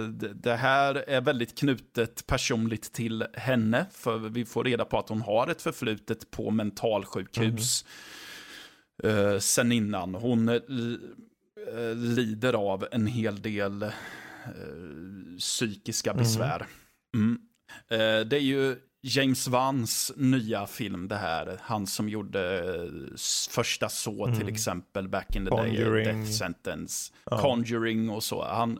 det- Det här är väldigt knutet personligt till henne, för vi får reda på att hon har ett förflutet på mentalsjukhus eh, sen innan. Hon eh, li- eh, lider av en hel del eh, psykiska besvär. Mm. Eh, det är ju James Vans nya film det här. Han som gjorde eh, första så till exempel, back in the day, Conjuring. Death Sentence, Ja. Conjuring och så. Han,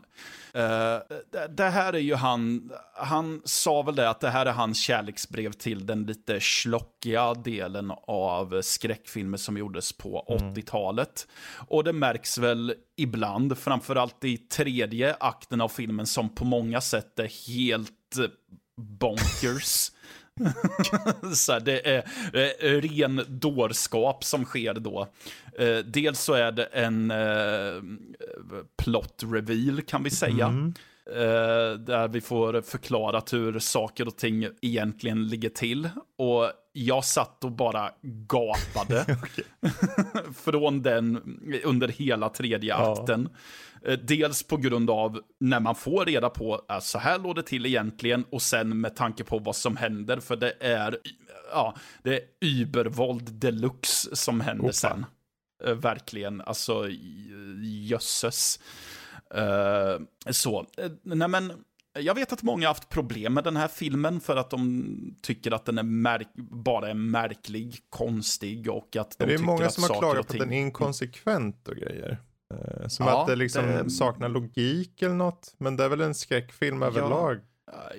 eh, det, det här är ju han, han sa väl det att det här är hans kärleksbrev till den lite schlockiga delen av skräckfilmer som gjordes på 80-talet. Och det märks väl ibland, framförallt i tredje akten av filmen som på många sätt är helt eh, bonkers. [laughs] så här, det är eh, ren dårskap som sker då. Eh, dels så är det en eh, plot reveal kan vi säga. Eh, där vi får förklarat hur saker och ting egentligen ligger till. Och jag satt och bara gapade. [laughs] [laughs] Från den under hela tredje Ja. akten. Eh, Dels på grund av när man får reda på att så här låg det till egentligen och sen med tanke på vad som händer för det är, ja, det är übervåld deluxe som händer Opa. sen. Eh, Verkligen, alltså jösses. Eh, så, eh, nej men, jag vet att många har haft problem med den här filmen för att de tycker att den är märk bara är märklig, konstig och att de Det är tycker många att som har klagat på att den är inkonsekvent och grejer. Eh, Som Ja, att det liksom det- saknar logik eller något. Men det är väl en skräckfilm överlag.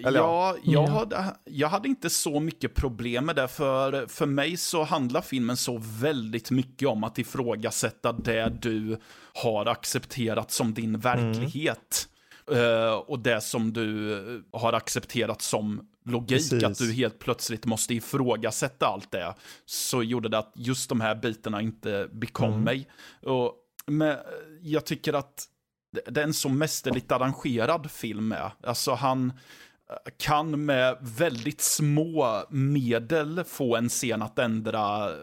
Eller ja, jag, Ja. hade, jag hade inte så mycket problem med det, för för mig så handlar filmen så väldigt mycket om att ifrågasätta det du har accepterat som din verklighet. Eh, och det som du har accepterat som logik, Precis. att du helt plötsligt måste ifrågasätta allt det. Så gjorde det att just de här bitarna inte bekom Mm. mig. Och, men jag tycker att det- är en så mästerligt arrangerad film med. Alltså han eh, kan med väldigt små medel få en scen att ändra eh,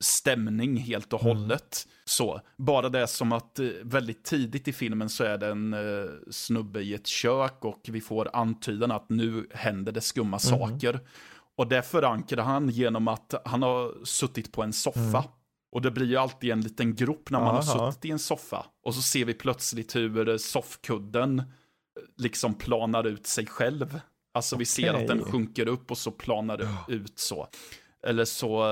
stämning helt och Mm. hållet. Så, bara det som att eh, väldigt tidigt i filmen så är det en eh, snubbe i ett kök och vi får antydan att nu händer det skumma Mm. saker. Och det förankrar han genom att han har suttit på en soffa. Och det blir ju alltid en liten grop när man har Mm. Aha. suttit i en soffa. Och så ser vi plötsligt hur eh, soffkudden eh, liksom planar ut sig själv. Alltså vi ser att den sjunker upp och så planar det ut så. Eller så,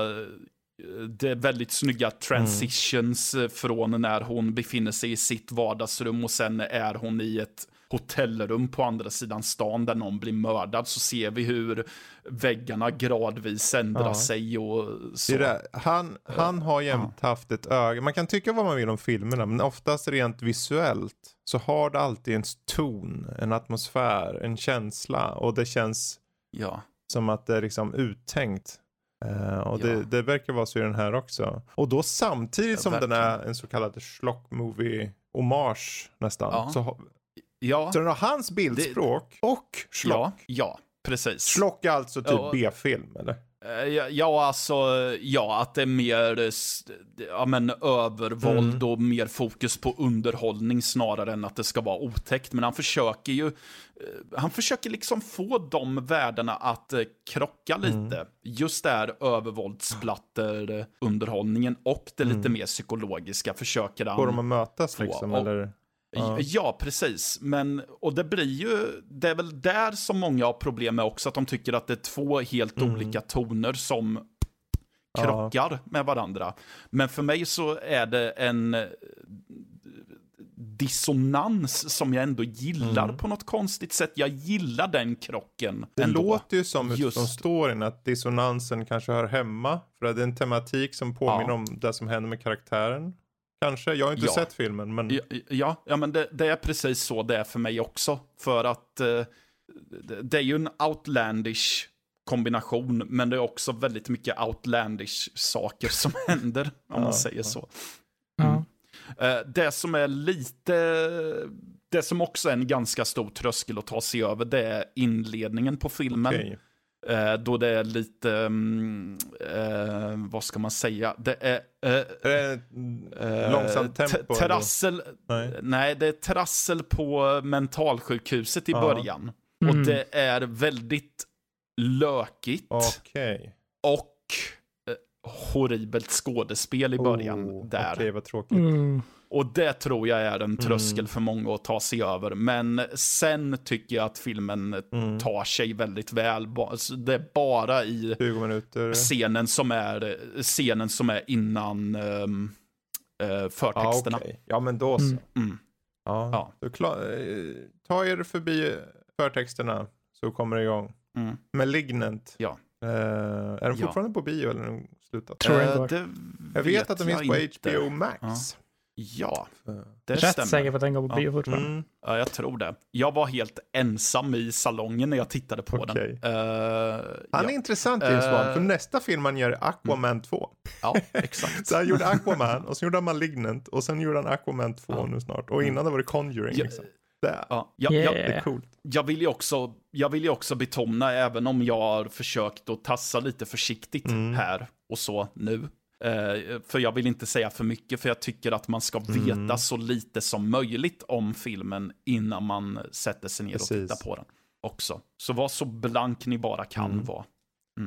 det är väldigt snygga transitions eh, från när hon befinner sig i sitt vardagsrum och sen är hon i ett hotellrum på andra sidan stan där någon blir mördad så ser vi hur väggarna gradvis ändrar Ja. sig och så. Det det. Han, han har jämt haft ett öga. Man kan tycka vad man vill om filmerna, men oftast rent visuellt så har det alltid en ton, en atmosfär, en känsla och det känns Ja. som att det är liksom uttänkt. Eh, och det, Ja. det verkar vara så i den här också. Och då samtidigt Ja, som den verkligen. är en så kallad schlock movie hommage nästan. Ja. Så, Ja, så den har hans bildspråk och schlock. ja, precis. Schlock är alltså typ. B-film eller? Eh, Ja, alltså, ja, att det är mer ja, men, övervåld Mm. och mer fokus på underhållning snarare än att det ska vara otäckt. Men han försöker ju, eh, han försöker liksom få de värdena att eh, krocka Mm. lite. Just det här övervåldssplatter, underhållningen och det lite Mm. mer psykologiska försöker han. Får de att mötas liksom Och- eller? Ja. Ja, precis. Men, och det blir ju, det är väl där som många har problem med också, att de tycker att det är två helt Mm. olika toner som Ja. krockar med varandra. Men för mig så är det en dissonans som jag ändå gillar Mm. på något konstigt sätt. Jag gillar den krocken Det ändå. låter ju som Just- utifrån storyn att dissonansen kanske hör hemma. För att det är en tematik som påminner Ja. om det som händer med karaktären. Kanske, jag har inte Ja. sett filmen men Ja, ja, ja men det, det är precis så det är för mig också. För att eh, det, är ju en outlandish kombination, men det är också väldigt mycket outlandish saker som [laughs] händer, om Ja, man säger ja. så. Ja. Eh, det som är lite, det som också är en ganska stor tröskel att ta sig över, det är inledningen på filmen. okej. Eh, då det är lite, mm, eh, vad ska man säga, det är... eh, Eh, långsamt te- tempo? eller? Trassel, Nej. nej. det är trassel på mentalsjukhuset i Ja. början. Mm. Och det är väldigt lökigt Okej. och eh, horribelt skådespel i början Oh, där. Okej, vad tråkigt. Mm. Och det tror jag är en tröskel Mm. för många att ta sig över. Men sen tycker jag att filmen Mm. tar sig väldigt väl. Ba- så Det är bara i 20 minuter. scenen som är, scenen som är innan um, Ja, förtexterna. okej. Ja, men då så. Mm. Mm. Ja. Ja. Då klar, eh, ta er förbi förtexterna så kommer det igång. Mm. Malignant. Ja. Eh, är Ja. fortfarande på bio eller har den slutat? Tror jag det Jag vet att jag finns på inte. HBO Max. Ja, Eh, det Rätt stämmer. säker på att den går på bio fortfarande. Mm. Ja, jag tror det. Jag var helt ensam i salongen när jag tittade på Okej. den. Eh, Han ja. är intressant James Eh, Bond, för nästa film han gör är Aquaman 2. ja, exakt. [laughs] Så han gjorde Aquaman och sen gjorde han Malignant och sen gjorde han Aquaman 2 Ja. nu snart. Och innan det var det Conjuring Ja, liksom. Det, Ja, jag, Yeah. jag, det är coolt. jag, vill ju också, jag vill ju också betona, även om jag har försökt att tassa lite försiktigt Mm. här och så nu. Eh, för jag vill inte säga för mycket, för jag tycker att man ska veta Mm. så lite som möjligt om filmen innan man sätter sig ner och Precis. tittar på den. Också. Så var så blank ni bara kan Mm. vara.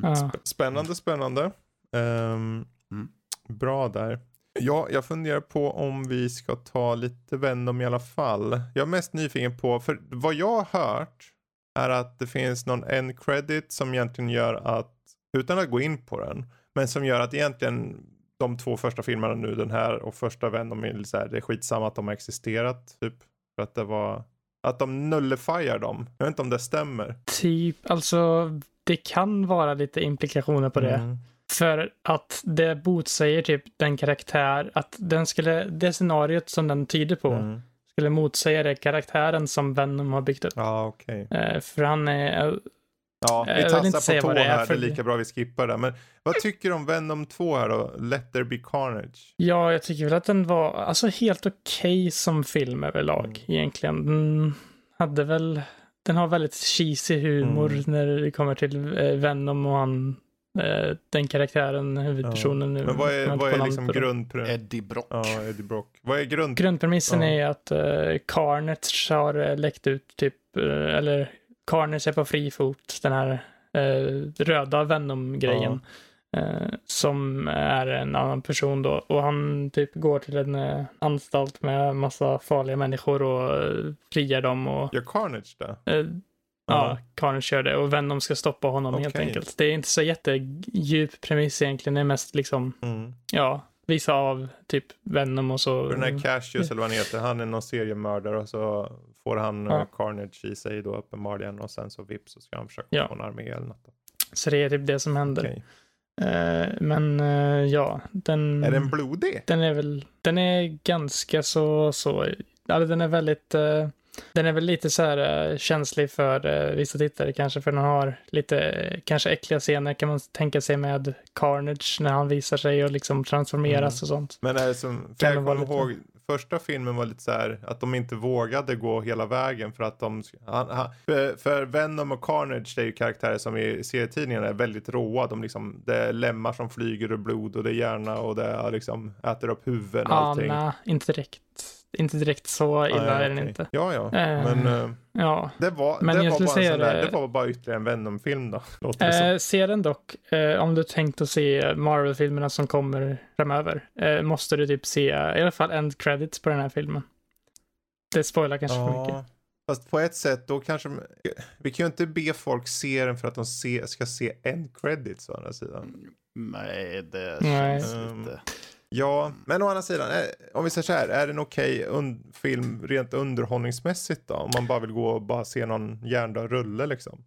Ja. Spännande, spännande. Ehm, Mm. Bra där. Ja, jag funderar på om vi ska ta lite Venom i alla fall. Jag är mest nyfiken på, för vad jag har hört är att det finns någon end credit som egentligen gör att, utan att gå in på den, men som gör att egentligen de två första filmerna nu, den här och första Venom, är så här, det är skitsamma att de har existerat, typ. För att det var Att de nullifierar dem. Jag vet inte om det stämmer. Typ, alltså det kan vara lite implikationer på det. Mm. För att det motsäger typ den karaktär, att den skulle, det scenariot som den tyder på Mm. skulle motsäga det karaktären som Venom har byggt upp. Ja, okej. Eh, för han är, Ja, vi tassar på tå vad det är, här. för Det är lika bra vi skippar det. Men vad tycker du om Venom 2 här då? Let there be carnage. ja, jag tycker väl att den var, alltså helt okej som film överlag Mm. egentligen. Den hade väl, den har väldigt cheesy humor Mm. när det kommer till eh, Venom och han, eh, den karaktären, huvudpersonen nu. Men vad är, vad är liksom grundpremissen? Eddie Brock. Ja, Eddie Brock. Vad är grund... Grundpremissen Ja. är att uh, Carnage har eh, läckt ut typ, eh, eller Carnage är på fri fot, den här eh, röda Venom-grejen. eh, som är en annan person då. Och han typ går till en eh, anstalt med massa farliga människor och uh, friar dem och Gör Carnage det? eh, Ja, Carnage gör det och Venom ska stoppa honom helt Okej. enkelt. Det är inte så jättedjup premiss egentligen. Det är mest liksom, Mm. ja, visa av typ Venom och så. Den här Cassius eller vad han heter, han är någon seriemördare och så får han Ja. eh, Carnage i sig då uppenbarligen och sen så vips så ska han försöka Ja. få en armé eller något. Så det är typ det som händer. Okej. Eh, men eh, ja, den, Är den blodig? den är väl, den är ganska så, så, alltså den är väldigt, den är väl lite så här eh, känslig för eh, vissa tittare kanske, för den har lite, eh, kanske äckliga scener kan man tänka sig med Carnage när han visar sig och liksom transformeras Mm. och sånt. Men är det som, för Kan jag kommer lite- ihåg första filmen var lite så här att de inte vågade gå hela vägen för att de, han, han, för, för Venom och Carnage det är ju karaktärer som i serietidningarna är väldigt råa. De liksom, det är lemmar som flyger och blod och det är hjärna och det är liksom äter upp huvuden och Ja, allting. nej, inte direkt. Inte direkt så illa Nej, är den okej. inte. Ja, ja. Eh, Men eh, Ja. det var, men det jag var bara säga det- det var bara ytterligare en Venom-film då. Eh, se den dock. Eh, om du tänkt att se Marvel-filmerna som kommer framöver. Eh, måste du typ se i alla fall end credits på den här filmen. Det spoilar kanske för mycket. Fast på ett sätt då kanske, vi kan ju inte be folk se den för att de se, ska se end credits å andra sidan. Nej, det Nej. känns Um, lite... Ja, men å andra sidan, är, om vi säger så här, är det en okej un- film rent underhållningsmässigt då? Om man bara vill gå och bara se någon hjärndöd rulle liksom.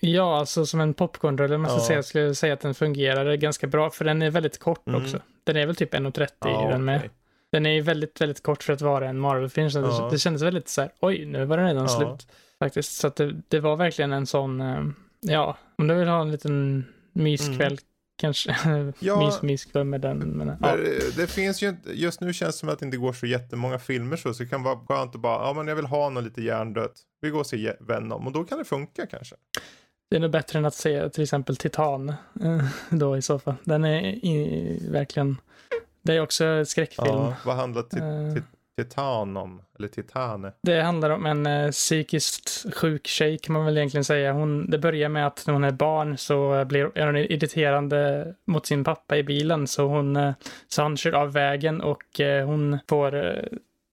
Ja, alltså som en popcornrulle måste Ja. säga, skulle jag säga att den fungerar ganska bra, för den är väldigt kort Mm. också. Den är väl typ 1.30 Ja, den med. Den är ju väldigt, väldigt kort för att vara en Marvel-film, så Ja. det, kändes väldigt så här, oj, nu var den redan Ja. slut. Faktiskt, så att det, det var verkligen en sån, eh, ja, om du vill ha en liten myskväll, kanske. [laughs] Ja. myskväll med den, men ja. Eh, Det finns ju inte, just nu känns det som att det inte går så jättemånga filmer så, så det kan vara skönt att bara, ja men jag vill ha något lite hjärndött. Vi går och ser Venom och då kan det funka kanske. Det är nog bättre än att se till exempel Titan eh, [laughs] då i så fall. Den är i, verkligen, det är också skräckfilm. Ja, vad handlar Eh. ti- Titan om? Eller Titane? Det handlar om en eh, psykiskt sjuk tjej kan man väl egentligen säga. Hon, det börjar med att när hon är barn så blir, är hon irriterande mot sin pappa i bilen så hon eh, så han kör av vägen och eh, hon får eh,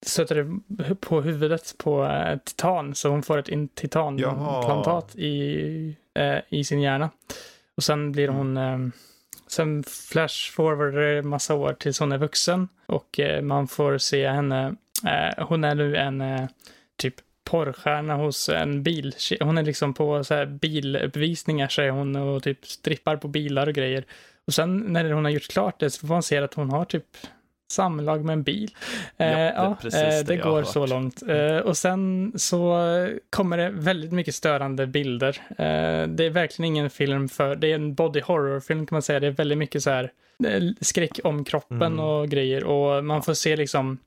stöter på huvudet på eh, titan så hon får ett titanplantat i, eh, i sin hjärna. Och sen blir hon eh, Sen flash forward en massa år tills hon är vuxen och eh, man får se henne. Eh, hon är nu en eh, typ porrstjärna hos en bil. Hon är liksom på så här biluppvisningar säger hon och typ strippar på bilar och grejer. Och sen när hon har gjort klart det så får man se att hon har typ samlag med en bil. Eh, det ja, eh, det det jag har går så långt. Eh, och sen så kommer det väldigt mycket störande bilder. Eh, det är verkligen ingen film för, det är en body horror-film kan man säga. Det är väldigt mycket så här eh, skräck om kroppen Mm. och grejer och man får se liksom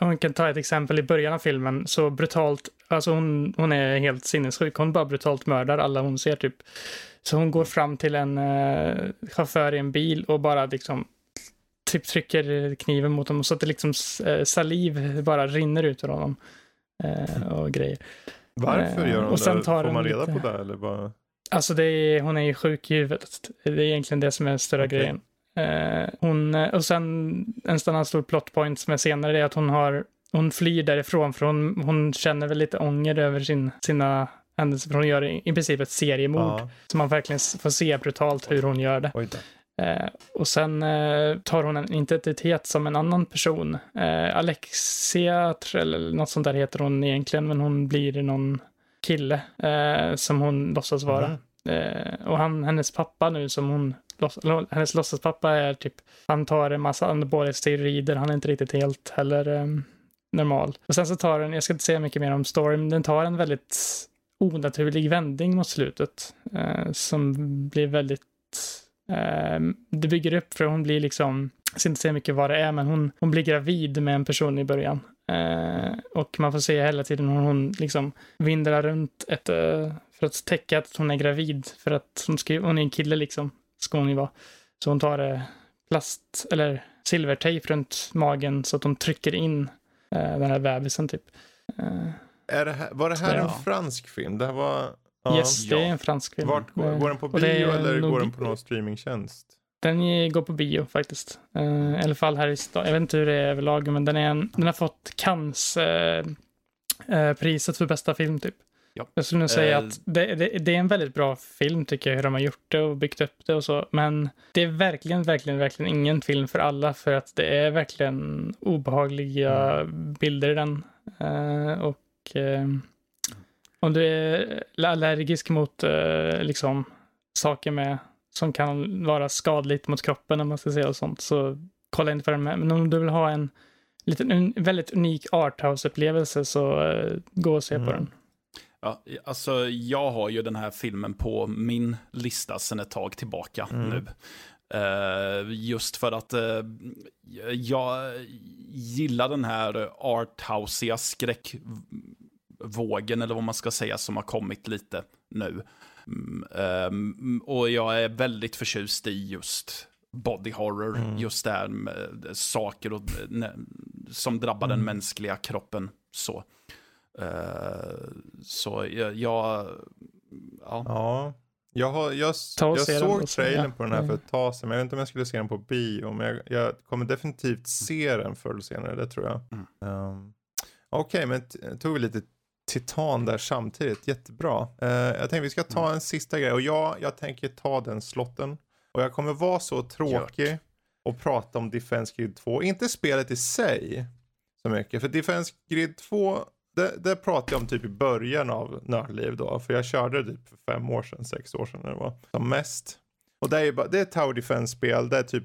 om man kan ta ett exempel i början av filmen, så brutalt, alltså hon, hon är helt sinnessjuk, hon bara brutalt mördar alla hon ser typ. Så hon går fram till en uh, chaufför i en bil och bara liksom typ trycker kniven mot honom så att det liksom eh, saliv bara rinner ut ur honom. Eh, och grejer. Varför Eh, gör och sen det? Får man reda lite- på det eller bara? Alltså det är, hon är ju sjuk i huvudet. Det är egentligen det som är större Okej. grejen. Eh, hon, eh, och sen en annan stor plot point som är senare är att hon har, hon flyr därifrån för hon, hon känner väl lite ånger över sin, sina händelser. För hon gör i, i princip ett seriemord. Ja. Så man verkligen får se brutalt hur hon gör det. Eh, och sen eh, tar hon en identitet som en annan person. Eh, Alexia, eller något sånt där heter hon egentligen, men hon blir någon kille eh, som hon låtsas vara. Eh, och han, hennes pappa nu som hon, låts- hennes låtsaspappa är typ, han tar en massa anabola steroider, han är inte riktigt helt heller eh, normal. Och sen så tar den, jag ska inte säga mycket mer om storyn, den tar en väldigt onaturlig vändning mot slutet. Som blir väldigt, det bygger upp för hon blir liksom, jag ska inte säga mycket vad det är, men hon, hon blir gravid med en person i början. Eh, och man får se hela tiden hur hon liksom vindlar runt ett, eh, för att täcka att hon är gravid. För att hon, ska, hon är en kille liksom, ska hon ju vara. Så hon tar eh, plast, eller silvertejp runt magen så att hon trycker in eh, den här bebisen typ. Eh, Är det här, var det här Ja. en fransk film? Det här var... ja. yes, det är en fransk film. Vart går, Eh, går den på bio eller nog- går den på någon streamingtjänst? Den går på bio faktiskt. Eh, I alla fall här i stan. Jag vet inte hur det är överlag, men den, är en, den har fått Cannes eh, eh, priset för bästa film typ. Ja. Jag skulle nog säga att det, det, det är en väldigt bra film tycker jag, hur de har gjort det och byggt upp det och så. Men det är verkligen, verkligen, verkligen ingen film för alla för att det är verkligen obehagliga bilder i den. Och om du är allergisk mot eh, liksom saker med som kan vara skadligt mot kroppen om man ska säga och sånt så kolla inte på den med. Men om du vill ha en liten un, väldigt unik arthouse-upplevelse så eh, gå och se Mm. på den. Ja, alltså, jag har ju den här filmen på min lista sedan ett tag tillbaka Mm. nu. Eh, just för att jag gillar den här arthousiga skräckvågen, eller vad man ska säga, som har kommit lite nu. Mm, ehm, och jag är väldigt förtjust i just body horror, Mm. just där med saker och, ne- som drabbar den Mm. mänskliga kroppen. Så. Eh, så jag, jag ja. Ja. Jag, har, jag, jag den såg trailern på den här för Mm. ett tag sedan, men jag vet inte om jag skulle se den på bio. Men jag, jag kommer definitivt se den förr eller senare, det tror jag. Mm. Um, Okej, men t- tog vi lite titan där samtidigt. Jättebra. Eh, jag tänkte vi ska ta Mm. en sista grej och jag, jag tänker ta den slotten. Och jag kommer vara så tråkig och prata om Defense Grid 2. Inte spelet i sig så mycket. För Defense Grid 2, det, det pratade jag om typ i början av Nördliv då. För jag körde det typ för fem år sedan, sex år sedan när det var som mest. Och det är, ju bara, det är ett Tower Defense-spel. Det är typ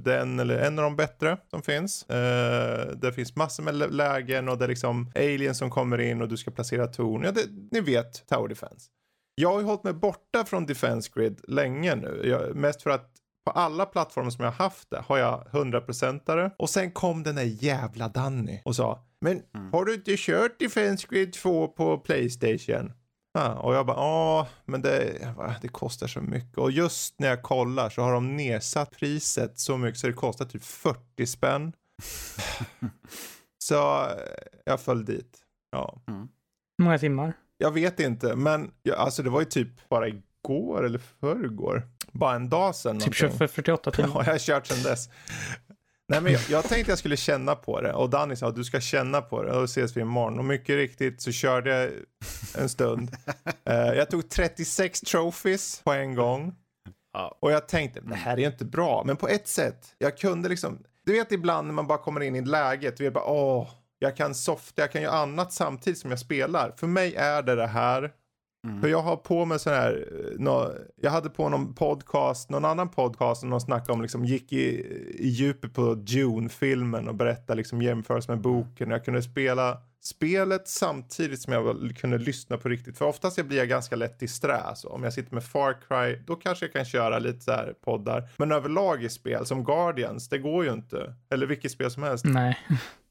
den eller en av de bättre som finns. Eh, det finns massor med lä- lägen och det är liksom aliens som kommer in och du ska placera torn. Ja, det, ni vet Tower Defense. Jag har ju hållit mig borta från Defense Grid länge nu. Jag, mest för att på alla plattformar som jag har haft det har jag 100%are. Och sen kom den där jävla Danny och sa Men har du inte kört Defense Grid 2 på Playstation? Ja, och jag bara, ja, men det, jag det kostar så mycket. Och just när jag kollar så har de nedsatt priset så mycket så det kostar typ 40 spänn. så eh, jag föll dit. Ja. Hur många timmar? Jag vet inte, men ja, alltså det var ju typ bara igår eller förrgår. Bara en dag sedan. Typ någonting. 20, 48 [laughs] timmar. Ja, jag har kört sedan dess. Nej, men jag, jag tänkte jag skulle känna på det och Danny sa att du ska känna på det och då ses vi imorgon. Och mycket riktigt så körde jag en stund. [laughs] Eh, jag tog 36 trophies på en gång. Ja. Och jag tänkte, det här är ju inte bra. Men på ett sätt, jag kunde liksom, du vet ibland när man bara kommer in i läget, vi bara åh, jag kan softa, jag kan göra annat samtidigt som jag spelar. För mig är det det här. För jag har på mig sån här, eh, nå, jag hade på någon podcast, någon annan podcast, någon snackade om liksom gick i, i djupet på Dune-filmen och berättade liksom jämförelse med boken. Jag kunde spela spelet samtidigt som jag kunde lyssna på riktigt. För oftast jag blir jag ganska lätt disträ. Så om jag sitter med Far Cry, då kanske jag kan köra lite så här poddar. Men överlag i spel som Guardians, det går ju inte. Eller vilket spel som helst Nej.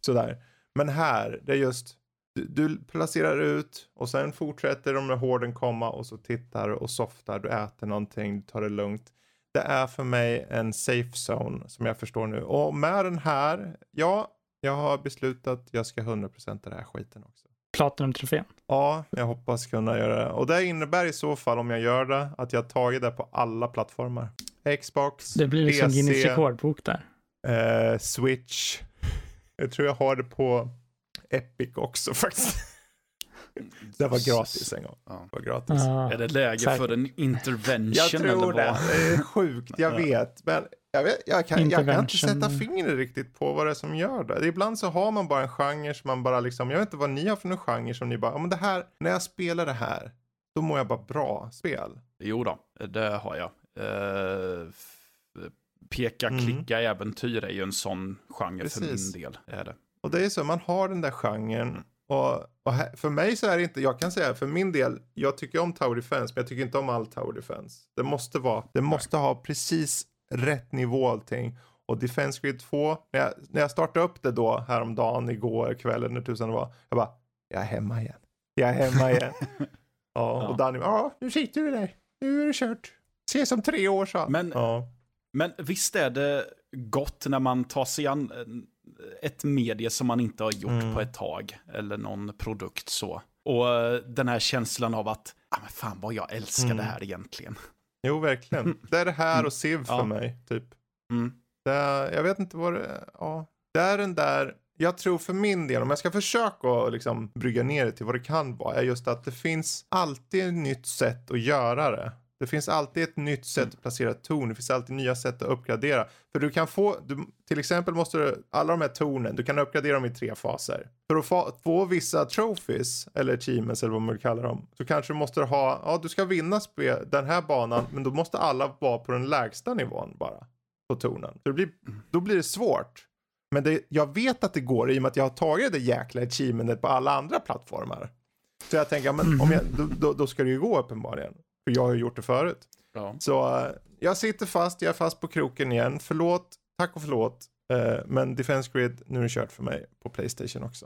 sådär. Men här, det är just du, du placerar ut och sen fortsätter de med hården komma och så tittar och softar, du äter någonting, du tar det lugnt. Det är för mig en safe zone som jag förstår nu. Och med den här, ja, jag har beslutat jag ska 100% den här skiten också. Platinum-trofén. Ja, jag hoppas kunna göra det. Och det innebär i så fall om jag gör det att jag tagit det på alla plattformar. Xbox, Det blir liksom PC, Guinness rekordbok där. Eh, Switch. Jag tror jag har det på Epic också [laughs] faktiskt. Det var gratis en gång. Ja. Det var gratis. Ja. Är det läge Säkert. för en intervention? Jag tror eller det. vad? Det är sjukt, jag vet. Men jag, vet, jag, kan, jag kan inte sätta fingret riktigt på vad det är som gör det. Ibland så har man bara en genre som man bara liksom, jag vet inte vad ni har för någon genre som ni bara, "Ja, men det här, när jag spelar det här, då mår jag bara bra spel. Jo då, det har jag. Uh, peka, Mm. klicka, äventyr är ju en sån genre för Precis. min del. Är det. Och det är så, man har den där genren. Och, och här, för mig så är det inte, jag kan säga för min del, jag tycker om Tower Defense, men jag tycker inte om all Tower Defense. Det måste vara, det måste ha precis rätt nivå allting. Och Defense Grid 2, när jag, när jag startade upp det då häromdagen, igår kväll eller när tusan det var, jag bara, jag är hemma igen. Jag är hemma igen. [laughs] ja, och Danny ja, nu sitter du där. Nu är det kört. Ses om tre år så. Men- ja. Men visst är det gott när man tar sig an ett medie som man inte har gjort Mm. på ett tag. Eller någon produkt så. Och eh, den här känslan av att, ah, men fan vad jag älskar Mm. det här egentligen. Jo, verkligen. [laughs] Det är det här och Civ för Ja. mig, typ. Mm. Det jag vet inte vad det. Ja. Det är den där, jag tror för min del, om jag ska försöka liksom brygga ner det till vad det kan vara, är just att det finns alltid ett nytt sätt att göra det. Det finns alltid ett nytt sätt att placera torn, det finns alltid nya sätt att uppgradera. För du kan få, du, till exempel måste du, alla de här tornen, du kan uppgradera dem i tre faser. För att få, få vissa trophies, eller achievements eller vad man vill kalla dem, så kanske du måste ha, ja du ska vinna spe, den här banan, men då måste alla vara på den lägsta nivån bara på tornen. Så det blir, då blir det svårt. Men det, jag vet att det går i och med att jag har tagit det jäkla achievementet på alla andra plattformar. Så jag tänker, ja, men om jag, då, då, då ska det ju gå uppenbarligen. För jag har gjort det förut. Ja. Så eh, jag sitter fast, jag är fast på kroken igen. Förlåt, tack och förlåt. Eh, men Defense Grid, nu är det kört för mig på Playstation också.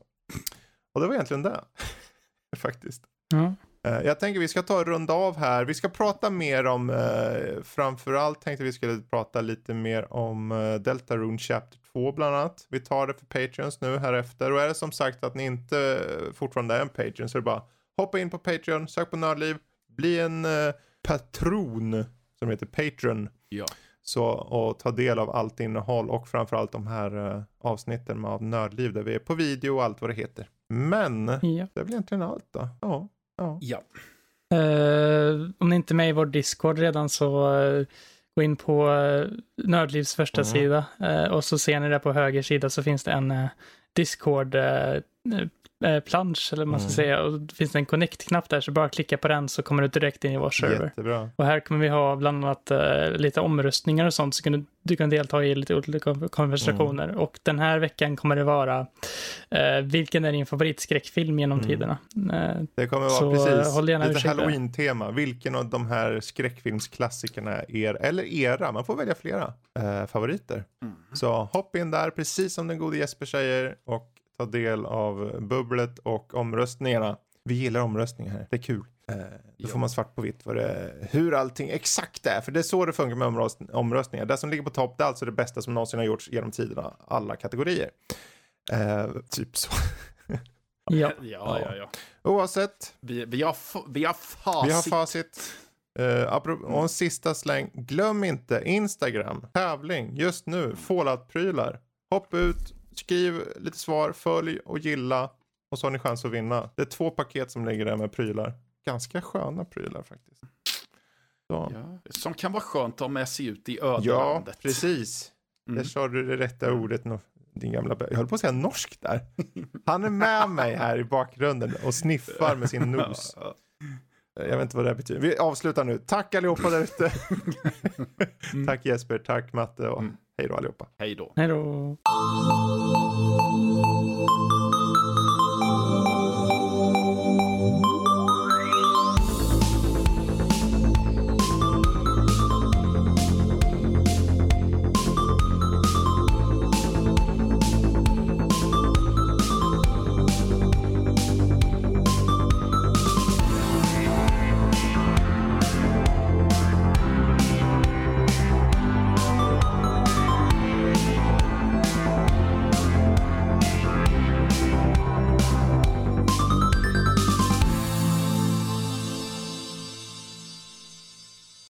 Och det var egentligen det. [laughs] Faktiskt. Ja. Eh, Jag tänker vi ska ta och runda av här. Vi ska prata mer om, eh, framförallt tänkte vi skulle prata lite mer om eh, Deltarune Chapter 2 bland annat. Vi tar det för Patreons nu här efter. Och är det som sagt att ni inte fortfarande är en Patreon så är det bara hoppa in på Patreon, sök på Nördliv, bli en eh, patron som heter Patreon. Ja. Så, och ta del av allt innehåll och framförallt de här eh, avsnitten av Nördliv där vi är på video och allt vad det heter. Men Ja. det är väl egentligen allt då. Ja. ja. ja. Eh, om ni inte är med i vår Discord redan så eh, gå in på uh, Nördlivs första Mm. sida eh, och så ser ni där på höger sida så finns det en uh, Discord uh, plansch eller vad man ska Mm. säga och det finns en connect-knapp där så bara klicka på den så kommer du direkt in i vår server. Jättebra. Och här kommer vi ha bland annat eh, lite omröstningar och sånt så kan du, du kan delta i lite olika kon- konversationer. Mm. Och den här veckan kommer det vara eh, vilken är din favoritskräckfilm genom Mm. tiderna? Eh, Det kommer vara Så, precis eh, håll gärna lite halloween-tema. Vilken av de här skräckfilmsklassikerna är er, eller era, man får välja flera, eh, favoriter. Mm. Så hopp in där, precis som den gode Jesper säger, och ta del av bubblet och omröstningarna. Vi gillar omröstningar här, det är kul. Eh, då Ja. får man svart på vitt vad det, hur allting exakt är, för det är så det funkar med omröst, omröstningar. Det som ligger på topp, det är alltså det bästa som någonsin har gjorts genom tiderna, alla kategorier. Eh, typ så. [laughs] ja. Ja, ja, ja. Oavsett, Vi, vi, har, vi har facit. Vi har facit. Uh, apropå, och en sista släng. Glöm inte Instagram, tävling, just nu, Fallout-prylar. Hopp ut, skriv lite svar, följ och gilla. Och så har ni chans att vinna. Det är två paket som ligger där med prylar. Ganska sköna prylar faktiskt. Ja. Som kan vara skönt att ha med sig ut i Ja, ödelandet. precis. Mm. Där sa du det rätta ordet. Din gamla Jag höll på att säga norsk där. Han är med mig här i bakgrunden och sniffar med sin [laughs] nos. Ja, Jag vet inte vad det här betyder. Vi avslutar nu. Tack allihopa där ute. [laughs] Mm. tack Jesper, tack Matte och Mm. hej då allihopa. Hej då. Hej då.